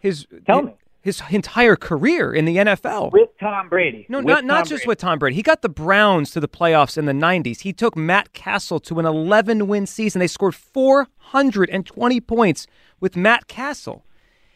his Tell me. His entire career in the NFL. With Tom Brady. No, With not not just Brady. with Tom Brady. He got the Browns to the playoffs in the 90s. He took Matt Cassel to an 11 win season. They scored 420 points with Matt Cassel.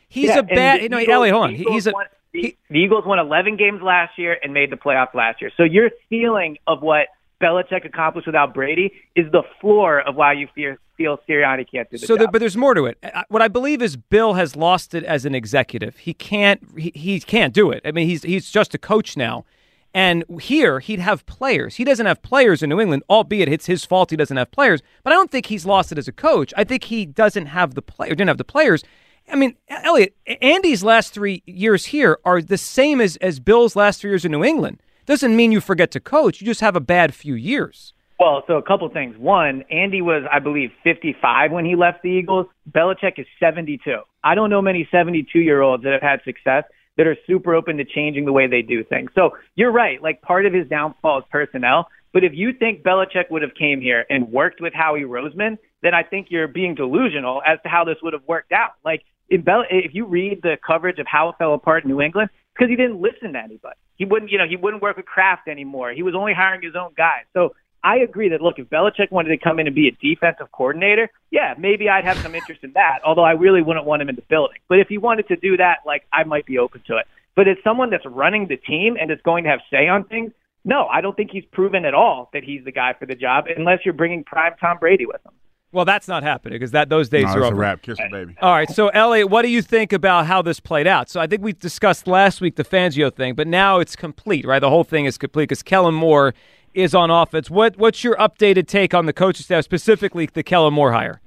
He's Yeah, a bad. the No, Eagles- Elliot, hold on. Eagles He's a won- the, the Eagles won 11 games last year and made the playoffs last year. So your feeling of what Belichick accomplished without Brady is the floor of why you fear, feel Sirianni can't do the so, job. there, but there's more to it. What I believe is Bill has lost it as an executive. He can't. He, he can't do it. I mean, he's he's just a coach now, And here, he'd have players. He doesn't have players in New England, albeit it's his fault he doesn't have players. But I don't think he's lost it as a coach. I think he doesn't have the play, or didn't have the players. I mean, Elliot, Andy's last three years here are the same as, as Bill's last three years in New England. Doesn't mean you forget to coach. You just have a bad few years. Well, so a couple things. One, Andy was, I believe, 55 when he left the Eagles. Belichick is 72. I don't know many 72 year olds that have had success that are super open to changing the way they do things. So you're right. Like part of his downfall is personnel. But if you think Belichick would have came here and worked with Howie Roseman, then I think you're being delusional as to how this would have worked out. Like in Bel- if you read the coverage of how it fell apart in New England, because he didn't listen to anybody. He wouldn't, you know, he wouldn't work with Kraft anymore. He was only hiring his own guys. So I agree that look, if Belichick wanted to come in and be a defensive coordinator, yeah, maybe I'd have some interest in that. Although I really wouldn't want him in the building. But if he wanted to do that, like I might be open to it. But as someone that's running the team and is going to have say on things, no, I don't think he's proven at all that he's the guy for the job, unless you're bringing prime Tom Brady with him. Well, that's not happening because that those days No, are it's a over. wrap. Kiss the baby. All right, so Elliot, what do you think about how this played out? So I think we discussed last week the Fangio thing, but now it's complete, right? The whole thing is complete because Kellen Moore is on offense. What what's your updated take on the coaching staff, specifically the Kellen Moore hire?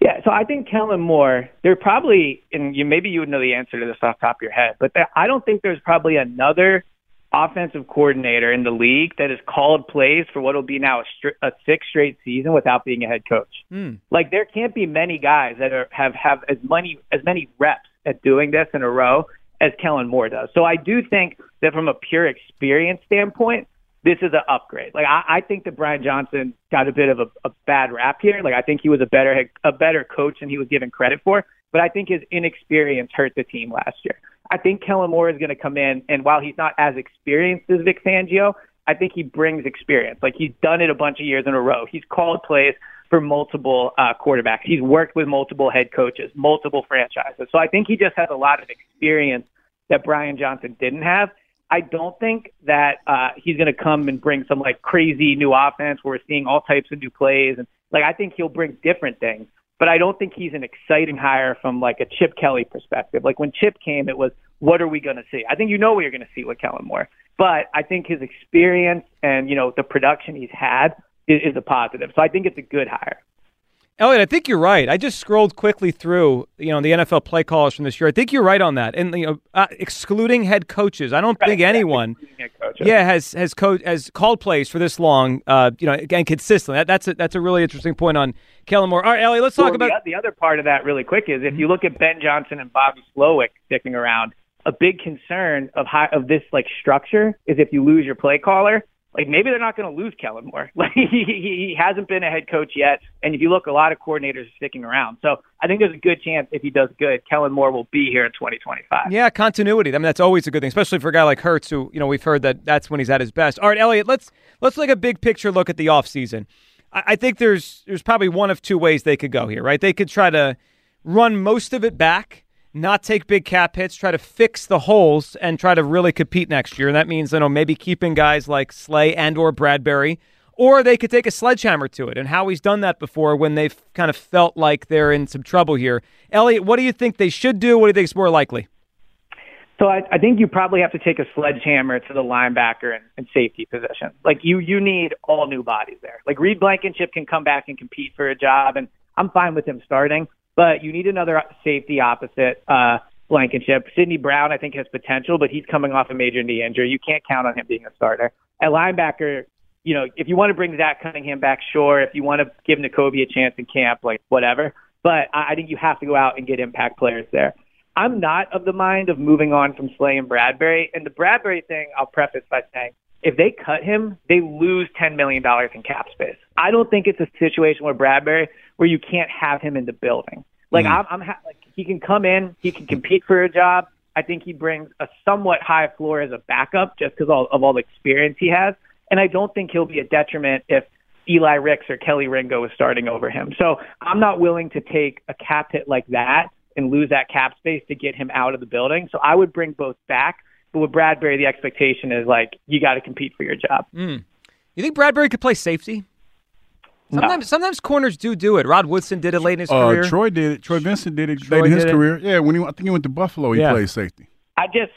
Yeah, so I think Kellen Moore, there probably, and you maybe you would know the answer to this off the top of your head, but there, I don't think there's probably another offensive coordinator in the league that has called plays for what will be now a, stri- a sixth straight season without being a head coach. Hmm. Like there can't be many guys that are, have have as many as many reps at doing this in a row as Kellen Moore does. So I do think that from a pure experience standpoint, this is an upgrade. Like I, I think that Brian Johnson got a bit of a, a bad rap here. Like I think he was a better head- a better coach than he was given credit for. But I think his inexperience hurt the team last year. I think Kellen Moore is going to come in, and while he's not as experienced as Vic Fangio, I think he brings experience. Like he's done it a bunch of years in a row. He's called plays for multiple uh, quarterbacks. He's worked with multiple head coaches, multiple franchises. So I think he just has a lot of experience that Brian Johnson didn't have. I don't think that uh, he's going to come and bring some like crazy new offense where we're seeing all types of new plays, and like I think he'll bring different things. But I don't think he's an exciting hire from like a Chip Kelly perspective. Like when Chip came, it was what are we going to see? I think you know what you're going to see with Kellen Moore, but I think his experience and you know the production he's had is, is a positive. So I think it's a good hire. Elliot, I think you're right. I just scrolled quickly through, you know, the NFL play callers from this year. I think you're right on that. And you know, uh, excluding head coaches, I don't think anyone, yeah, has has has called plays for this long, uh, you know, again consistently. That, that's a, that's a really interesting point on Kellen Moore. All right, Elliot, let's talk Well, about the, the other part of that really quick is if you look at Ben Johnson and Bobby Slowik sticking around, a big concern of high, of this like structure is if you lose your play caller, like maybe they're not going to lose Kellen Moore. Like he, he hasn't been a head coach yet, and if you look, a lot of coordinators are sticking around. So I think there's a good chance if he does good, Kellen Moore will be here in 2025. Yeah, continuity. I mean, that's always a good thing, especially for a guy like Hurts, who you know we've heard that that's when he's at his best. All right, Elliot, let's let's take a big picture look at the offseason. I, I think there's there's probably one of two ways they could go here, right? They could try to run most of it back, not take big cap hits, try to fix the holes, and try to really compete next year. And that means you know maybe keeping guys like Slay and or Bradbury. Or they could take a sledgehammer to it, and Howie's done that before when they've kind of felt like they're in some trouble here. Elliot, what do you think they should do? What do you think is more likely? So I, I think you probably have to take a sledgehammer to the linebacker and, and safety position. Like you, you need all new bodies there. Like Reed Blankenship can come back and compete for a job, and I'm fine with him starting. But you need another safety opposite uh, Blankenship. Sydney Brown, I think, has potential, but he's coming off a major knee injury. You can't count on him being a starter. At linebacker, you know, if you want to bring Zach Cunningham back, sure. If you want to give Nakobe a chance in camp, like whatever. But I I think you have to go out and get impact players there. I'm not of the mind of moving on from Slay and Bradbury. And the Bradbury thing, I'll preface by saying, if they cut him, they lose $10 million in cap space. I don't think it's a situation where Bradbury, where you can't have him in the building. Like I'm, I'm ha- like he can come in, he can compete for a job. I think he brings a somewhat high floor as a backup just because of all the experience he has. And I don't think he'll be a detriment if Eli Ricks or Kelee Ringo is starting over him. So I'm not willing to take a cap hit like that and lose that cap space to get him out of the building. So I would bring both back. But with Bradbury, the expectation is like you got to compete for your job. Mm. You think Bradbury could play safety? Sometimes, sometimes corners do do it. Rod Woodson did it late in his Uh, career. Troy did it. Troy Vincent did it Troy late in his did it. career. Yeah, when he I think he went to Buffalo, he Yeah. played safety. I just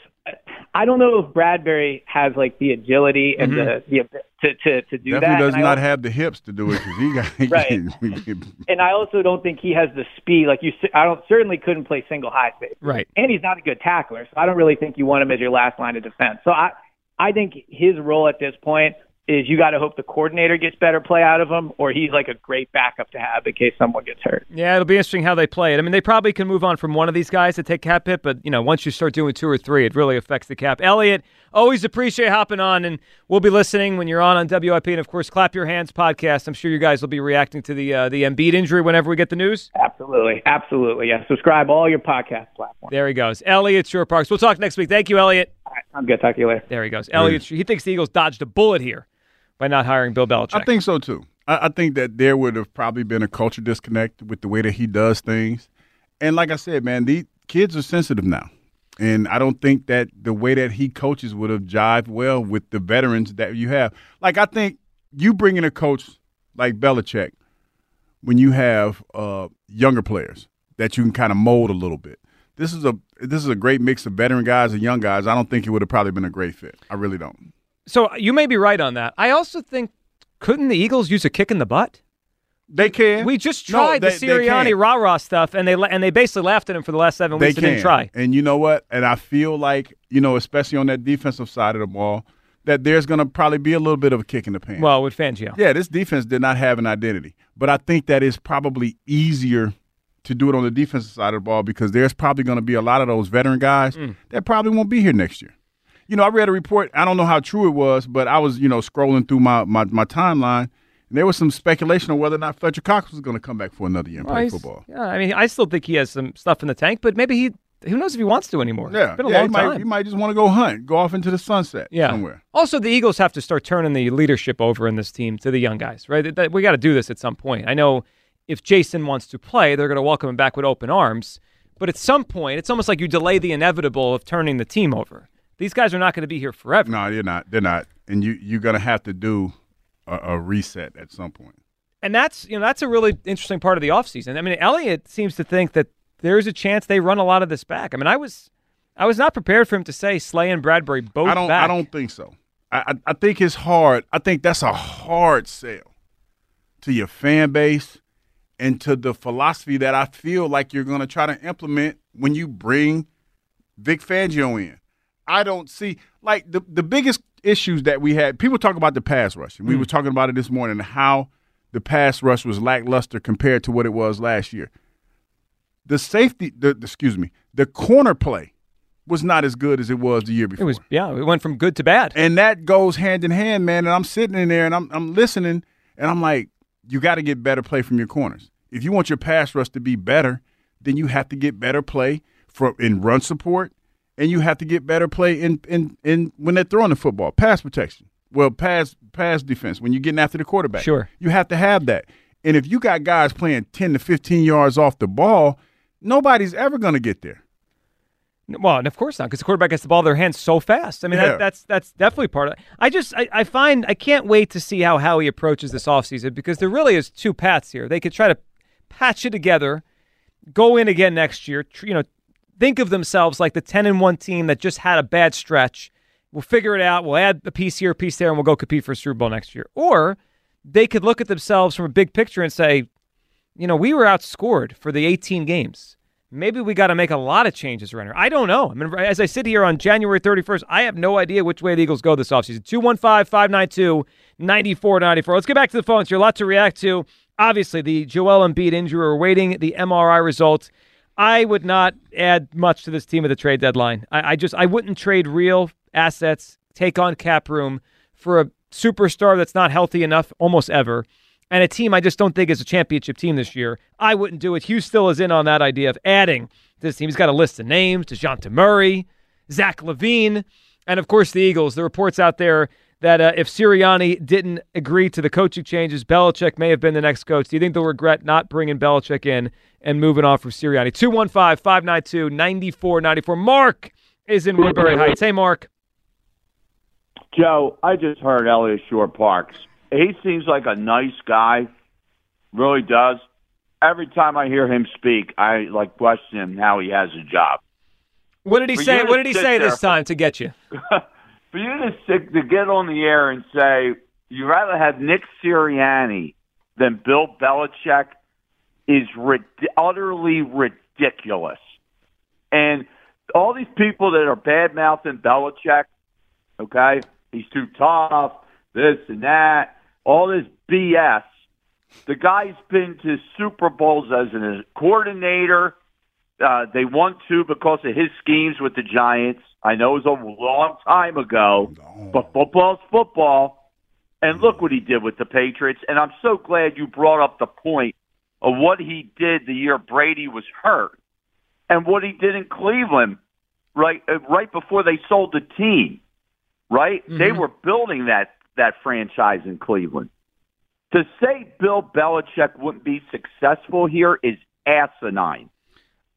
I don't know if Bradbury has like the agility and the, the to to to do Definitely that. does and not also- have the hips to do it because he got Right. and I also don't think he has the speed. Like you, s- I don't certainly couldn't play single high safety. Right. And he's not a good tackler, so I don't really think you want him as your last line of defense. So I, I think his role at this point is you got to hope the coordinator gets better play out of him, or he's like a great backup to have in case someone gets hurt. Yeah, it'll be interesting how they play it. I mean, they probably can move on from one of these guys to take cap hit, but you know, once you start doing two or three, it really affects the cap. Elliot, always appreciate hopping on, and we'll be listening when you're on on WIP, and of course, Clap Your Hands podcast. I'm sure you guys will be reacting to the uh, the Embiid injury whenever we get the news. Absolutely, absolutely. Yeah, subscribe all your podcast platforms. There he goes, Elliot Shorr-Parks. We'll talk next week. Thank you, Elliot. I'm good. Talk to you later. There he goes, Elliot. He thinks the Eagles dodged a bullet here by not hiring Bill Belichick. I think so too. I, I think that there would have probably been a culture disconnect with the way that he does things. And like I said, man, the kids are sensitive now. And I don't think that the way that he coaches would have jived well with the veterans that you have. Like I think you bring in a coach like Belichick when you have uh, younger players that you can kind of mold a little bit. This is a this is a great mix of veteran guys and young guys. I don't think it would have probably been a great fit. I really don't. So you may be right on that. I also think couldn't the Eagles use a kick in the butt? They can. We just No, tried they- the they Sirianni rah rah stuff, and they and they basically laughed at him for the last seven weeks and didn't can. try. And you know what? And I feel like, you know, especially on that defensive side of the ball, that there's going to probably be a little bit of a kick in the pants. Well, with Fangio. yeah, this defense did not have an identity. But I think that is probably easier to do it on the defensive side of the ball because there's probably going to be a lot of those veteran guys Mm. that probably won't be here next year. You know, I read a report. I don't know how true it was, but I was, you know, scrolling through my, my, my timeline, and there was some speculation on whether or not Fletcher Cox was going to come back for another year and Well, play football. Yeah, I mean, I still think he has some stuff in the tank, but maybe he. Who knows if he wants to anymore? Yeah, it's been a yeah, long he might, time. he might just want to go hunt, go off into the sunset yeah. somewhere. Also, the Eagles have to start turning the leadership over in this team to the young guys, right? That- we got to do this at some point. I know if Jason wants to play, they're going to welcome him back with open arms. But at some point, it's almost like you delay the inevitable of turning the team over. These guys are not going to be here forever. No, they're not. They're not. And you you're gonna have to do a, a reset at some point. And that's you know that's a really interesting part of the offseason. I mean, Elliot seems to think that there's a chance they run a lot of this back. I mean, I was I was not prepared for him to say Slay and Bradbury both I don't. back. I don't think so. I, I I think it's hard. I think that's a hard sell to your fan base and to the philosophy that I feel like you're gonna try to implement when you bring Vic Fangio in. I don't see like the the biggest issues that we had. People talk about the pass rush, and we Mm. were talking about it this morning. How the pass rush was lackluster compared to what it was last year. The safety, the, the- excuse me, the corner play was not as good as it was the year before. It was yeah, it went from good to bad. And that goes hand in hand, man. And I'm sitting in there and I'm I'm listening and I'm like, you got to get better play from your corners. If you want your pass rush to be better, then you have to get better play from in run support, and you have to get better play in in in when they're throwing the football, pass protection. Well, pass pass defense when you're getting after the quarterback. Sure. you have to have that. And if you got guys playing 10 to 15 yards off the ball, nobody's ever going to get there. Well, and of course not, because the quarterback gets the ball in their hands so fast. I mean, Yeah. that, that's that's definitely part of it. I just I, I find I can't wait to see how Howie approaches this offseason because there really is two paths here. They could try to patch it together, go in again next year. You know, think of themselves like the ten and one team that just had a bad stretch. We'll figure it out. We'll add a piece here, a piece there, and we'll go compete for a Super Bowl next year. Or they could look at themselves from a big picture and say, you know, we were outscored for the 18 games. Maybe we got to make a lot of changes here. I don't know. I mean, as I sit here on January 31st, I have no idea which way the Eagles go this offseason. 215 592 9494. Let's get back to the phones. Here, a lot to react to. Obviously, the Joel Embiid injury. We're waiting the MRI results. I would not add much to this team at the trade deadline. I, I just I wouldn't trade real assets, take on cap room for a superstar that's not healthy enough almost ever, and a team I just don't think is a championship team this year. I wouldn't do it. Hugh still is in on that idea of adding this team. He's got a list of names: Dejounte Murray, Zach LaVine, and of course the Eagles. The reports out there that uh, if Sirianni didn't agree to the coaching changes, Belichick may have been the next coach. Do you think they'll regret not bringing Belichick in and moving on from Sirianni? 215 592 9494. Mark is in Woodbury Heights. Hey, Mark. Joe, I just heard Elliot Shorr-Parks. He seems like a nice guy, really does. Every time I hear him speak, I like question him how he has a job. What did he For say? What did he say there- this time to get you? For you to sit, to get on the air and say you'd rather have Nick Sirianni than Bill Belichick is rid- utterly ridiculous. And all these people that are bad mouthing Belichick, okay, he's too tough, this and that, all this BS. The guy's been to Super Bowls as a coordinator. Uh, they won two because of his schemes with the Giants. I know it was a long time ago, but football's football. And look what he did with the Patriots. And I'm so glad you brought up the point of what he did the year Brady was hurt and what he did in Cleveland right uh, right before they sold the team. Right? They were building that that franchise in Cleveland. To say Bill Belichick wouldn't be successful here is asinine.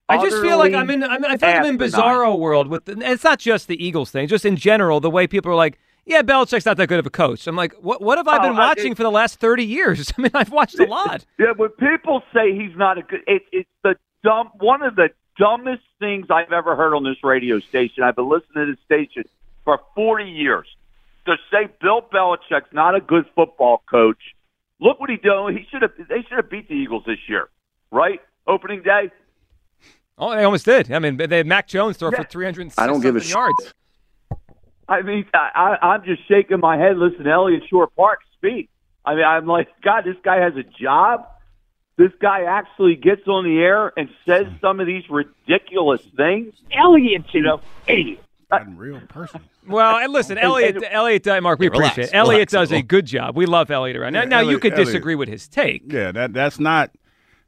I just feel like I'm in. I'm, I feel like I'm in bizarro world with. The, it's not just the Eagles thing. Just in general, the way people are like, "Yeah, Belichick's not that good of a coach." I'm like, "What? What have I Oh, been I- watching for the last thirty years? I mean, I've watched a lot." Yeah, when people say he's not a good, it, it's the dumb one of the dumbest things I've ever heard on this radio station. I've been listening to this station for 40 years. To say Bill Belichick's not a good football coach, look what he did. He should have. They should have beat the Eagles this year, right? Opening day. Oh, they almost did. I mean, they had Mac Jones throw Yeah. for 300 I don't give a yards. I mean, I, I, I'm just shaking my head Listen, to Elliot Shore Park speak. I mean, I'm like, God, this guy has a job. This guy actually gets on the air and says some of these ridiculous things. Elliott, you know, idiot. real person. Well, and listen, Elliot, Elliot, uh, Mark, we Yeah, relax, appreciate it. Elliot relax a does a good job. We love Elliot around. Now, Yeah, now you Elliot- could Elliot. disagree with his take. Yeah, that that's not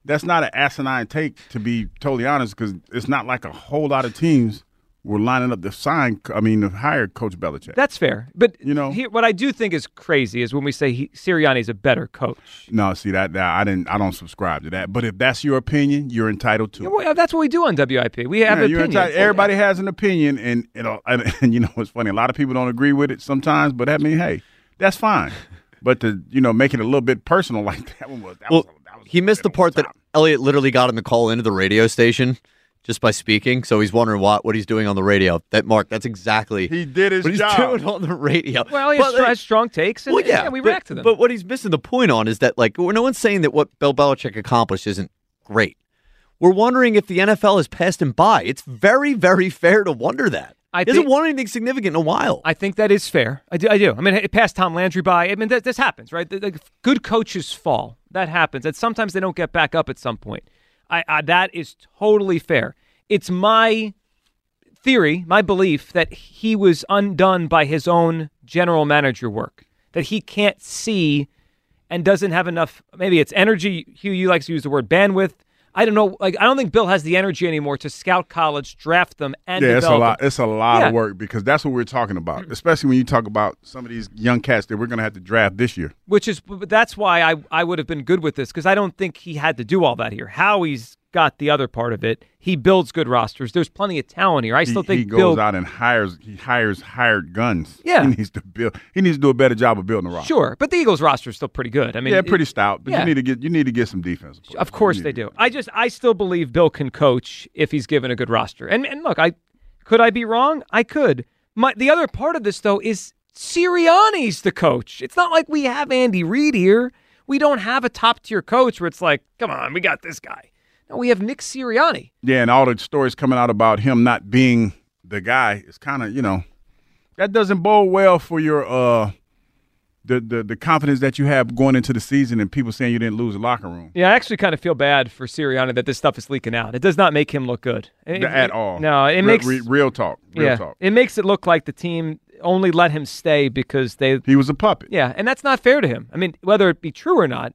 that's not an asinine take to be totally honest because it's not like a whole lot of teams were lining up to sign. I mean, to hire Coach Belichick. That's fair. But you know, here, what I do think is crazy is when we say he, Sirianni's a better coach. no, see that, that I didn't. I don't subscribe to that. But if that's your opinion, you're entitled to. it. Well, that's what we do on WIP. We have Yeah, opinions. entitled- everybody has an opinion, and you know, and, uh, and you know, it's funny. A lot of people don't agree with it sometimes, but I mean, hey, that's fine. But to you know, make it a little bit personal like that one was. That Well, was he missed the part that Elliot literally got him to call into the radio station just by speaking. So he's wondering what what he's doing on the radio. That Mark, that's exactly he did his what he's job. doing on the radio. Well, he But, has, str- like, strong takes, and well, yeah, yeah, we but, react to them. But what he's missing the point on is that like no one's saying that what Bill Belichick accomplished isn't great. We're wondering if the NFL has passed him by. It's very, very fair to wonder that. I he hasn't think- won anything significant in a while. I think that is fair. I do. I do. I mean, it passed Tom Landry by. I mean, that, this happens, right? The, the good coaches fall. That happens, and sometimes they don't get back up at some point. I, I that is totally fair. It's my theory, my belief that he was undone by his own general manager work. That he can't see and doesn't have enough. Maybe it's energy. Hugh, you like to use the word bandwidth. I don't know. Like, I don't think Bill has the energy anymore to scout college, draft them, and yeah, it's a lot. them. It's a lot Yeah. of work because that's what we're talking about. Mm. Especially when you talk about some of these young cats that we're going to have to draft this year. which is that's why I I would have been good with this because I don't think he had to do all that here. Howie's got the other part of it. He builds good rosters. There's plenty of talent here. I still he, think he goes out and hires. He hires hired guns. Yeah. he needs to build. He needs to do a better job of building a roster. Sure, but the Eagles roster is still pretty good. I mean, yeah, pretty stout. But yeah. you need to get you need to get some defense. Of course they do. I just I still believe Bill can coach if he's given a good roster. And and look, I could I be wrong? I could. My the other part of this though is Sirianni's the coach. It's not like we have Andy Reid here. We don't have a top tier coach where it's like, come on, we got this guy. No, we have Nick Sirianni. Yeah, and all the stories coming out about him not being the guy is kind of you know that doesn't bode well for your uh the, the the confidence that you have going into the season and people saying you didn't lose the locker room Yeah, I actually kind of feel bad for Sirianni that this stuff is leaking out. It does not make him look good It- at it- all. No, it Re- makes re- real talk. Real yeah, talk. it makes it look like the team only let him stay because they he was a puppet. Yeah, and that's not fair to him. I mean, whether it be true or not,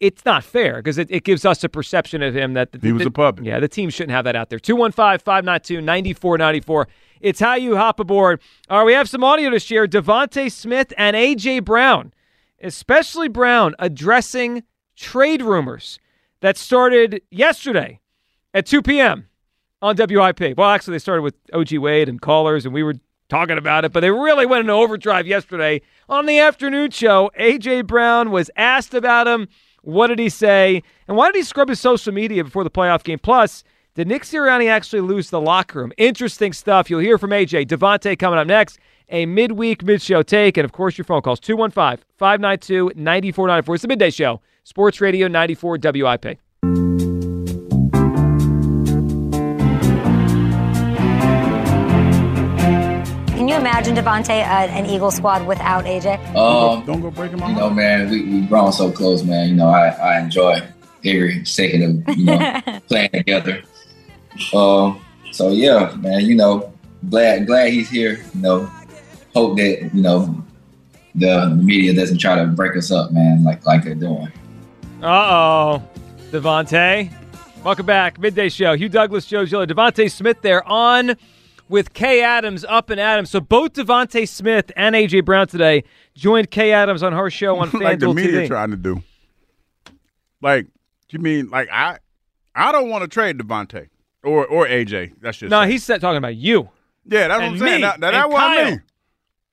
it's not fair because it, it gives us a perception of him that the, He was the- a puppet. Yeah, the team shouldn't have that out there. 215 592 9494. It's how you hop aboard. All right, we have some audio to share. DeVonta Smith and A.J. Brown, especially Brown, addressing trade rumors that started yesterday at 2 p.m. on WIP. Well, actually, they started with OG Wade and callers, and we were talking about it, but they really went into overdrive yesterday on the afternoon show. AJ Brown was asked about him. What did he say? And why did he scrub his social media before the playoff game? Plus, Did Nick Sirianni actually lose the locker room? Interesting stuff. You'll hear from AJ. DeVonta coming up next. A midweek mid show take. And of course, your phone calls 215 592 9494. It's the midday show. Sports Radio 94 WIP. Imagine DeVonta, uh, an Eagle squad without AJ? Um, don't go breaking my You know, man, we we grown so close, man. You know, I I enjoy every second of you know playing together. Um, so yeah, man. You know, glad glad he's here. You know, hope that you know the media doesn't try to break us up, man, like like they're doing. Uh oh. DeVonta. Welcome back. Midday show. Hugh Douglas, Joe Giglio, DeVonta Smith there on with Kay Adams up and Adams. So both DeVonta Smith and AJ Brown today joined Kay Adams on her show on FanDuel like the media TV. trying to do. Like, you mean like I I don't want to trade DeVonta or or AJ. That's just no, he's talking about you. Yeah, that's and what I'm saying. That, that, and that's I mean.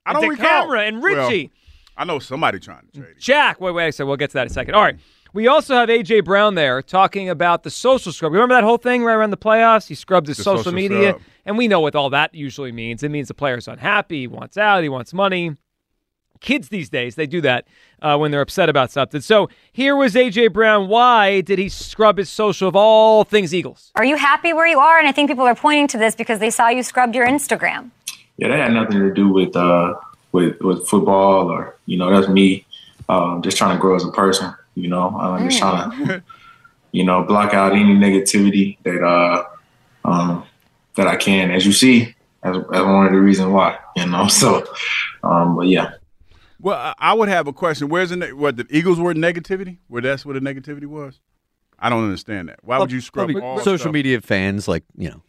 I and don't recall. DeCamara and Well, Ritchie. I know somebody trying to trade. Jack, wait, wait second. We'll get to that in a second. All right. We also have AJ Brown there talking about the social scrub. Remember that whole thing right around the playoffs? He scrubbed his The social, social media, scrub. and we know what all that usually means. It means the player's unhappy, he wants out, he wants money. Kids these days, they do that uh, when they're upset about something. So here was AJ Brown. Why did he scrub his social of all things Eagles? Are you happy where you are? And I think people are pointing to this because they saw you scrubbed your Instagram. Yeah, that had nothing to do with uh with with football or you know that's me um, just trying to grow as a person. You know, I'm just trying to you know block out any negativity that uh um that I can. As you see, as, as one of the reasons why. You know, so um but yeah. Well, I- I would have a question. Where's the ne- what the Eagles were negativity? Where that's where the negativity was? I don't understand that. Why would you scrub Probably all social stuff? media fans like you know,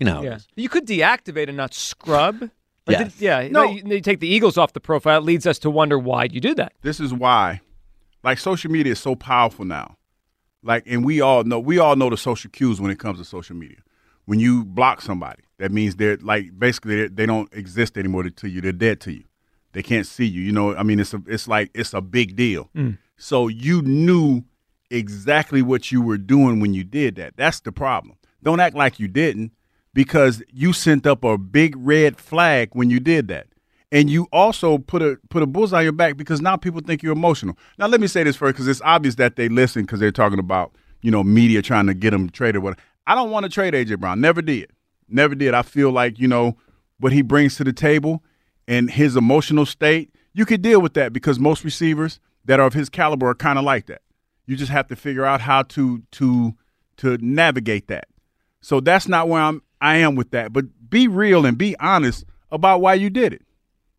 you know. how Yeah. You could deactivate and not scrub. Like, Yes. did- yeah. No. No, you, you take the Eagles off the profile. It leads us to wonder why you do that. This is why, like, social media is so powerful now. Like, and we all know we all know the social cues when it comes to social media. When you block somebody, that means they're like basically they're, they don't exist anymore to you. They're dead to you. They can't see you. You know, I mean, it's a, it's like it's a big deal. Mm. So you knew exactly what you were doing when you did that. That's the problem. Don't act like you didn't because you sent up a big red flag when you did that. And you also put a put a bullseye on your back because now people think you're emotional. Now let me say this first because it's obvious that they listen because they're talking about you know media trying to get them traded. What I don't want to trade AJ Brown. Never did. Never did. I feel like you know what he brings to the table and his emotional state. You could deal with that because most receivers that are of his caliber are kind of like that. You just have to figure out how to to to navigate that. So that's not where I'm I am with that. But be real and be honest about why you did it.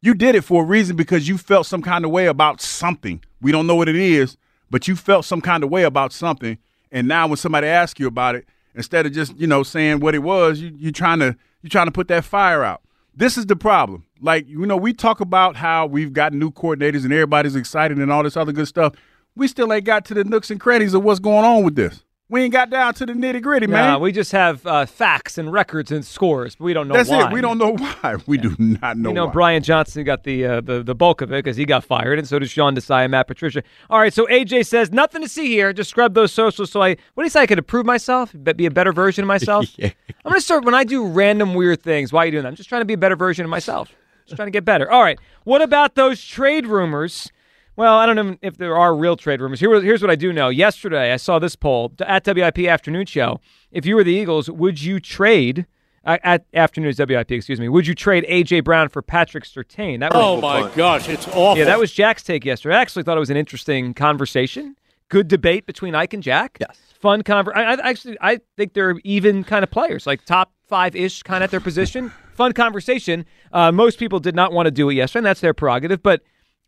You did it for a reason because you felt some kind of way about something. We don't know what it is, but you felt some kind of way about something. And now when somebody asks you about it, instead of just, you know, saying what it was, you you trying to you're trying to put that fire out. This is the problem. Like, you know, we talk about how we've got new coordinators and everybody's excited and all this other good stuff. We still ain't got to the nooks and crannies of what's going on with this. We ain't got down to the nitty gritty, man. Nah, we just have uh, facts and records and scores, but we don't know That's why. it. We don't know why. We do not know you know, why. Brian Johnson got the, uh, the the bulk of it because he got fired, and so did Sean Desai and Matt Patricia. All right, so AJ says nothing to see here. Just scrub those socials. So I, what do you say? I could improve myself, be be a better version of myself. I'm gonna start when I do random weird things. Why are you doing that? I'm just trying to be a better version of myself. Just trying to get better. All right. What about those trade rumors? Well, I don't know if there are real trade rumors. Here, here's what I do know. Yesterday, I saw this poll at WIP Afternoon Show. If you were the Eagles, would you trade uh, at Afternoons WIP? Excuse me. Would you trade AJ Brown for Patrick Surtain? That was Oh my gosh, it's awful. Yeah, that was Jack's take yesterday. I actually thought it was an interesting conversation. Good debate between Ike and Jack. Yes. Fun conver. I, I actually I think they're even kind of players, like top five ish kind of at their position. Fun conversation. Uh, most people did not want to do it yesterday, and that's their prerogative. But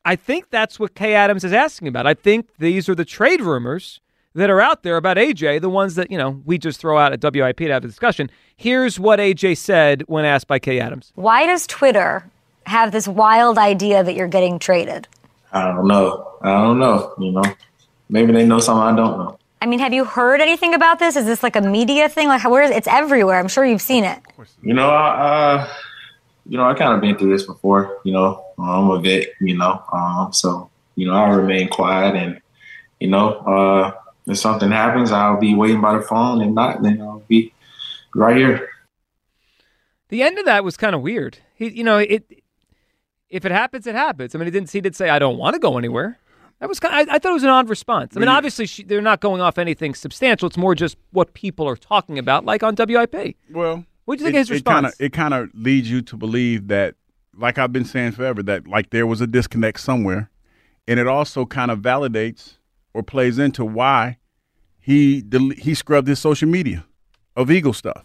I think that's what Kay Adams is asking about. I think these are the trade rumors that are out there about AJ, the ones that, you know, we just throw out at WIP to have a discussion. Here's what AJ said when asked by Kay Adams. Why does Twitter have this wild idea that you're getting traded? I don't know. I don't know. You know, maybe they know something I don't know. I mean, have you heard anything about this? Is this like a media thing? Like, where is it's everywhere? I'm sure you've seen it. You know, I, uh, you know, I kind of been through this before. You know, I'm a vet. You know, um, so you know, I remain quiet, and you know, uh, if something happens, I'll be waiting by the phone, and not, then I'll be right here. The end of that was kind of weird. He, you know, it. If it happens, it happens. I mean, he didn't. He did say, "I don't want to go anywhere." That was kind. Of, I, I thought it was an odd response. I mean, obviously, she, they're not going off anything substantial. It's more just what people are talking about, like on WIP. Well, what do you think it, of his response? it kind of leads you to believe that, like I've been saying forever, that like there was a disconnect somewhere, and it also kind of validates or plays into why he del- he scrubbed his social media of Eagle stuff.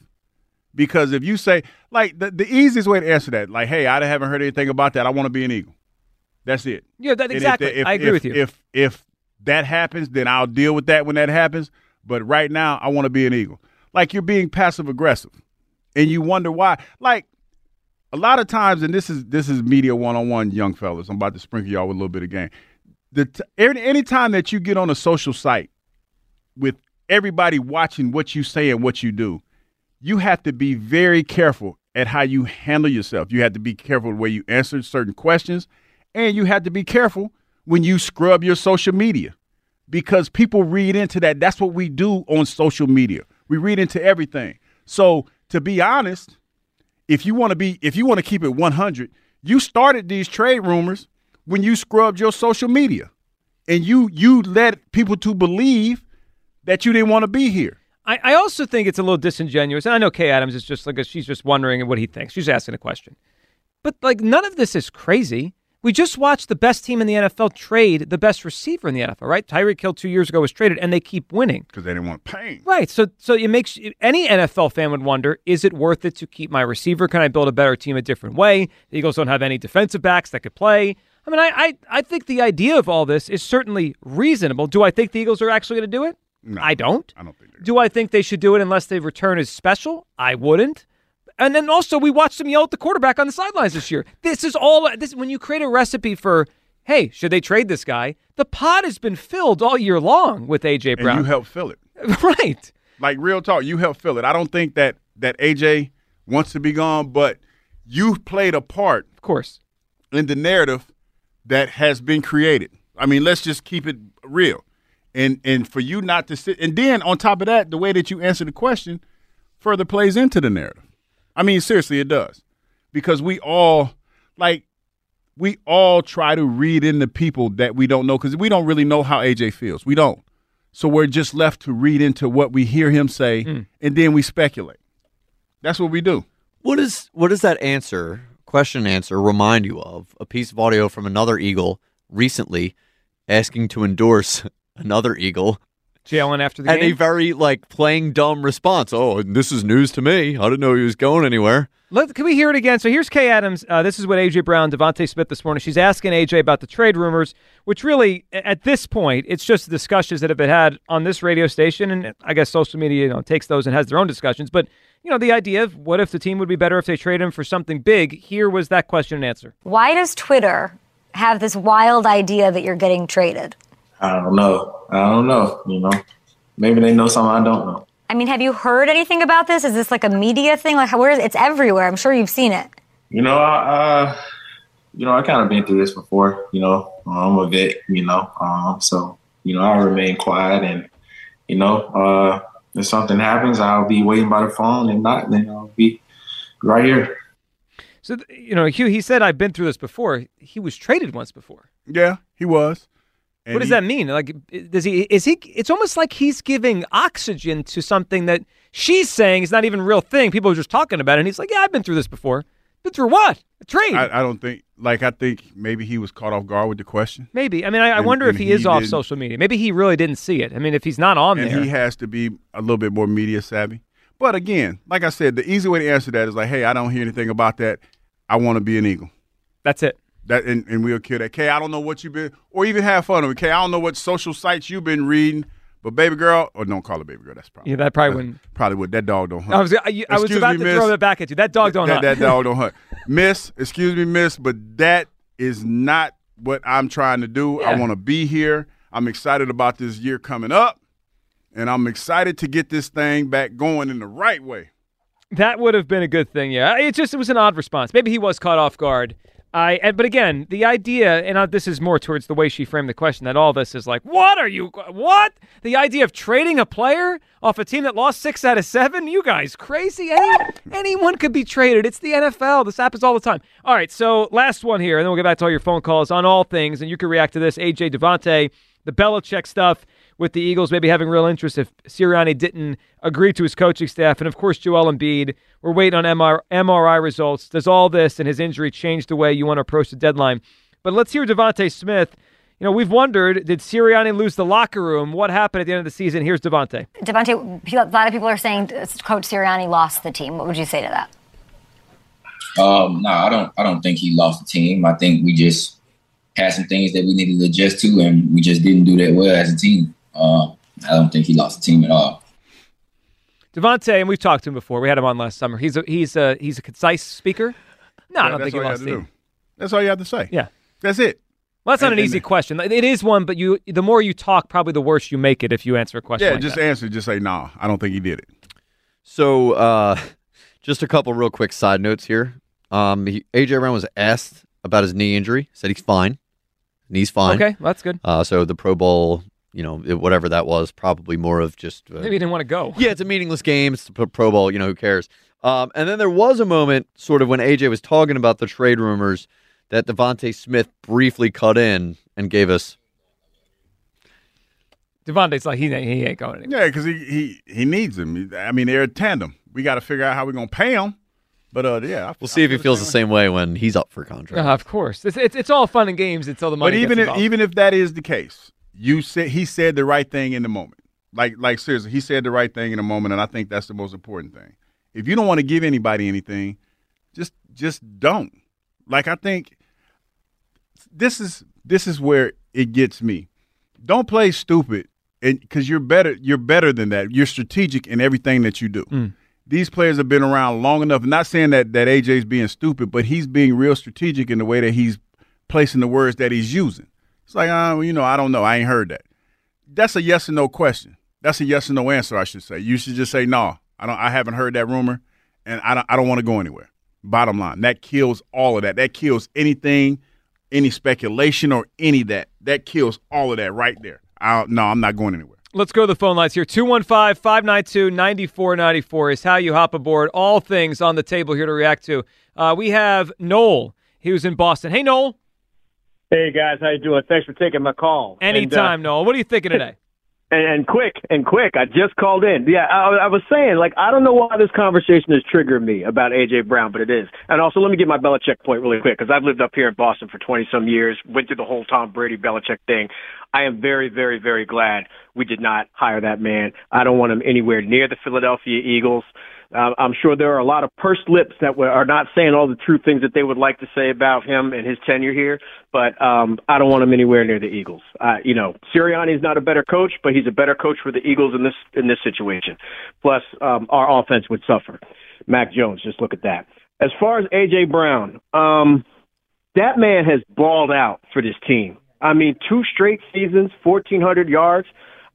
Because if you say like the, the easiest way to answer that, like, hey, I haven't heard anything about that. I want to be an Eagle. That's it. Yeah, that- if exactly. the- if- I agree if- with you. If if that happens, then I'll deal with that when that happens. But right now, I want to be an Eagle. Like you're being passive aggressive, and you wonder why. Like a lot of times, and this is this is media one on one, young fellas. I'm about to sprinkle y'all with a little bit of game. The t- any time that you get on a social site with everybody watching what you say and what you do, you have to be very careful at how you handle yourself. You have to be careful the way you answer certain questions, and you have to be careful when you scrub your social media because people read into that. That's what we do on social media. We read into everything. So to be honest, if you want to be, if you want to keep it 100, you started these trade rumors when you scrubbed your social media, and you you led people to believe that you didn't want to be here. I, I also think it's a little disingenuous, and I know Kay Adams is just like a, she's just wondering what he thinks. She's asking a question, but like none of this is crazy. We just watched the best team in the NFL trade the best receiver in the NFL, right? Tyreek Hill two years ago was traded, and they keep winning because they didn't want pain. Right. So so it makes any NFL fan would wonder: Is it worth it to keep my receiver? Can I build a better team a different way? The Eagles don't have any defensive backs that could play. I mean, I I, I think the idea of all this is certainly reasonable. Do I think the Eagles are actually going to do it? No, I don't. I don't think. Do I think they should do it unless they return as special? I wouldn't. And then also, we watched them yell at the quarterback on the sidelines this year. This is all. This when you create a recipe for, hey, should they trade this guy? The pot has been filled all year long with AJ and Brown. you help fill it. right. Like real talk, you help fill it. I don't think that that AJ wants to be gone, but you've played a part, of course, in the narrative that has been created. I mean, let's just keep it real. And and for you not to sit and then on top of that, the way that you answer the question further plays into the narrative. I mean, seriously, it does. Because we all like we all try to read into people that we don't know because we don't really know how AJ feels. We don't. So we're just left to read into what we hear him say hmm. and then we speculate. That's what we do. What is what does that answer, question and answer, remind you of? A piece of audio from another Eagle recently asking to endorse another Eagle. Jalen after the and a very like playing dumb response. Oh, this is news to me. I didn't know he was going anywhere. Let, can we hear it again? So here's Kay Adams. Uh, this is what AJ Brown, DeVonta Smith this morning. She's asking AJ about the trade rumors, which really, at this point, it's just discussions that have been had on this radio station, and I guess social media, you know, takes those and has their own discussions. But you know, the idea of what if the team would be better if they trade him for something big. Here was that question and answer. Why does Twitter have this wild idea that you're getting traded? I don't know. I don't know. You know, maybe they know something I don't know. I mean, have you heard anything about this? Is this like a media thing? Like, how- where is it's everywhere? I'm sure you've seen it. You know, I, uh, you know, I kind of been through this before. You know, I'm a vet. You know, um, so you know, I remain quiet, and you know, uh, if something happens, I'll be waiting by the phone, and not, then I'll be right here. So you know, Hugh, he said I've been through this before. He was traded once before. Yeah, he was. What does that mean? Like, does he? Is he? It's almost like he's giving oxygen to something that she's saying is not even a real thing. People are just talking about it. And he's like, "Yeah, I've been through this before. Been through what? A trade? I, I don't think like I think maybe he was caught off guard with the question. Maybe. I mean, I, I wonder if and he is off social media. Maybe he really didn't see it. I mean, if he's not on and there, he has to be a little bit more media savvy. But again, like I said, the easy way to answer that is like, hey, I don't hear anything about that. I want to be an Eagle. That's it. That and, and we'll kill that. Kay, I don't know what you've been, or even have fun with. Kay, I don't know what social sites you've been reading, but baby girl, or don't call her baby girl. That's probably yeah, that probably wouldn't. probably would. that dog don't hunt. I was, I, I was about me, to miss. throw that back at you. That dog don't that, hunt. that dog don't hunt. Miss, excuse me, miss, but that is not what I'm trying to do. I want to be here. I'm excited about this year coming up, and I'm excited to get this thing back going in the right way. That would have been a good thing, yeah. It just it was an odd response. Maybe he was caught off guard. I, but again, the idea, and this is more towards the way she framed the question, that all this is like, what are you, what? The idea of trading a player off a team that lost six out of seven? You guys crazy? Any, anyone could be traded. It's the NFL. This happens all the time. All right, so last one here, and then we'll get back to all your phone calls on all things, and you can react to this. AJ DeVonta, the Belichick stuff with the Eagles maybe having real interest if Sirianni didn't agree to his coaching staff. And of course, Joel Embiid. We're waiting on MR, MRI results. Does all this and his injury change the way you want to approach the deadline? But let's hear DeVonta Smith. You know, we've wondered, did Sirianni lose the locker room? What happened at the end of the season? Here's DeVonta. DeVonta, a lot of people are saying Coach Sirianni lost the team. What would you say to that? Um, no, I don't. I don't think he lost the team. I think we just had some things that we needed to adjust to, and we just didn't do that well as a team. Uh, I don't think he lost the team at all. DeVonta, and we've talked to him before. We had him on last summer. He's a he's a he's a concise speaker. No, I don't that's think he all you lost have the to team. That's all you have to say. Yeah. That's it. Well, that's not And- an easy and- question. It is one, but you the more you talk, probably the worse you make it if you answer a question. Yeah, like just that. answer. Just say, nah, I don't think he did it. So, uh, just a couple real quick side notes here. Um, he, AJ Brown was asked about his knee injury. Said he's fine. Knee's fine. Okay, that's good. Uh, so the Pro Bowl, you know, whatever that was, probably more of just uh, Maybe he didn't want to go. yeah, it's a meaningless game. It's the Pro- Pro Bowl. You know, who cares? Um, and then there was a moment, sort of, when AJ was talking about the trade rumors, that DeVonta Smith briefly cut in and gave us. DeVonta's like he he ain't going anywhere. Yeah, because he, he he needs him. I mean, they're a tandem. We got to figure out how we're gonna pay him. But uh, yeah, I- We'll see if he feels the same way when he's up for contract. Uh, of course, it's, it's it's all fun and games until the money. But even gets if involved. even if that is the case, you said he said the right thing in the moment. Like like seriously, he said the right thing in the moment, and I think that's the most important thing. If you don't want to give anybody anything, just just don't. Like I think this is this is where it gets me. Don't play stupid, and because you're better you're better than that. You're strategic in everything that you do. Mm. These players have been around long enough. Not saying that that AJ's being stupid, but he's being real strategic in the way that he's placing the words that he's using. It's like, uh, well, you know, I don't know. I ain't heard that. That's a yes or no question. That's a yes or no answer, I should say. You should just say, no, I don't. I haven't heard that rumor, and I don't. I don't want to go anywhere. Bottom line, that kills all of that. That kills anything, any speculation or any that. That kills all of that right there. I, don't. no, I'm not going anywhere. Let's go to the phone lines here. 215 592 9494 is how you hop aboard. All things on the table here to react to. Uh, we have Noel. He was in Boston. Hey, Noel. Hey guys, how you doing? Thanks for taking my call. Anytime, And, uh, Noel. What are you thinking today? and, and quick and quick. I just called in. Yeah, I, I was saying like I don't know why this conversation is triggering me about AJ Brown, but it is. And also, let me get my Belichick point really quick because I've lived up here in Boston for twenty some years. Went through the whole Tom Brady Belichick thing. I am very, very, very glad we did not hire that man. I don't want him anywhere near the Philadelphia Eagles. Uh, I'm sure there are a lot of pursed lips that were, are not saying all the true things that they would like to say about him and his tenure here, but um, I don't want him anywhere near the Eagles. Uh, you know, Sirianni is not a better coach, but he's a better coach for the Eagles in this in this situation. Plus, um, our offense would suffer. Mac Jones, just look at that. As far as AJ Brown, um, that man has balled out for this team. I mean, two straight seasons, 1,400 yards.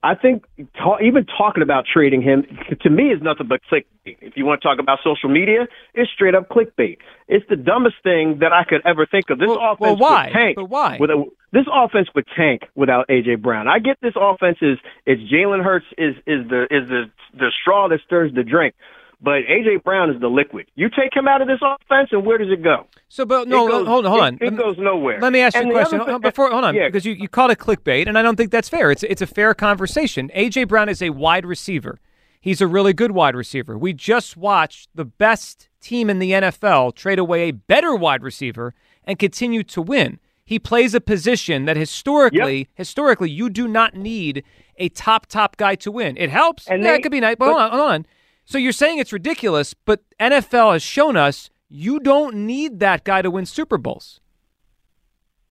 I think ta- even talking about trading him to me is nothing but clickbait. If you want to talk about social media, it's straight up clickbait. It's the dumbest thing that I could ever think of. This offense well, why? would tank. But why? With a, this offense would tank without AJ Brown. I get this offense is it's Jalen Hurts is is the is the the straw that stirs the drink. But AJ Brown is the liquid. You take him out of this offense, and where does it go? So, but no, goes- hold on, hold on. It, it goes nowhere. Let me ask you And a question other Hold thing- on, before. Hold on, Yeah, because you, you call it clickbait, and I don't think that's fair. It's it's a fair conversation. AJ Brown is a wide receiver. He's a really good wide receiver. We just watched the best team in the NFL trade away a better wide receiver and continue to win. He plays a position that historically, historically, you do not need a top top guy to win. It helps. And yeah, they- it could be nice. But but- hold on, hold on. So you're saying it's ridiculous, but NFL has shown us you don't need that guy to win Super Bowls.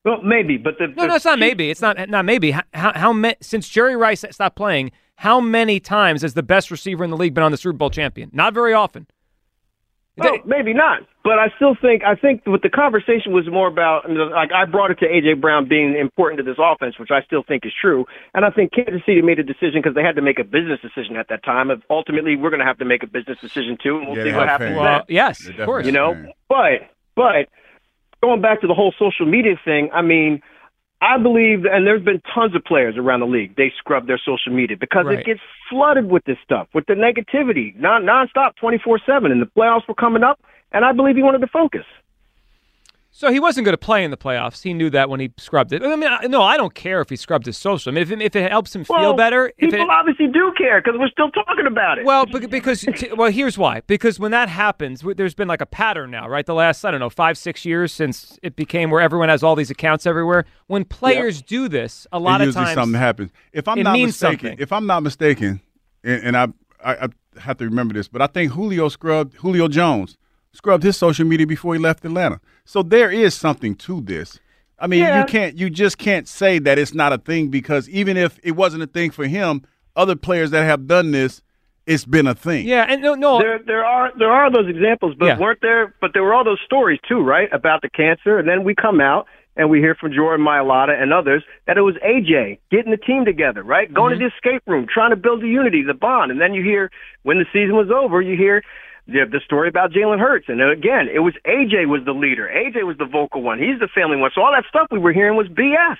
Well, maybe, but the No, no, it's not maybe. It's not not maybe. How how, how since Jerry Rice stopped playing, how many times has the best receiver in the league been on the Super Bowl champion? Not very often. Oh, maybe not. But I still think I think what the conversation was more about like I brought it to AJ Brown being important to this offense, which I still think is true. And I think Kansas City made a decision because they had to make a business decision at that time. Of ultimately, we're going to have to make a business decision too, and we'll Yeah, see what happens. Well, yes, of course. You know, but but going back to the whole social media thing, I mean, I believe, and there's been tons of players around the league. They scrub their social media because Right. it gets flooded with this stuff, with the negativity, non nonstop, twenty four seven. And the playoffs were coming up, and I believe he wanted to focus. So he wasn't going to play in the playoffs. He knew that when he scrubbed it. I mean, I- no, I don't care if he scrubbed his social. I mean, if it, if it helps him feel Well, better, if people it, obviously do care because we're still talking about it. Well, because well, here's why. Because when that happens, there's been like a pattern now, right? The last I don't know five six years since it became where everyone has all these accounts everywhere. When players do this, a lot It of times something happens. If I'm it not means mistaken, something. if I'm not mistaken, and, and I, I I have to remember this, but I think Julio scrubbed Julio Jones scrubbed his social media before he left Atlanta. So there is something to this. I mean, Yeah. you can't you just can't say that it's not a thing because even if it wasn't a thing for him, other players that have done this, it's been a thing. Yeah, and no, no. There, there are there are those examples, but Yeah. weren't there? But there were all those stories too, right, about the cancer, and then we come out and we hear from Jordan Mailata and others that it was AJ getting the team together, right, going Mm-hmm. to the escape room, trying to build the unity, the bond, and then you hear when the season was over, you hear. The, the story about Jalen Hurts, and again, it was AJ was the leader. AJ was the vocal one. He's the family one. So all that stuff we were hearing was BS,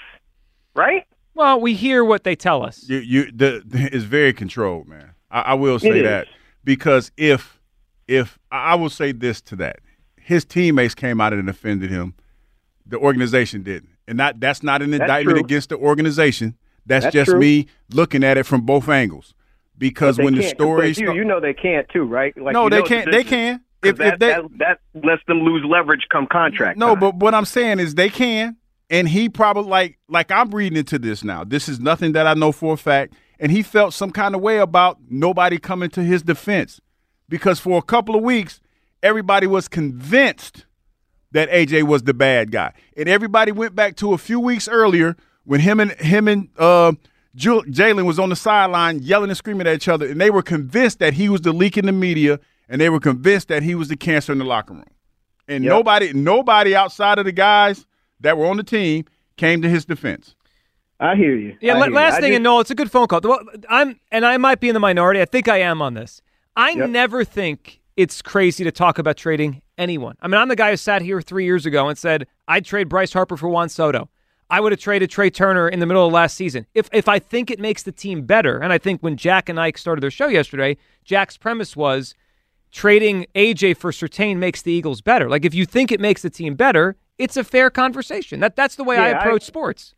right? Well, we hear what they tell us. You, you the it's very controlled, man. I, I will say that because if if I I will say this to that, his teammates came out and offended him, the organization didn't, and that that's not an That's indictment true. against the organization. That's, That's just true. me looking at it from both angles. Because when the stories, you, you know they can't too, right? Like, No, they can't- they can. If- if that, they- that, that lets them lose leverage come contract. No, time. but what I'm saying is they can, and he probably like like I'm reading into this now. This is nothing that I know for a fact, and he felt some kind of way about nobody coming to his defense because for a couple of weeks everybody was convinced that AJ was the bad guy, and everybody went back to a few weeks earlier when him and him and uh, Jalen was on the sideline yelling and screaming at each other, and they were convinced that he was the leak in the media, and they were convinced that he was the cancer in the locker room. And Yep. nobody, nobody outside of the guys that were on the team came to his defense. I hear you. Yeah, hear last I thing, just- and Noel, it's a good phone call. I'm, and I might be in the minority. I think I am on this. I Yep. never think it's crazy to talk about trading anyone. I mean, I'm the guy who sat here three years ago and said I'd trade Bryce Harper for Juan Soto. I would have traded Trea Turner in the middle of last season. If if I think it makes the team better, and I think when Jack and Ike started their show yesterday, Jack's premise was trading AJ for Surtain makes the Eagles better. Like if you think it makes the team better, it's a fair conversation. That that's the way I Yeah, I- approach sports.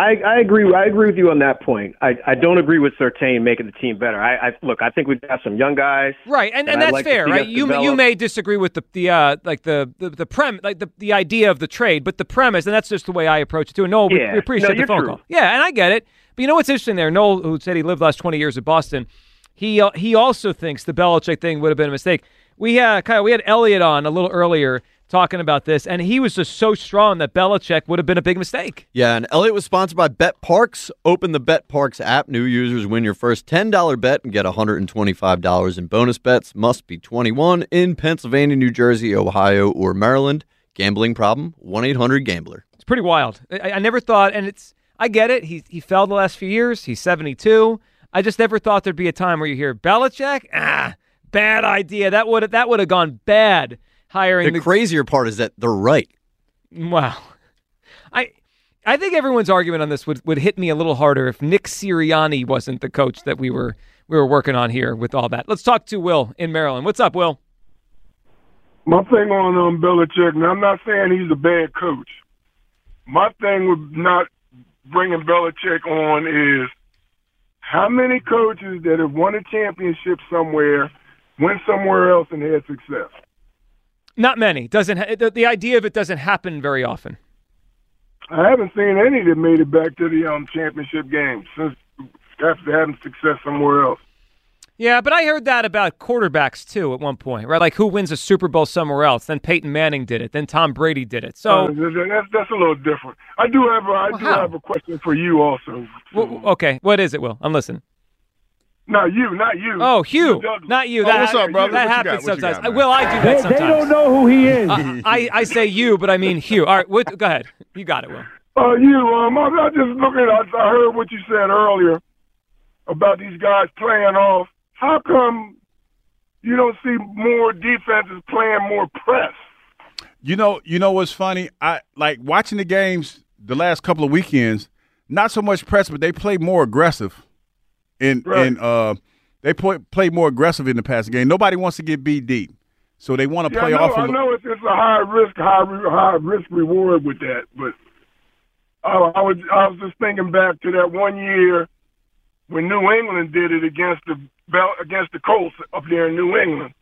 I, I agree. I agree with you on that point. I, I don't agree with Surtain making the team better. I, I look. I think we've got some young guys, Right, and, that and that's like fair, right? You you may disagree with the the uh, like the the the prem like the, the idea of the trade, but the premise, and that's just the way I approach it too. And Noel, we, Yeah. we appreciate No, the phone true. call. Yeah, and I get it. But you know what's interesting there? Noel, who said he lived the last twenty years at Boston, he uh, he also thinks the Belichick thing would have been a mistake. We uh, Kyle, we had Elliot on a little earlier talking about this, and he was just so strong that Belichick would have been a big mistake. Yeah, and Elliot was sponsored by Bet Parks. Open the Bet Parks app. New users win your first $10 bet and get $125 in bonus bets. Must be 21 in Pennsylvania, New Jersey, Ohio, or Maryland. Gambling problem? 1 800 Gambler. It's pretty wild. I, I never thought, and it's I get it. He he fell the last few years. He's seventy two. I just never thought there'd be a time where you hear Belichick. Ah, bad idea. That would that would have gone bad. Hiring The crazier part is that they're right. Wow. I I think everyone's argument on this would, would hit me a little harder if Nick Sirianni wasn't the coach that we were we were working on here with all that. Let's talk to Will in Maryland. What's up, Will? My thing on um, Belichick, and I'm not saying he's a bad coach. My thing with not bringing Belichick on is how many coaches that have won a championship somewhere went somewhere else and had success. Not many. Doesn't ha- the, the idea of it doesn't happen very often. I haven't seen any that made it back to the um, championship game since after having success somewhere else. Yeah, but I heard that about quarterbacks too at one point, right? Like who wins a Super Bowl somewhere else? Then Peyton Manning did it. Then Tom Brady did it. So Uh, th- th- that's that's a little different. I do have a, I do how? have a question for you also. w- okay, what is it, Will? I'm listening. No, you, not you. Oh, Hugh, Douglas. not you. Oh, That, what's up, brother? That What happens got? Sometimes. got, man? Will, I do that They- they don't know who he is. Uh, I, I say you, but I mean Hugh. All right, what, go ahead. You got it, Will. Uh, you, um, I, I just looking. I, I heard what you said earlier about these guys playing off. How come you don't see more defenses playing more press? You know, you know what's funny? I like watching the games the last couple of weekends. Not so much press, but they play more aggressive. In Right. uh, they play play more aggressive in the passing game. Nobody wants to get beat deep, so they want to Yeah, play I know, off. I know it's, it's a high risk, high high risk reward with that, but I, I was I was just thinking back to that one year when New England did it against the against the Colts up there in New England,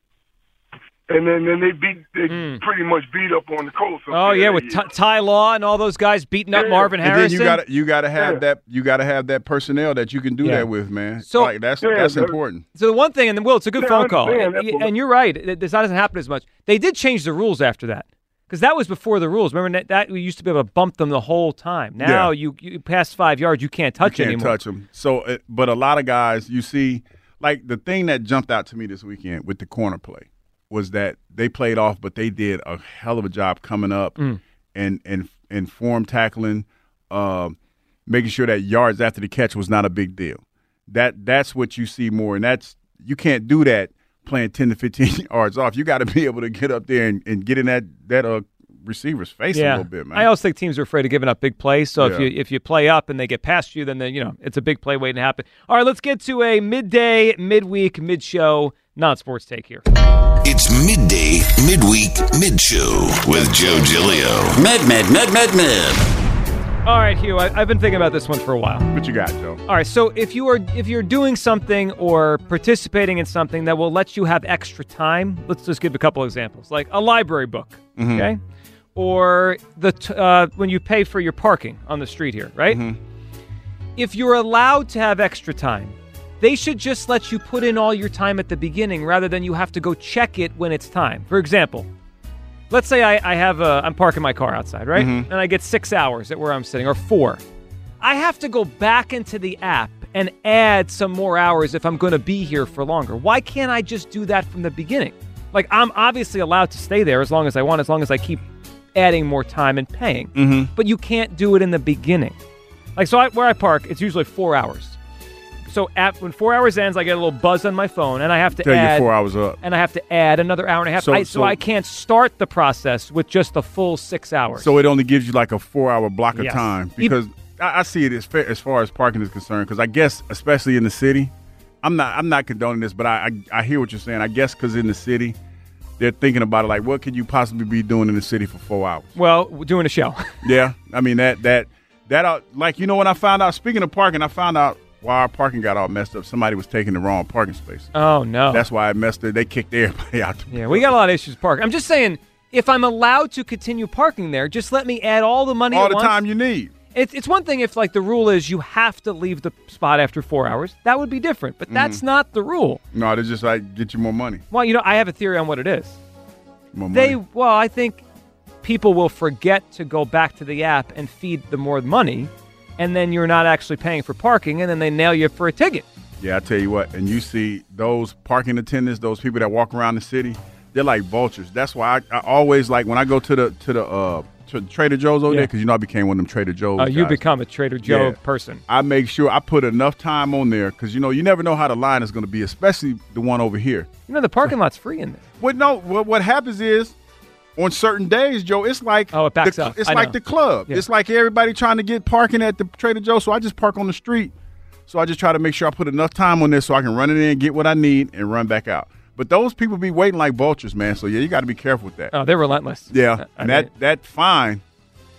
and then then they beat they hmm. pretty much beat up on the Colts. up. Oh yeah, with year. Ty, Ty Law and all those guys beating up Marvin and Harrison. then you got you got to have Yeah. that you got to have that personnel that you can do Yeah. that with, man. So- like that's Yeah, that's that- important. So the one thing, and then Will, it's a good Yeah, phone call, and, and you're right. it- This doesn't happen as much. They did change the rules after that because that was before the rules. Remember that, that we used to be able to bump them the whole time. Now you you past five yards, you can't touch you can't anymore. touch them. So, but a lot of guys, you see, like the thing that jumped out to me this weekend with the corner play was that they played off, but they did a hell of a job coming up Mm. and and and form tackling, um, making sure that yards after the catch was not a big deal. That that's what you see more, and that's you can't do that playing ten to fifteen yards off. You got to be able to get up there and, and get in that that uh, receiver's face a little bit, man. I always think teams are afraid of giving up big plays. So if you if you play up and they get past you, then they, you know it's a big play waiting to happen. All right, let's get to a midday, midweek, mid show non sports take here. It's midday, midweek, mid show with Joe Giglio. Mid, mid, mid, mid, mid. All right, Hugh, I, I've been thinking about this one for a while. what you got, Joe? All right, so if you are if you're doing something or participating in something that will let you have extra time, let's just give a couple examples, like a library book, Mhm. okay, or the t- uh, when you pay for your parking on the street here, right? Mm-hmm. If you're allowed to have extra time, they should just let you put in all your time at the beginning rather than you have to go check it when it's time. For example, let's say I, I have a I'm parking my car outside, right? Mhm. And I get six hours at where I'm sitting, or four. I have to go back into the app and add some more hours if I'm going to be here for longer. Why can't I just do that from the beginning? Like I'm obviously allowed to stay there as long as I want, as long as I keep adding more time and paying. Mhm. But you can't do it in the beginning. Like so, I, where I park, it's usually four hours. So at, when four hours ends, I get a little buzz on my phone, and I have to Tell you add four hours up. and I have to add another hour and a half. So- I, so, so- I can't start the process with just the full six hours. So it only gives you like a four hour block of Yes. time Ev- because I, I see it as, as far as parking is concerned. Because I guess, especially in the city, I'm not I'm not condoning this, but I I, I hear what you're saying. I guess because in the city, they're thinking about it like, what could you possibly be doing in the city for four hours? well, doing a show. Yeah, I mean that that that uh, like you know when I found out. Speaking of parking, I found out why our parking got all messed up. Somebody was taking the wrong parking space. oh no. That's why I messed it. They kicked everybody out. yeah, we got a lot of issues parking. I'm just saying, if I'm allowed to continue parking there, just let me add all the money all the once. time you need. It's it's one thing if like the rule is you have to leave the spot after four hours. That would be different, but that's Mhm. not the rule. No, they just like get you more money. Well, you know, I have a theory on what it is. More They well, I think people will forget to go back to the app and feed the more money, and then you're not actually paying for parking, and then they nail you for a ticket. Yeah, I tell you what, and you see those parking attendants, those people that walk around the city, they're like vultures. That's why I, I always like when I go to the to the uh to Trader Joe's over Yeah. there because you know I became one of them Trader Joe's. Uh, you guys. become a Trader Joe Yeah. person. I make sure I put enough time on there because you know you never know how the line is going to be, especially the one over here. You know the parking lot's free in there. What no, what what happens is on certain days, Joe, it's like oh, it backs the, up. It's I like know. the club. Yeah. It's like everybody trying to get parking at the Trader Joe's, so I just park on the street. So I just try to make sure I put enough time on there so I can run it in, get what I need, and run back out. But those people be waiting like vultures, man. So yeah, you got to be careful with that. Oh, they're relentless. Yeah, I and that mean- that fine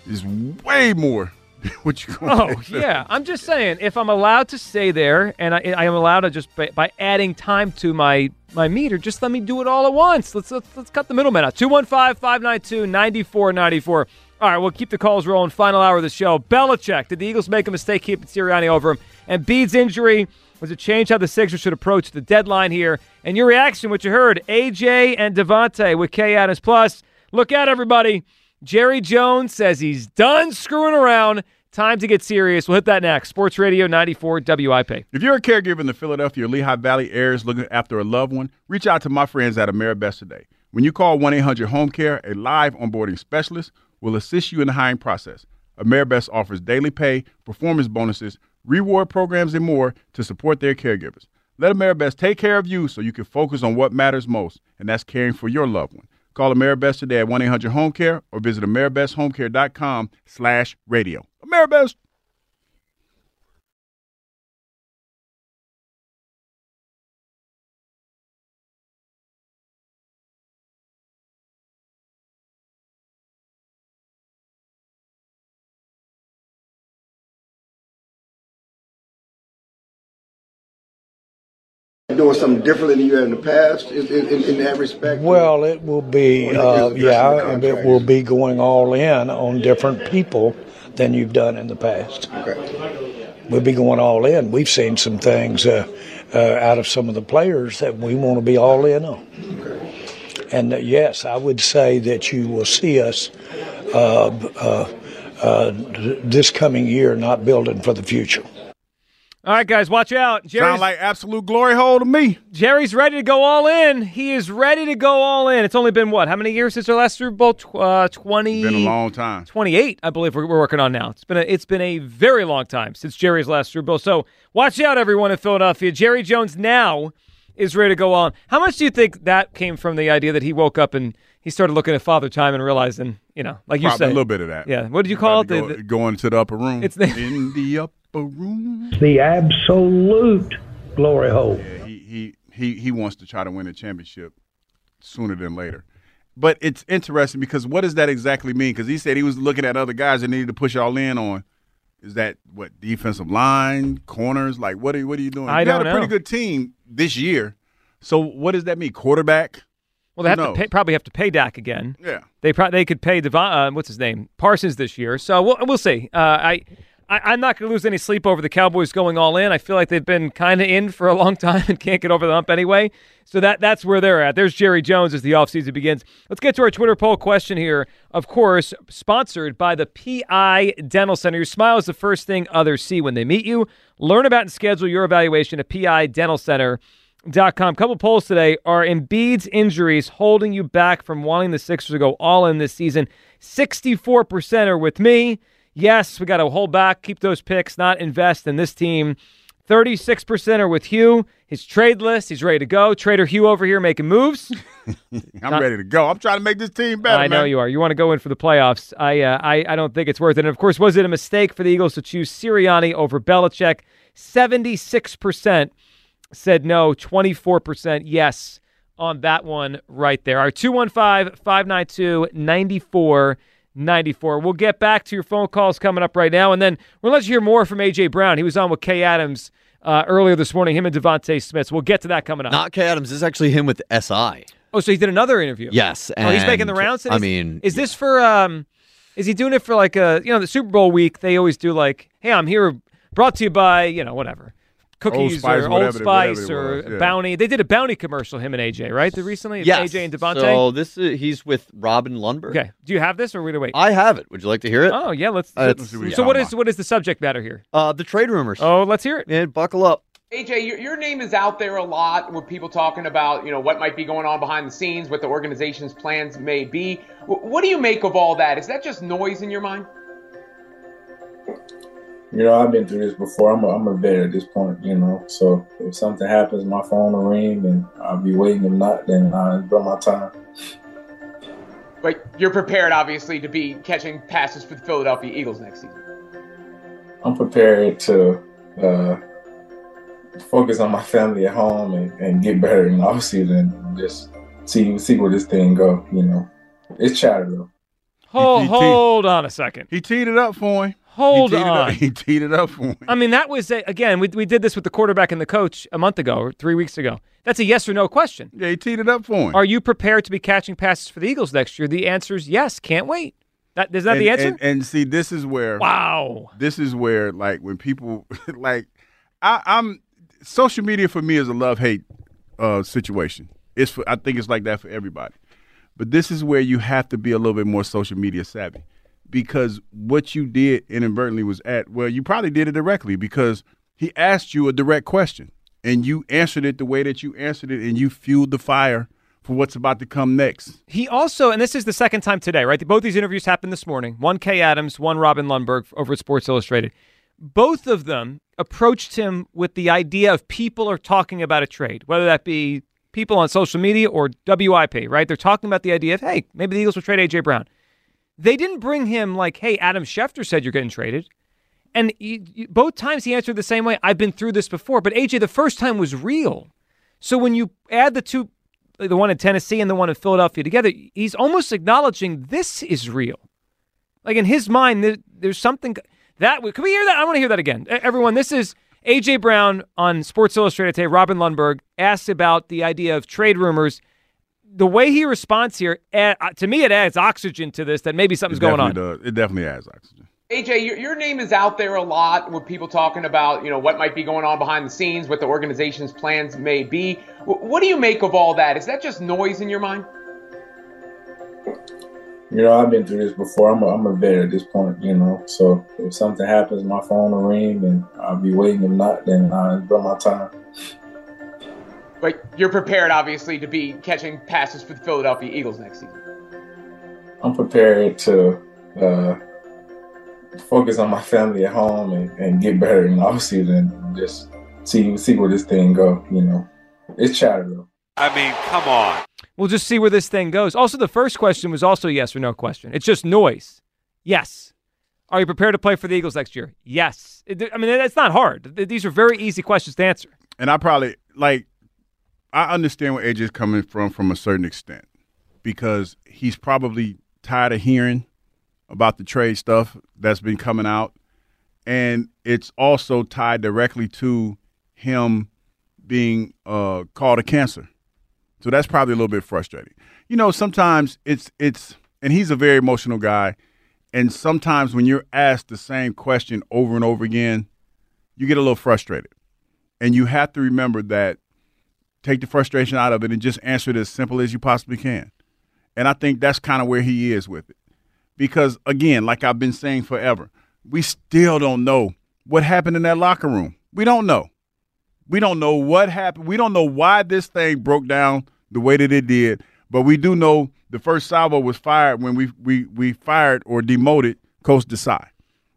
is way more what you. Oh yeah, I'm just saying if I'm allowed to stay there and I, I am allowed to just by, by adding time to my my meter, just let me do it all at once. Let's let's, let's cut the middleman out. 215-592-9494. All right, we'll keep the calls rolling. Final hour of the show. Belichick. Did the Eagles make a mistake keeping Sirianni over him? And Bede's injury was it change how the Sixers should approach the deadline here? And your reaction, what you heard, AJ and DeVonta with Kay Adams Plus. Look out, everybody. Jerry Jones says he's done screwing around. Time to get serious. We'll hit that next. Sports Radio 94 WIP. If you're a caregiver in the Philadelphia or Lehigh Valley areas looking after a loved one, reach out to my friends at AmeriBest today. When you call 1 800 Home Care, a live onboarding specialist will assist you in the hiring process. AmeriBest offers daily pay, performance bonuses, reward programs, and more to support their caregivers. Let AmeriBest take care of you so you can focus on what matters most, and that's caring for your loved one. Call Ameribest today at 1-800-HOME-CARE or visit ameribesthomecare.com slash radio. Ameribest. Doing something differently than you have in the past in, in, in that respect? Well, it will be, Or is it uh, just addressing the yeah, and it will be going all in on different people than you've done in the past. Okay. We'll be going all in. We've seen some things uh, uh, out of some of the players that we want to be all in on. And uh, yes, I would say that you will see us uh, uh, uh, this coming year not building for the future. All right, guys, watch out. Jerry's, Sound like absolute glory hole to me. Jerry's ready to go all in. He is ready to go all in. It's only been what? How many years since our last Super Bowl? Tw- uh, Twenty. Been a long time. 28, I believe we're, we're working on now. It's been a, it's been a very long time since Jerry's last Super Bowl. So watch out, everyone in Philadelphia. Jerry Jones now is ready to go on. How much do you think that came from the idea that he woke up and he started looking at Father Time and realizing, you know, like you said, a little bit of that. Yeah. What did you call it? To The- the- going to the upper room. It's the- in the upper room. The absolute glory hole. He he he he wants to try to win a championship sooner than later. But it's interesting because what does that exactly mean? Because he said he was looking at other guys that needed to push all in on. Is that what defensive line, corners? Like what are what are you doing? I you don't got a pretty good team this year. So what does that mean? Quarterback? Well, they have knows? to pay, probably have to pay Dak again. Yeah. They pro- they could pay Devon, uh, what's his name Parsons this year. So we'll we'll see. Uh, I. I, I'm not going to lose any sleep over the Cowboys going all in. I feel like they've been kind of in for a long time and can't get over the hump anyway. So that that's where they're at. There's Jerry Jones as the offseason begins. Let's get to our Twitter poll question here. Of course, sponsored by the PI Dental Center. Your smile is the first thing others see when they meet you. Learn about and schedule your evaluation at PI Dental Center. Dot com. Couple polls today. Are Embiid's injuries holding you back from wanting the Sixers to go all in this season? 64% are with me. Yes, we got to hold back, keep those picks, not invest in this team. 36% are with Hugh. His trade list, he's ready to go. Trader Hugh over here making moves. I'm ready to go. I'm trying to make this team better. I know man. you are. You want to go in for the playoffs. I, uh, I I don't think it's worth it. And of course, was it a mistake for the Eagles to choose Sirianni over Belichick? 76% said no, 24% yes on that one right there. Our 215 592 9494. We'll get back to your phone calls coming up right now. And then we'll let you hear more from A.J. Brown. He was on with Kay Adams uh, earlier this morning, him and DeVonta Smith. So we'll get to that coming up. Not Kay Adams. This is actually him with SI. Oh, so he did another interview. Yes. oh, he's making the rounds. I mean, is this for? Um, is he doing it for like a you know the Super Bowl week? They always do like, hey, I'm here, brought to you by you know whatever cookies Spice, or whatever Old it- whatever Spice it or yeah. Bounty. They did a Bounty commercial. Him and AJ, right? The recently, yes. AJ and DeVonta. So this is he's with Robin Lundberg. okay, do you have this or we to wait? I have it. Would you like to hear it? oh yeah, let's. Uh, so it's- Let's see what so you're what talking is what is the subject matter here? Uh, the trade rumors. Oh, let's hear it. Yeah, buckle up. AJ, your, your name is out there a lot with people talking about, you know, what might be going on behind the scenes, what the organization's plans may be. W- what do you make of all that? Is that just noise in your mind? You know, I've been through this before. I'm a, I'm a vet at this point, you know. So if something happens, my phone will ring and I'll be waiting. If not, then I'll enjoy my time. But you're prepared, obviously, to be catching passes for the Philadelphia Eagles next season. I'm prepared to uh, focus on my family at home and, and get better in the offseason and just see see where this thing go. You know, it's chatter though. Hold, he- he- hold on a second. He teed it up for him. Hold he on. up, he teed it up for him. I mean, that was a, again. We we did this with the quarterback and the coach a month ago or three weeks ago. That's a yes or no question. Yeah, he teed it up for him. Are you prepared to be catching passes for the Eagles next year? The answer is yes. Can't wait. That is that and, the answer? And, and see, this is where wow. This is where like when people like I, I'm social media for me is a love hate uh, situation. It's for I think it's like that for everybody. But this is where you have to be a little bit more social media savvy because what you did inadvertently was at well, you probably did it directly because he asked you a direct question and you answered it the way that you answered it and you fueled the fire for what's about to come next. He also, and this is the second time today, right? Both these interviews happened this morning. One Kay Adams, one Robin Lundberg over at Sports Illustrated. Both of them approached him with the idea of people are talking about a trade, whether that be people on social media or WIP, right? They're talking about the idea of, hey, maybe the Eagles will trade AJ Brown. They didn't bring him like, hey, Adam Schefter said you're getting traded. And you- both times he answered the same way. I've been through this before, but AJ, the first time was real. So when you add the two, the one in Tennessee and the one in Philadelphia together, he's almost acknowledging this is real. Like in his mind, there, there's something that can we hear that? I want to hear that again. Everyone, this is AJ Brown on Sports Illustrated today. Robin Lundberg asked about the idea of trade rumors. The way he responds here, eh, uh, to me, it adds oxygen to this that maybe something's going on. does. It definitely adds oxygen. AJ, your, your name is out there a lot with people talking about, you know, what might be going on behind the scenes, what the organization's plans may be. W- what do you make of all that? Is that just noise in your mind? You know, I've been through this before. I'm a, I'm a vet at this point, you know. So if something happens, my phone will ring and I'll be waiting. If not, then I'll enjoy my time. But you're prepared, obviously, to be catching passes for the Philadelphia Eagles next season. I'm prepared to uh, focus on my family at home and, and get better in the offseason and just see see where this thing go, you know. It's chatter though. I mean, come on. We'll just see where this thing goes. Also, the first question was also yes or no question. It's just noise. Yes. Are you prepared to play for the Eagles next year? Yes. I mean, it's not hard. These are very easy questions to answer. And I probably like I understand where AJ's coming from from a certain extent because he's probably tired of hearing about the trade stuff that's been coming out and it's also tied directly to him being uh, called a cancer. So that's probably a little bit frustrating. You know, sometimes it's it's and he's a very emotional guy and sometimes when you're asked the same question over and over again, you get a little frustrated. And you have to remember that take the frustration out of it and just answer it as simple as you possibly can. And I think that's kind of where he is with it. Because again, like I've been saying forever, we still don't know what happened in that locker room. We don't know. We don't know what happened. We don't know why this thing broke down the way that it did. But we do know the first salvo was fired when we we we fired or demoted Coach Desai.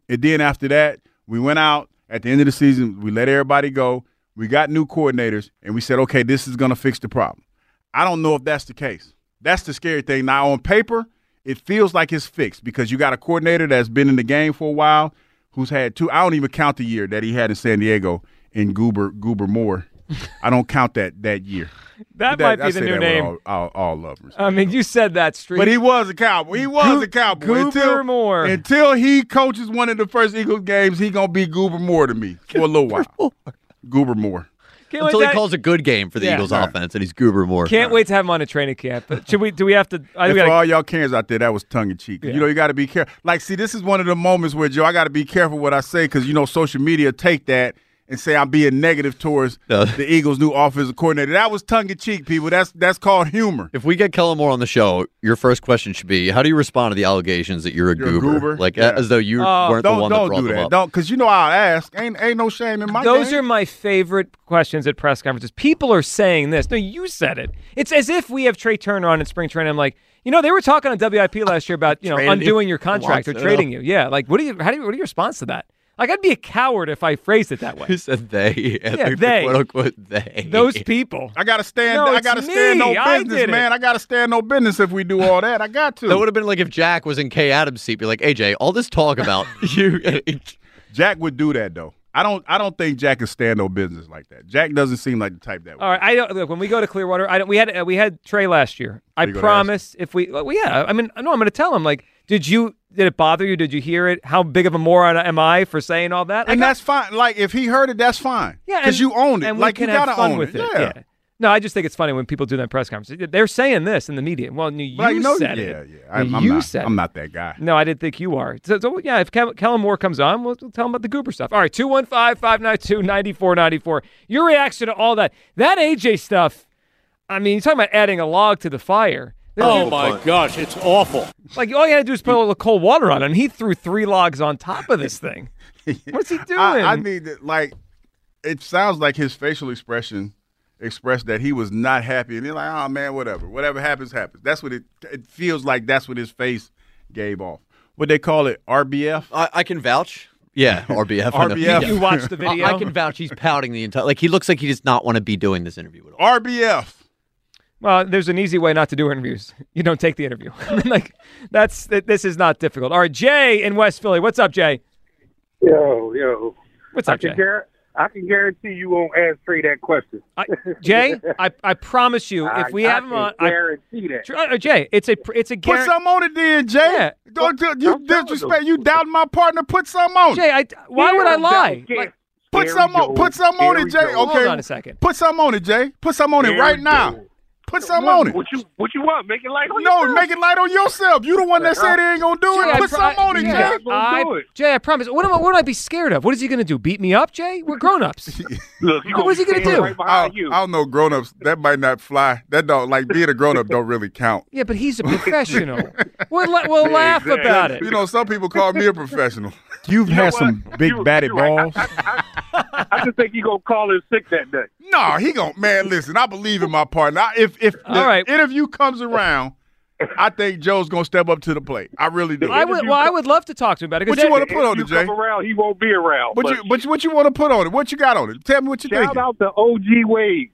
And then after that, we went out at the end of the season. We let everybody go. We got new coordinators, and we said, okay, this is going to fix the problem. I don't know if that's the case. That's the scary thing. Now, on paper, it feels like it's fixed because you got a coordinator that's been in the game for a while, who's had two. I don't even count the year that he had in San Diego in Goober Goober Moore. I don't count that that year. That might be I the new that name. All, all, all love respect. I mean, you said that straight. But he was a cowboy. He was a cowboy. Goober until, Moore. Until he coaches one of the first Eagles games, he gonna be Goober Moore to me for a little while. Goober Moore. Can't Until wait he to- calls a good game for the Yeah. Eagles Right. offense, and he's Goober more. Can't wait to have him on a training camp. But should we? Do we have to? I And we for gotta, all y'all cans out there, that was tongue in cheek. You know, you got to be careful. Like, see, this is one of the moments where Joe, I got to be careful what I say because you know social media take that and say I'm being negative towards the Eagles' new offensive coordinator. That was tongue in cheek, people. That's that's called humor. If we get Kellen Moore on the show, your first question should be: How do you respond to the allegations that you're a, You're a goober? goober? Like Yeah. as though you Oh. weren't don't the one don't that brought do them that. up. Don't because you know I'll ask. Ain't ain't no shame in my. Those game. are my favorite questions at press conferences. People are saying this. No, you said it. It's as if we have Trea Turner on in spring training. I'm like, you know, they were talking on WIP last year about you know undoing your contract or trading you. Yeah, like what do you? How do you? What are your response to that? Like I'd be a coward if I phrased it that way. Who said they? Yeah, The they. quote unquote they. Those people. I gotta stand. No, I gotta stand me. no I business, did it. man. I gotta stand no business if we do all that. I got to. That would have been like if Jack was in Kay Adams' seat. Be like, AJ, all this talk about you. Jack would do that though. I don't. I don't think Jack can stand no business like that. Jack doesn't seem like the type that. All right, I don't look when we go to Clearwater. I don't. We had uh, we had Trea last year. I promise if we, well, yeah. I mean, no, I'm going to tell him. Like, did you? Did it bother you? Did you hear it? How big of a moron am I for saying all that? and that's fine. Like if he heard it, that's fine. Yeah, because you own it. and we like can you have gotta fun own with it. it. Yeah. No, I just think it's funny when people do that press conference. They're saying this in the media. Well, you I know- said yeah, it. yeah. I'm, I'm you not. said I'm not that guy. No, I didn't think you are. So, so, yeah, if Kel- Kellen Moore comes on, we'll, we'll tell him about the Goober stuff. All right, 215 592 9494. Your reaction to all that. That AJ stuff, I mean, you're talking about adding a log to the fire. Oh my gosh, it's awful. Like, all you had to do is put a little cold water on it, and he threw three logs on top of this thing. What's he doing? I, I need to like. It sounds like his facial expression expressed that he was not happy, and he's like, "Oh man, whatever, whatever happens, happens." That's what it. It feels like that's what his face gave off. What they call it, RBF. I, I can vouch. Yeah, RBF. I know. RBF. You watched the I- video? I can vouch. He's pouting the entire. Like he looks like he does not want to be doing this interview at all. RBF. Well, there's an easy way not to do interviews. You don't take the interview. like that's this is not difficult. All right, Jay in West Philly. What's up, Jay? Yo, yo. What's I up, can Jay? gar- I can guarantee you won't ask Trea that question. I, Jay, I, I promise you, I- if we I have him can on, I, that. Uh, Jay, it's a pr- it's a Put guarantee. something on it then, Jay. Don't do- you disrespect. You doubt my partner. Put something on. it. Jay, I, why would I lie? Like, Put some on. Put some on it, Jay. Okay. Hold on a second. Put some on it, Jay. Put some on it right now. Go. Put something on it. What you what you want? Make it light on No, yourself. make it light on yourself. You the one that said he ain't gonna do Jay, it. I Put pro- something on it, Jay, Jay. I, Jay, I promise. What am I? What would I be scared of? What is he going to do? Beat me up, Jay? We're grown ups. Look, what is he going to do? I, I don't know, grown ups. That might not fly. That don't like being a grown up don't really count. Yeah, but he's a professional. we'll la- we'll laugh about it. You know, some people call me a professional. You've had some big batted balls. I just think you gonna call in sick that day. No, he gonna man. Listen, I believe in my partner. I- If if the All right. interview comes around, I think Joe's gonna step up to the plate. I really do. I would. Well, I would love to talk to him about it. What you want to put on You it, Jay? come around, he won't be around. What but you what you, what you want to put on it? What you got on it? Tell me what you think. shout think. out the OG Wade.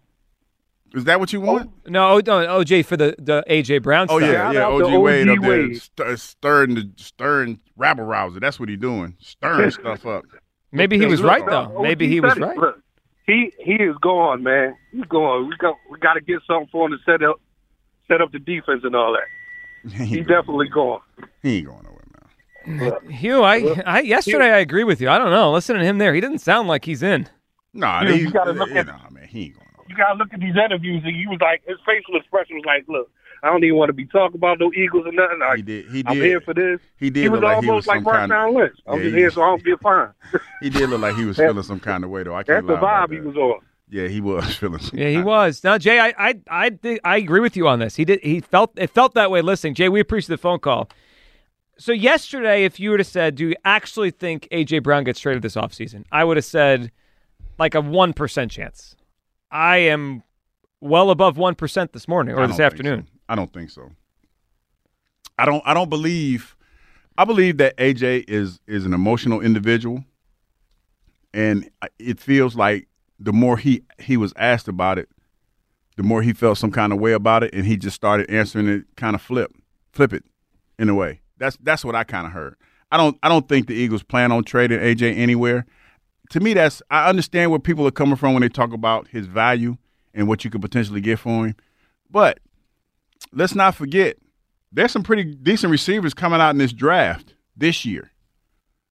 Is that what you want? Oh, no, oh, no, OJ for the the AJ Brown. Stuff. Oh yeah, yeah. OG, Wade up there stir, uh, stirring the stirring rabble rouser. That's what he's doing, stirring stuff up. Maybe he was right though. Maybe he was right. Look, he he is gone, man. He's gone. We got we got to get something for him to set up set up the defense and all that. He's definitely gone. He ain't going nowhere. Man. Hugh, I, I yesterday I agree with you. I don't know. Listen to him there. He didn't sound like he's in. Nah, You, you got to look at nah, man. He ain't going. you got to look at these interviews, and he was like, his facial expression was like, "Look, I don't even want to be talking about no Eagles or nothing. Like, He did. He did. I'm did. here for this." He did He was look like he almost was like some kind Marshawn Lynch. I'm Yeah, just he- here so I don't get fined. He did look like he was feeling some kind of way though. I That's can't the lie about vibe he that. was on. Yeah, he was feeling. Yeah, he was. Now, Jay, I, I, I, I agree with you on this. He did. He felt it felt that way. Listening, Jay, we appreciate the phone call. So yesterday, if you would have said, "Do you actually think AJ Brown gets traded this offseason? I would have said, like a one percent chance. I am well above one percent this morning or this afternoon. so. I don't think so. I don't. I don't believe. I believe that AJ is is an emotional individual, and uh, it feels like the more he he was asked about it, the more he felt some kind of way about it, and he just started answering it kind of flip, flip it, in a way. That's that's what I kind of heard. I don't I don't think the Eagles plan on trading AJ anywhere. To me, that's I understand where people are coming from when they talk about his value and what you could potentially get for him, but let's not forget there's some pretty decent receivers coming out in this draft this year.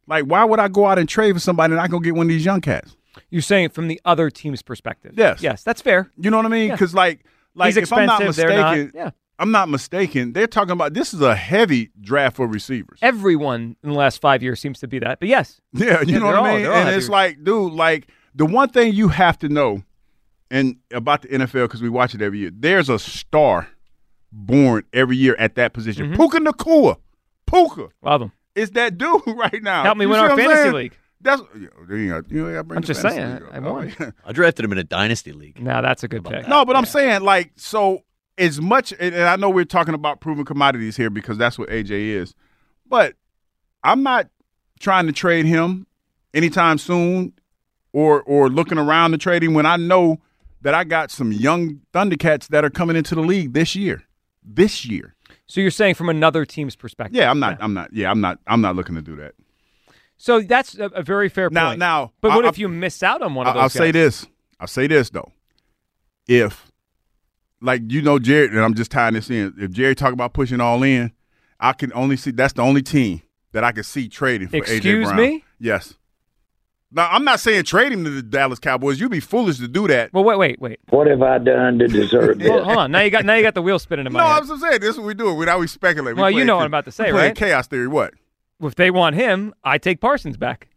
Like, why would I go out and trade for somebody and I go get one of these young cats? You're saying it from the other team's perspective. Yes. Yes, that's fair. You know what I mean? Yeah. Because like, like He's if I'm not they're not- mistaken, yeah. I'm not mistaken. They're talking about this is a heavy draft for receivers. Everyone in the last five years seems to be that. But yes, Yeah, you Yeah, know what I mean. all And it's like, dude, like the one thing you have to know, and about the NFL because we watch it every year. There's a star born every year at that position. Puka Nacua, Puka, Mm-hmm. love him. It's that dude right now. Help me You win our fantasy league. That's you know, you got- you gotta bring I'm just saying. I won. Oh, I drafted him in a dynasty league. Now that's a good pick. No, but I'm saying like so as much, and and I know we're talking about proven commodities here because that's what AJ is, but I'm not trying to trade him anytime soon, or or looking around to trade him when I know that I got some young Thundercats that are coming into the league this year. This year, So you're saying from another team's perspective. yeah, I'm not, I'm not, yeah, I'm not, I'm not looking to do that. So that's a, a very fair Now- point. now, but what I- if you miss out on one of I- those? I'll say this. I'll say this though. If, like you know, Jerry, and I'm just tying this in. If Jerry talk about pushing all in, I can only see that's the only team that I can see trading for AJ Excuse Brown. me? Yes. Now I'm not saying trade him to the Dallas Cowboys. You'd be foolish to do that. Well, wait, wait, wait. What have I done to deserve this? Hold, hold on. Now you got now you got the wheel spinning in my No, head. I'm just saying this is what we do. We now we speculate. We Well, you know what I'm about to say, we playing right? Chaos theory. What? If they want him, I take Parsons back.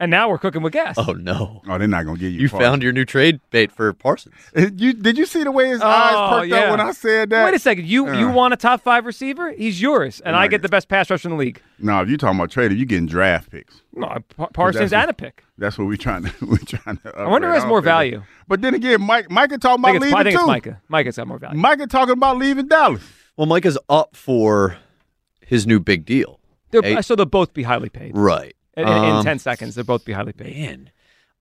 And now we're cooking with gas. Oh no! Oh, they're not gonna give you. You Parsons. found your new trade bait for Parsons. You did you see the way his Oh, eyes perked yeah. up when I said that? Wait a second. You you Uh. want a top five receiver? He's yours, and I get the best pass rush in the league. No, if you're talking about trading, you're getting draft picks. No, Pa- Parsons That's and a pick. That's what we're trying to we trying to. I wonder who has more value. it- But then again, Mike Micah talking I about think, it's, leaving I think too. it's Micah. Micah's got more value. Micah talking about leaving Dallas. Well, Micah's up for his new big deal. They're, Hey, so they'll both be highly paid. right. In, in- in Um, 10 seconds, they'll both be highly paid. Man,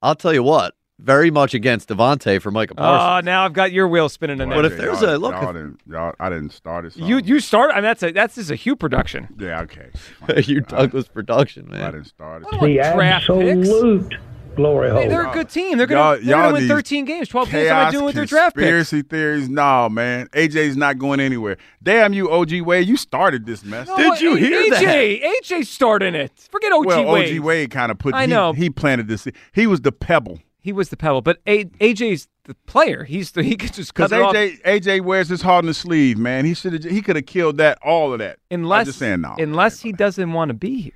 I'll tell you what. very much against DeVonta for Micah Parsons. Oh, now I've got your wheel spinning in there. But if there's y'all, a look, y'all didn't, y'all, I didn't start it. You you start. I mean, that's a that's just a Hugh production. Yeah, okay. you Douglas production, man. I didn't start it. The absolute glory hole. Hey, they're a good team. They're gonna, Y'all- they're gonna win 13 games, 12 games. What am I doing with their draft picks? conspiracy theories. No, man. AJ's not going anywhere. Damn you, OG Wade. You started this mess. No, Did you hear AJ, AJ starting it. Forget OG well, Wade. OG Wade kind of put. I he- know. He, planted this. He was the pebble. He was the pebble, but A, AJ's the player. He's the, he could just cut Because it off. AJ, AJ wears his heart on his sleeve, man. He should have. He could have killed that. All of that. Unless, I'm just saying no. unless he doesn't want to be here.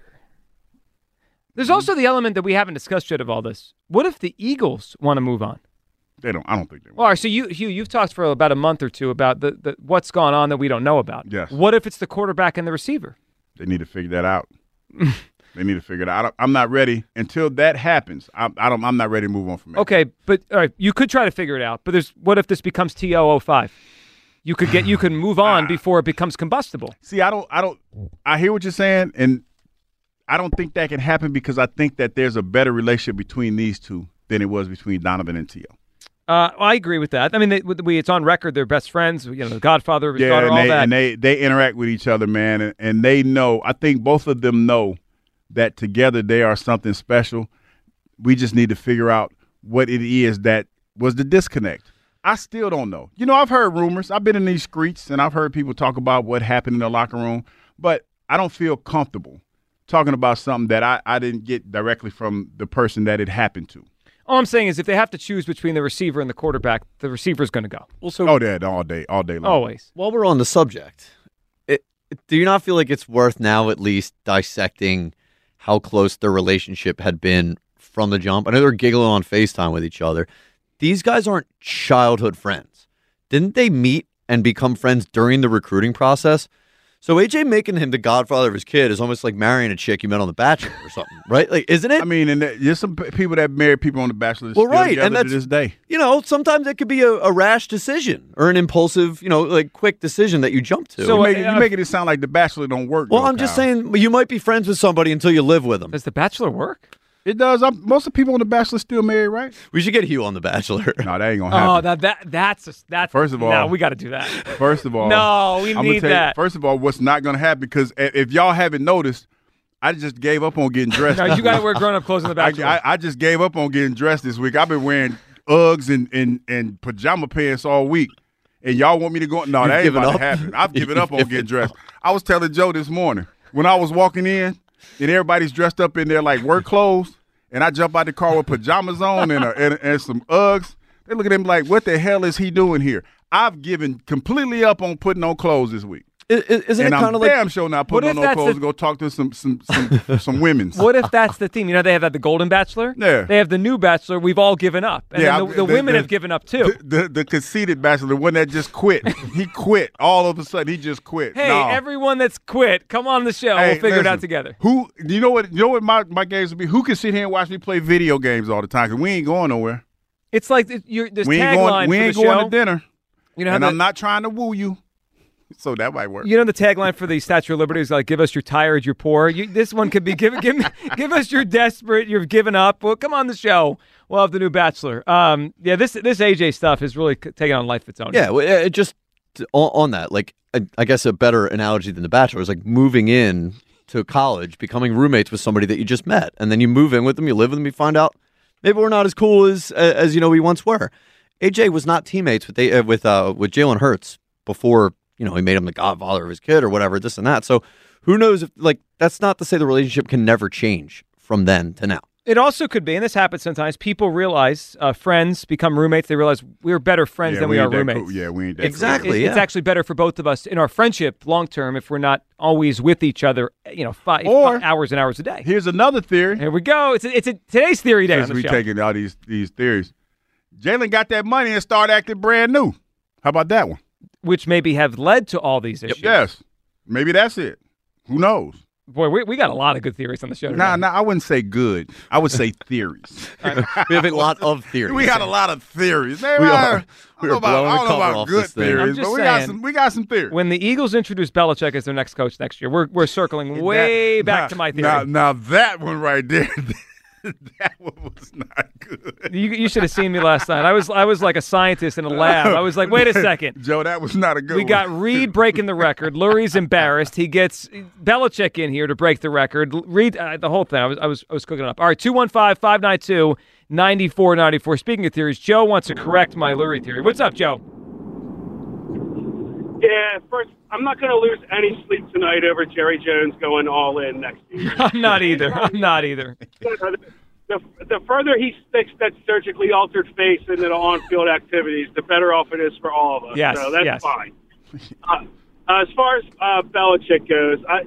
There's also the element that we haven't discussed yet of all this. What if the Eagles want to move on? They don't. I don't think they. Well, all right, so you, Hugh, you've talked for about a month or two about the, the what's gone on that we don't know about. Yes. What if it's the quarterback and the receiver? They need to figure that out. they need to figure it out. I am not ready until that happens. I, I don't. I'm not ready to move on from it. Okay, but all right, you could try to figure it out. But there's what if this becomes TO05? You could get you can move on before it becomes combustible. See, I don't. I don't. I hear what you're saying, and I don't think that can happen because I think that there's a better relationship between these two than it was between Donovan and Tio. Uh, I agree with that. I mean, they, we, it's on record. They're best friends. You know, the Godfather of his Yeah, daughter, and they, and they they interact with each other, man, and, and they know. I think both of them know that together they are something special. We just need to figure out what it is that was the disconnect. I still don't know. You know, I've heard rumors. I've been in these streets and I've heard people talk about what happened in the locker room, but I don't feel comfortable talking about something that I, I didn't get directly from the person that it happened to. all I'm saying is, if they have to choose between the receiver and the quarterback, the receiver's going to go. Well, so Oh, yeah, all day, all day long. Always. While we're on the subject, it, do you not feel like it's worth now at least dissecting how close their relationship had been from the jump? I know they're giggling on FaceTime with each other. These guys aren't childhood friends. Didn't they meet and become friends during the recruiting process? So AJ making him the godfather of his kid is almost like marrying a chick you met on The Bachelor or something, right? Like, isn't it? I mean, and uh, there's some people that marry people on The Bachelor Well, still right, together and to that's this day. You know, sometimes it could be a, a rash decision or an impulsive, you know, like quick decision that you jump to. So you make, uh, you making it sound like The Bachelor don't work. Well, though, I'm just saying you might be friends with somebody until you live with them. Does The Bachelor work? It does. I'm, most of the people on The Bachelor still married, right? We should get Hugh on The Bachelor. No, that ain't gonna oh, happen. Oh, that that that's a, that's First of all, no, we got to do that. First of all, No, we I'ma need tell you- that. first of all, what's not going to happen because if y'all haven't noticed, I just gave up on getting dressed. No, you got to wear grown up clothes in the I, Bachelor. I, I just gave up on getting dressed this week. I've been wearing Uggs and, and, and pajama pants all week. And y'all want me to go? No, You've that ain't given about up? to happen. I've given up on getting dressed. I was telling Joe this morning when I was walking in and everybody's dressed up in their like work clothes, and I jump out the car with pajamas on and, a, and, and some Uggs. They look at him like, what the hell is he doing here? I've given completely up on putting on clothes this week. Isn't and it kind of like damn sure not putting on no clothes the- to go talk to some some some, some women's. What if that's the theme? You know, they have that the Golden Bachelor. Yeah. They have the new Bachelor. We've all given up, and Yeah, the, I- the the- women the- have given up too. The, the the conceited bachelor, the one that just quit. he quit all of a sudden. He just quit. hey, No. everyone that's quit, come on the show. Hey, we'll figure it out together. Who you know what you know what my, my games would be? Who can sit here and watch me play video games all the time? Cause we ain't going nowhere. It's like there's we ain't tagline going. We ain't going show. to dinner. You know and the- I'm not trying to woo you. So that might work. You know the tagline for the Statue of Liberty is like, "Give us your tired, your poor." You, this one could be give give me, give us your desperate, you've given up. Well, come on the show. We'll have the new Bachelor. Um, yeah, this this AJ stuff is really taking on life of its own. Yeah, well, it just on, on that, like I, I guess a better analogy than the Bachelor is like moving in to college, becoming roommates with somebody that you just met, and then you move in with them, you live with them, you find out maybe we're not as cool as as you know we once were. AJ was not teammates with they, uh, with uh, with Jalen Hurts before you know he made him the godfather of his kid or whatever, this and that. So who knows if like that's not to say the relationship can never change from then to now. It also could be, and this happens sometimes. People realize uh, friends become roommates. They realize we're better friends Yeah, than we we, are roommates. cool. Yeah, we ain't that cool. Exactly, It- It's yeah. actually better for both of us in our friendship long term if we're not always with each other. You know, five, Or- hours and hours a day. Here's another theory. Here we go. It's a, it's a today's theory day. Since on we show. taking all these these theories, Jalen got that money and started acting brand new. How about that one? Which maybe have led to all these issues. Yes, maybe that's it. Who knows? Boy, we, we got a lot of good theories on the show. Today. Nah, nah, I wouldn't say good. I would say theories. we have a lot of theories. We got a lot of theories. Man, We are. I We don't know are about, blowing I the don't know cover about off good this thing. theories, but we got saying. some. We got some theories. When the Eagles introduce Belichick as their next coach next year, we're we're circling way That- back now- to my theory. Now, now that one right there, that one was not good. You, you should have seen me last night. I was I was like a scientist in a lab. I was like, wait a second. Joe, that was not a good We one. got Reid breaking the record. Lurie's embarrassed. He gets Belichick in here to break the record. Reid, uh, the whole thing. I was, I was, I was cooking it up. All right, 215 592 9494. Speaking of theories, Joe wants to correct my Lurie theory. What's up, Joe? Yeah, first, I'm not going to lose any sleep tonight over Jerry Jones going all in next year. I'm not either. I'm not either. The, the further he sticks that surgically altered face into the on-field activities, the better off it is for all of us. Yes, so that's yes. fine. Uh, as far as uh, Belichick goes, I,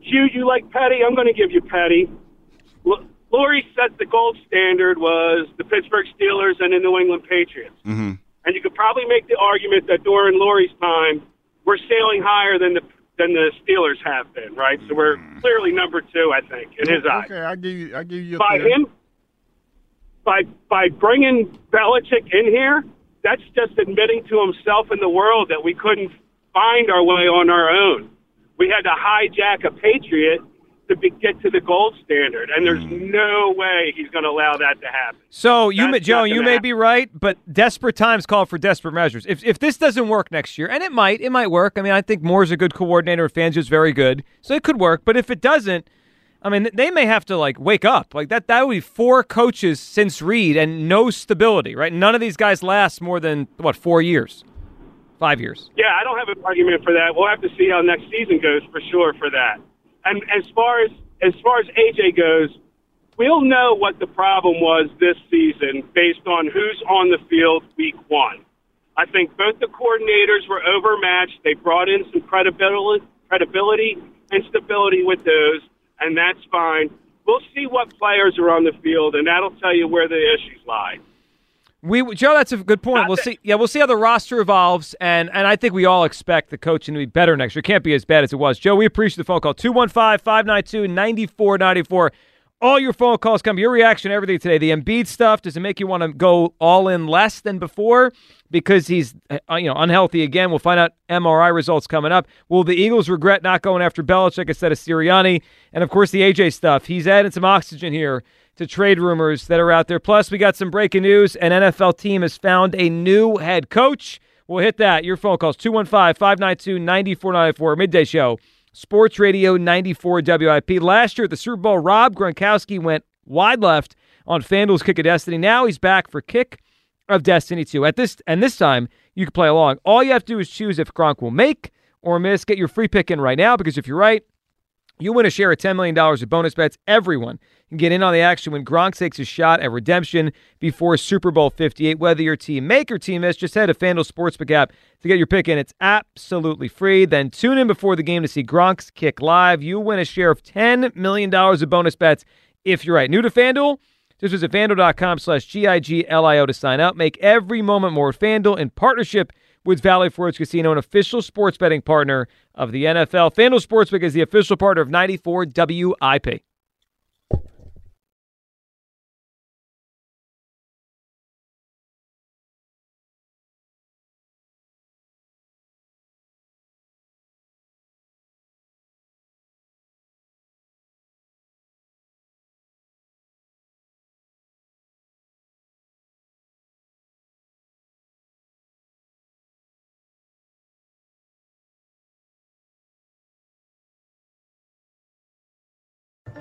Hugh, you like Petty? I'm going to give you Petty. L- Lurie said the gold standard was the Pittsburgh Steelers and the New England Patriots. Mm-hmm. And you could probably make the argument that during Lurie's time, we're sailing higher than the than the Steelers have been, right? So we're mm-hmm. clearly number two, I think, in his eyes. Okay, I give you. I give you. A By theory. him, by by bringing Belichick in here, that's just admitting to himself and the world that we couldn't find our way on our own. We had to hijack a Patriot to be, get to the gold standard, and there's mm. no way he's going to allow that to happen. So you, may, Joe, you may happen. be right, but desperate times call for desperate measures. If if this doesn't work next year, and it might, it might work. I mean, I think Moore's a good coordinator. Fangio's very good, so it could work. But if it doesn't, I mean, they may have to like wake up. Like that, that would be four coaches since Reid and no stability. Right? None of these guys last more than what four years, five years. Yeah, I don't have an argument for that. We'll have to see how next season goes for sure for that. And as far as as far as AJ goes, we'll know what the problem was this season based on who's on the field week one. I think both the coordinators were overmatched. They brought in some credibility, credibility and stability with those, and that's fine. We'll see what players are on the field, and that'll tell you where the issues lie. We Joe, that's a good point. We'll see. Yeah, we'll see how the roster evolves, and and I think we all expect the coaching to be better next year. It can't be as bad as it was. Joe, we appreciate the phone call. 215-592-9494. All your phone calls come. Your reaction to everything today. The Embiid stuff. Does it make you want to go all in less than before because he's uh, you know unhealthy again? We'll find out MRI results coming up. Will the Eagles regret not going after Belichick instead of Sirianni? And of course the AJ stuff. He's adding some oxygen here to trade rumors that are out there. Plus, we got some breaking news. An NFL team has found a new head coach. We'll hit that. Your phone calls 215 592 9494. Midday show. Sports Radio 94 WIP. Last year at the Super Bowl, Rob Gronkowski went wide left on FanDuel's Kick of Destiny. Now he's back for Kick of Destiny 2. At this and this time, you can play along. All you have to do is choose if Gronk will make or miss. Get your free pick in right now because if you're right, you win a share of $10 million of bonus bets. Everyone can get in on the action when Gronk takes a shot at redemption before Super Bowl 58. Whether your team make or team miss, just head to FanDuel Sportsbook app to get your pick in. It's absolutely free. Then tune in before the game to see Gronk's kick live. You win a share of $10 million of bonus bets if you're right. New to FanDuel? Just visit FanDuel.com slash G-I-G-L-I-O to sign up. Make every moment more FanDuel in partnership with Valley Forge Casino, an official sports betting partner of the NFL. FanDuel Sportsbook is the official partner of 94 WIP.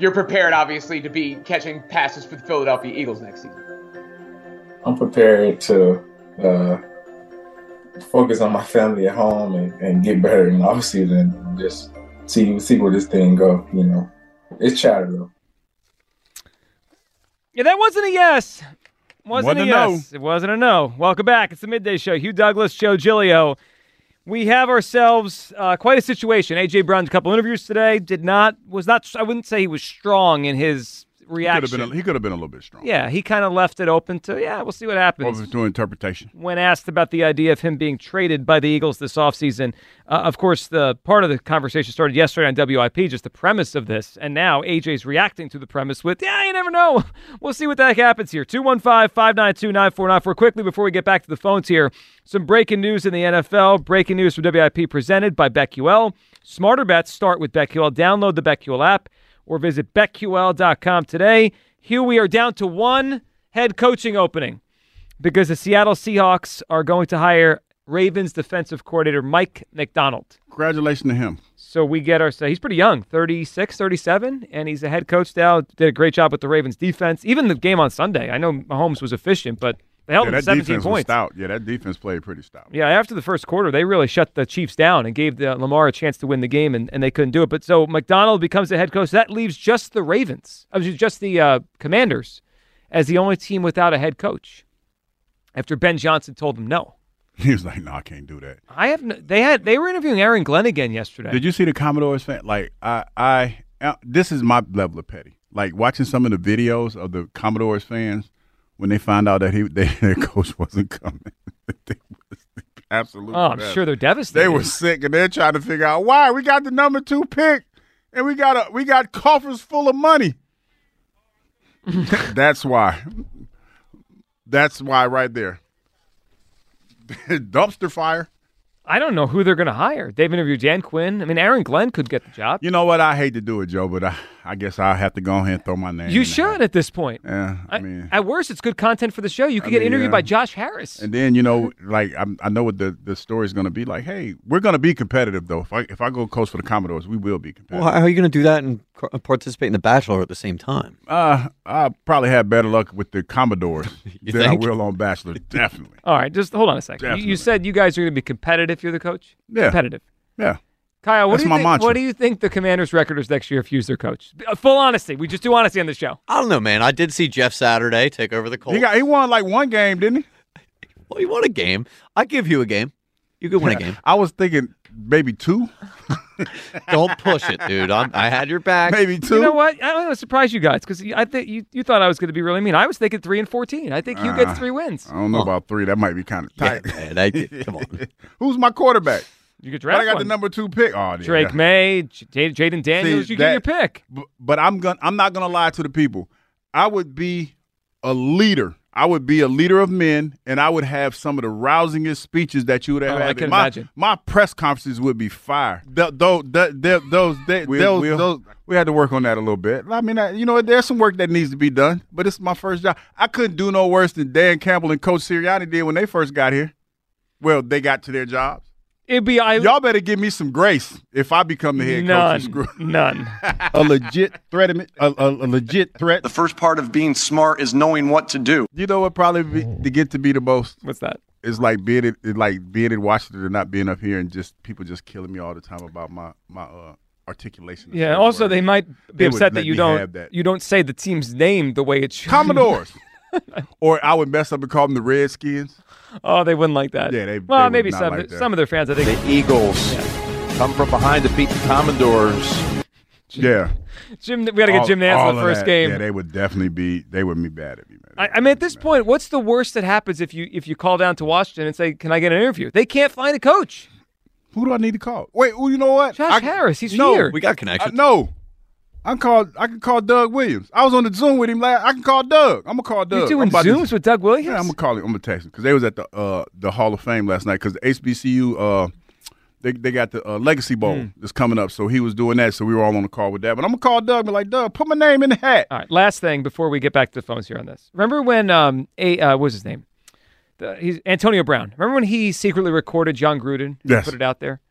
You're prepared, obviously, to be catching passes for the Philadelphia Eagles next season. I'm prepared to uh, focus on my family at home and, and get better in the offseason and just see see where this thing go. You know, it's chatter though. Yeah, that wasn't a yes. Wasn't, Wasn't a a yes. It wasn't a no. Welcome back. It's the midday show. Hugh Douglas, Joe Giglio. We have ourselves uh, quite a situation. AJ Brown's a couple interviews today. Did not was not. I wouldn't say he was strong in his He could reaction. have been. A, he could have been a little bit stronger. yeah, he kind of left it open to yeah. We'll see what happens. Open to interpretation. when asked about the idea of him being traded by the Eagles this offseason. Uh, of course, the part of the conversation started yesterday on WIP, just the premise of this. And now AJ's reacting to the premise with, yeah, you never know. We'll see what the heck happens here. 215 592 9494. Quickly, before we get back to the phones here, some breaking news in the NFL. Breaking news from WIP presented by BetQL. Smarter bets start with BetQL. Download the BetQL app or visit BetQL.com today. Here we are down to one head coaching opening because the Seattle Seahawks are going to hire Ravens defensive coordinator Mike Macdonald. Congratulations to him. So we get our he's pretty young, 36, 37, and he's a head coach now. Did a great job with the Ravens defense. Even the game on Sunday. I know Mahomes was efficient, but they held yeah, him that 17 defense was points. stout. Yeah, that defense played pretty stout. Yeah, after the first quarter, they really shut the Chiefs down and gave the Lamar a chance to win the game, and, and they couldn't do it. But so Macdonald becomes the head coach. That leaves just the Ravens, I mean, just the uh, Commanders, as the only team without a head coach. After Ben Johnson told them no, He was like, "No, I can't do that." I have. No, they had. They were interviewing Aaron Glenn again yesterday. Did you see the Commodores fan? Like, I, I, uh, this is my level of petty. Like watching some of the videos of the Commodores fans when they found out that he, they, their coach wasn't coming. they was absolutely. Oh, I'm sure they're devastated. They were sick, and they're trying to figure out why we got the number two pick, and we got a we got coffers full of money. That's why. That's why, right there. Dumpster fire. I don't know who they're going to hire. They've interviewed Dan Quinn. I mean, Aaron Glenn could get the job. You know what? I hate to do it, Joe, but I, I guess I'll have to go ahead and throw my name. You in should at this point. Yeah, I, I- mean, At worst, it's good content for the show. You could I get mean, interviewed yeah. by Josh Harris. and then you know, like I'm, I know what the the story's going to be. Like, hey, we're going to be competitive though. If I if I go coach for the Commodores, we will be competitive. Well, how are you going to do that and participate in the Bachelor at the same time? Uh, I probably have better luck with the Commodores You than think? I will on Bachelor. Definitely. All right, just hold on a second. You, you said you guys are going to be competitive. If you're the coach. Yeah. Competitive. Yeah. Kyle, what That's do you my think? mantra. What do you think the Commanders' record is next year if you use their coach? Uh, Full honesty. We just do honesty on the show. I don't know, man. I did see Jeff Saturday take over the Colts. He got he won like one game, didn't he? well, he won a game. I give you a game. You could win a game. I was thinking maybe two. Don't push it, dude. I'm, I had your back. Maybe two. You know what? I don't want to surprise you guys because I think you, you thought I was going to be really mean. I was thinking three and fourteen. I think Hugh gets Uh, three wins. I don't know about three. That might be kind of Yeah, tight. man, I- come on. Who's my quarterback? You could But draft I got one. the number two pick. Oh, yeah. Drake Maye, J- Jayden Daniels. See, you get your pick. b- But I'm gonna I'm not gonna lie to the people. I would be a leader. I would be a leader of men, and I would have some of the rousingest speeches that you would ever Oh, I have. can my, imagine. My press conferences would be fire. Th- Those, those, those, they- We'll- those, we'll- those, we had to work on that a little bit. I mean, I, you know, there's some work that needs to be done, but it's my first job. I couldn't do no worse than Dan Campbell and Coach Sirianni did when they first got here. Well, they got to their jobs. It'd be I. Y'all better give me some grace if I become the head None. coach. of Screw- None. a legit threat. A, a, a legit threat. The first part of being smart is knowing what to do. You know what? Probably be, to get to be the most. What's that? It's like being it, it's like being in Washington and not being up here, and just people just killing me all the time about my my uh, articulation. Yeah. Also, words. they might be They upset that you don't that. you don't say the team's name the way it should. Commodores. or I would mess up and call them the Redskins. Oh, they wouldn't like that. Yeah, they. Well, they would maybe not some like that. some of their fans. I think The Eagles come from behind to beat the Commodores. Yeah. Jim. We got to get All- Jim Nantz all in the first that. game. Yeah, they would definitely be. They would be bad at me, man. I, I mean, at this point, what's the worst that happens if you if you call down to Washington and say, "Can I get an interview?" They can't find a coach. Who do I need to call? Wait, well, you know what? Josh Harris, he's no, here. We got connections. I, no, I can call. I can call Doug Williams. I was on the Zoom with him last. I can call Doug. I'm gonna call Doug. You doing about to- zooms with Doug Williams? Yeah, I'm gonna call him. I'm gonna text him because they was at the uh the Hall of Fame last night because the HBCU uh they they got the uh, Legacy Bowl Hmm. that's coming up. So he was doing that. So we were all on the call with that. But I'm gonna call Doug. and Be like, Doug, put my name in the hat. All right. Last thing before we get back to the phones here on this. Remember when um a uh, what was his name? The, he's Antonio Brown. Remember when he secretly recorded Jon Gruden? and Yes. Put it out there.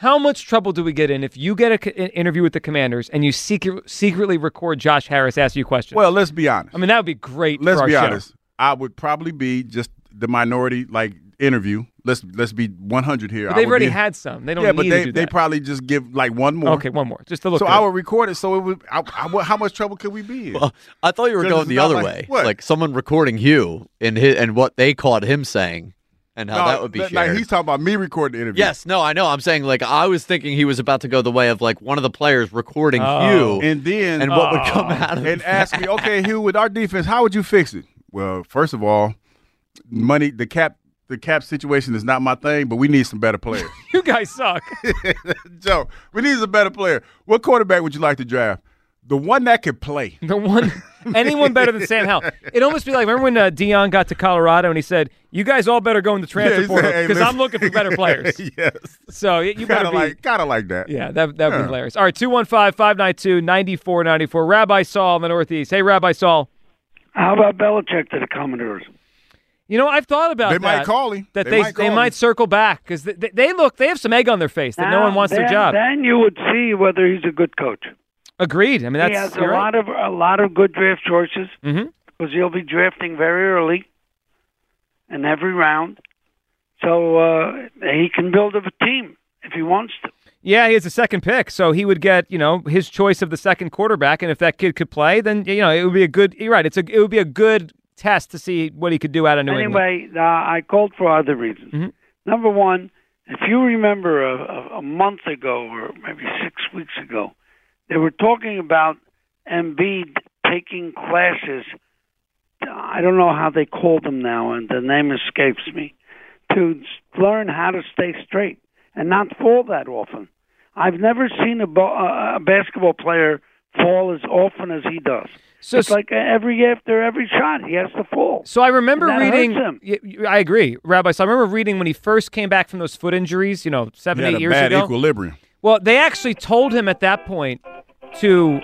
How much trouble do we get in if you get a c- an interview with the Commanders and you secret, secretly record Josh Harris ask you questions? Well, let's be honest. I mean that would be great. Let's for our be show. honest. I would probably be just the minority like interview. Let's let's be 100 here. But they've already be- had some. They don't yeah, need but to they do they probably just give like one more. Okay, one more, just to look So good. I would record it. So it would. I, I, how much trouble could we be in? Well, I thought you were going the other like- way, what? like someone recording Hugh and his, and what they caught him saying, and how No, that would be like shared. he's talking about me recording the interview. Yes, no, I know. I'm saying like I was thinking he was about to go the way of like one of the players recording Oh. Hugh, and then and what would oh. come out of and that. ask me, okay, Hugh, with our defense, how would you fix it? Well, first of all, money, the cap, the cap situation is not my thing, but we need some better players. you guys suck. Joe, we need a better player. What quarterback would you like to draft? The one that could play. The one, anyone better than Sam Howell. It almost be like remember when uh, Deion got to Colorado and he said, "You guys all better go in the transfer Yeah, portal said, "Hey, because I'm looking for better players." yes. So you better Kind of be like, kind of like that. Yeah, that that would Yeah. be hilarious. All right, 215 592 9494. Rabbi Saul in the Northeast. Hey, Rabbi Saul. How about Belichick to the Commodores? You know, I've thought about that. They that. might call him. That They they might they might him. circle back because they, they, they look they have some egg on their face that no one wants then, their job. Then you would see whether he's a good coach. Agreed. I mean, that's he has a you're right. lot of a lot of good draft choices Mhm. because he'll be drafting very early in every round. So uh, he can build up a team if he wants to. Yeah, he has a second pick, so he would get you know his choice of the second quarterback, and if that kid could play, then you know it would be a good. You're right. It's a it would be a good test to see what he could do out of New England. anyway, uh, I called for other reasons. Mm-hmm. Number one, if you remember a, a month ago or maybe six weeks ago, they were talking about Embiid taking classes. I don't know how they call them now, and the name escapes me. To learn how to stay straight and not fall that often. I've never seen a, bo- a a basketball player fall as often as he does. So it's like every after every shot he has to fall. So I remember reading. hurts him. y- y- I agree, Rabbi. So I remember reading when he first came back from those foot injuries. You know, seven, He had eight a years bad ago. equilibrium. Well, they actually told him at that point to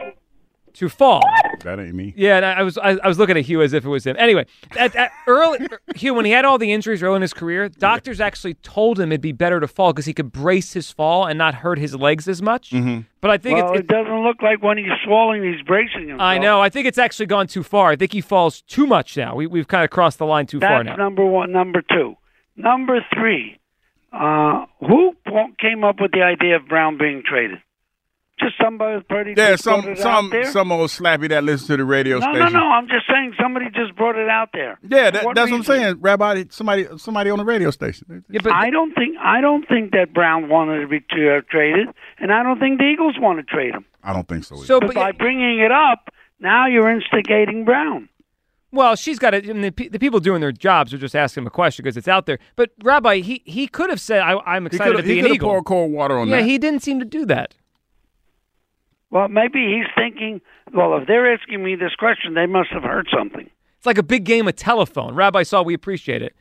to fall. That ain't me. Yeah, and I I was I, I was looking at Hugh as if it was him. Anyway, at, at early Hugh when he had all the injuries early in his career, doctors actually told him it'd be better to fall because he could brace his fall and not hurt his legs as much. Mm-hmm. But I think well, it's, it doesn't look like when he's falling, he's bracing himself. I know. I think it's actually gone too far. I think he falls too much now. We, we've kind of crossed the line too far now. number one. Number two. Number three. Uh, who came up with the idea of Brown being traded? Just somebody pretty. Yeah, some it some out some old slappy that listens to the radio No, station. no, no. No. I'm just saying somebody just brought it out there. Yeah, that, what that's what I'm saying, Rabbi. Somebody somebody on the radio station. I don't think I don't think that Brown wanted to be uh, traded, and I don't think the Eagles want to trade him. I don't think so. Either. So, but by bringing it up, now you're instigating Brown. Well, she's got it. The, the people doing their jobs are just asking him a question because it's out there. But Rabbi, he he could have said, I, "I'm excited to be he an coulda Eagle." poured cold water on yeah, that. Yeah, he didn't seem to do that. Well, maybe he's thinking, well, if they're asking me this question, they must have heard something. It's like a big game of telephone. Rabbi Saul, we appreciate it.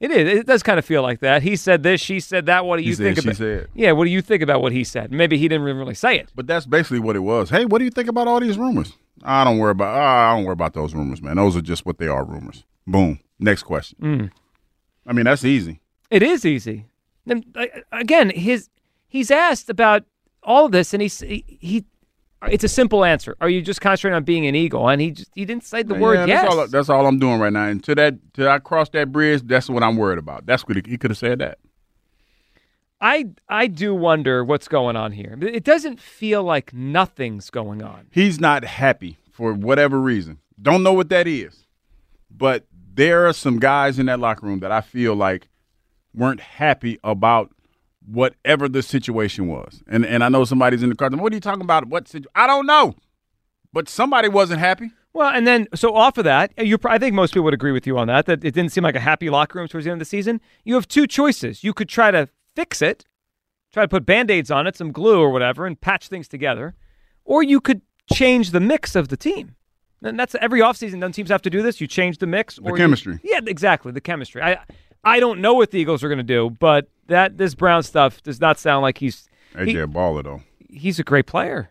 It is. It does kind of feel like that. He said this. She said that. What do He you said, think she about? said. Yeah. What do you think about what he said? Maybe he didn't really say it. But that's basically what it was. Hey, what do you think about all these rumors? I don't worry about. ah, I don't worry about those rumors, man. Those are just what they are, rumors. Boom. Next question. Mm. I mean, that's easy. It is easy. And, again, his he's asked about all of this, and he's he, he. It's a simple answer. Are you just concentrating on being an eagle? And he just he didn't say the Yeah, word that's yes. All, that's all I'm doing right now. And to that, to I cross that bridge, that's what I'm worried about. That's what he, he could have said that. I I do wonder what's going on here. It doesn't feel like nothing's going on. He's not happy for whatever reason. Don't know what that is. But there are some guys in that locker room that I feel like weren't happy about whatever the situation was. And and I know somebody's in the car. What are you talking about? What situ-? I don't know. But somebody wasn't happy. Well, and then so off of that, you I think most people would agree with you on that. That it didn't seem like a happy locker room towards the end of the season. You have two choices. You could try to fix it, try to put band-aids on it, some glue or whatever, and patch things together, or you could change the mix of the team. And that's every offseason. Don't teams have to do this? You change the mix, The or you- chemistry. yeah, exactly. The chemistry. I I don't know what the Eagles are going to do, but that this Brown stuff does not sound like he's AJ he- Baller though. he's a great player.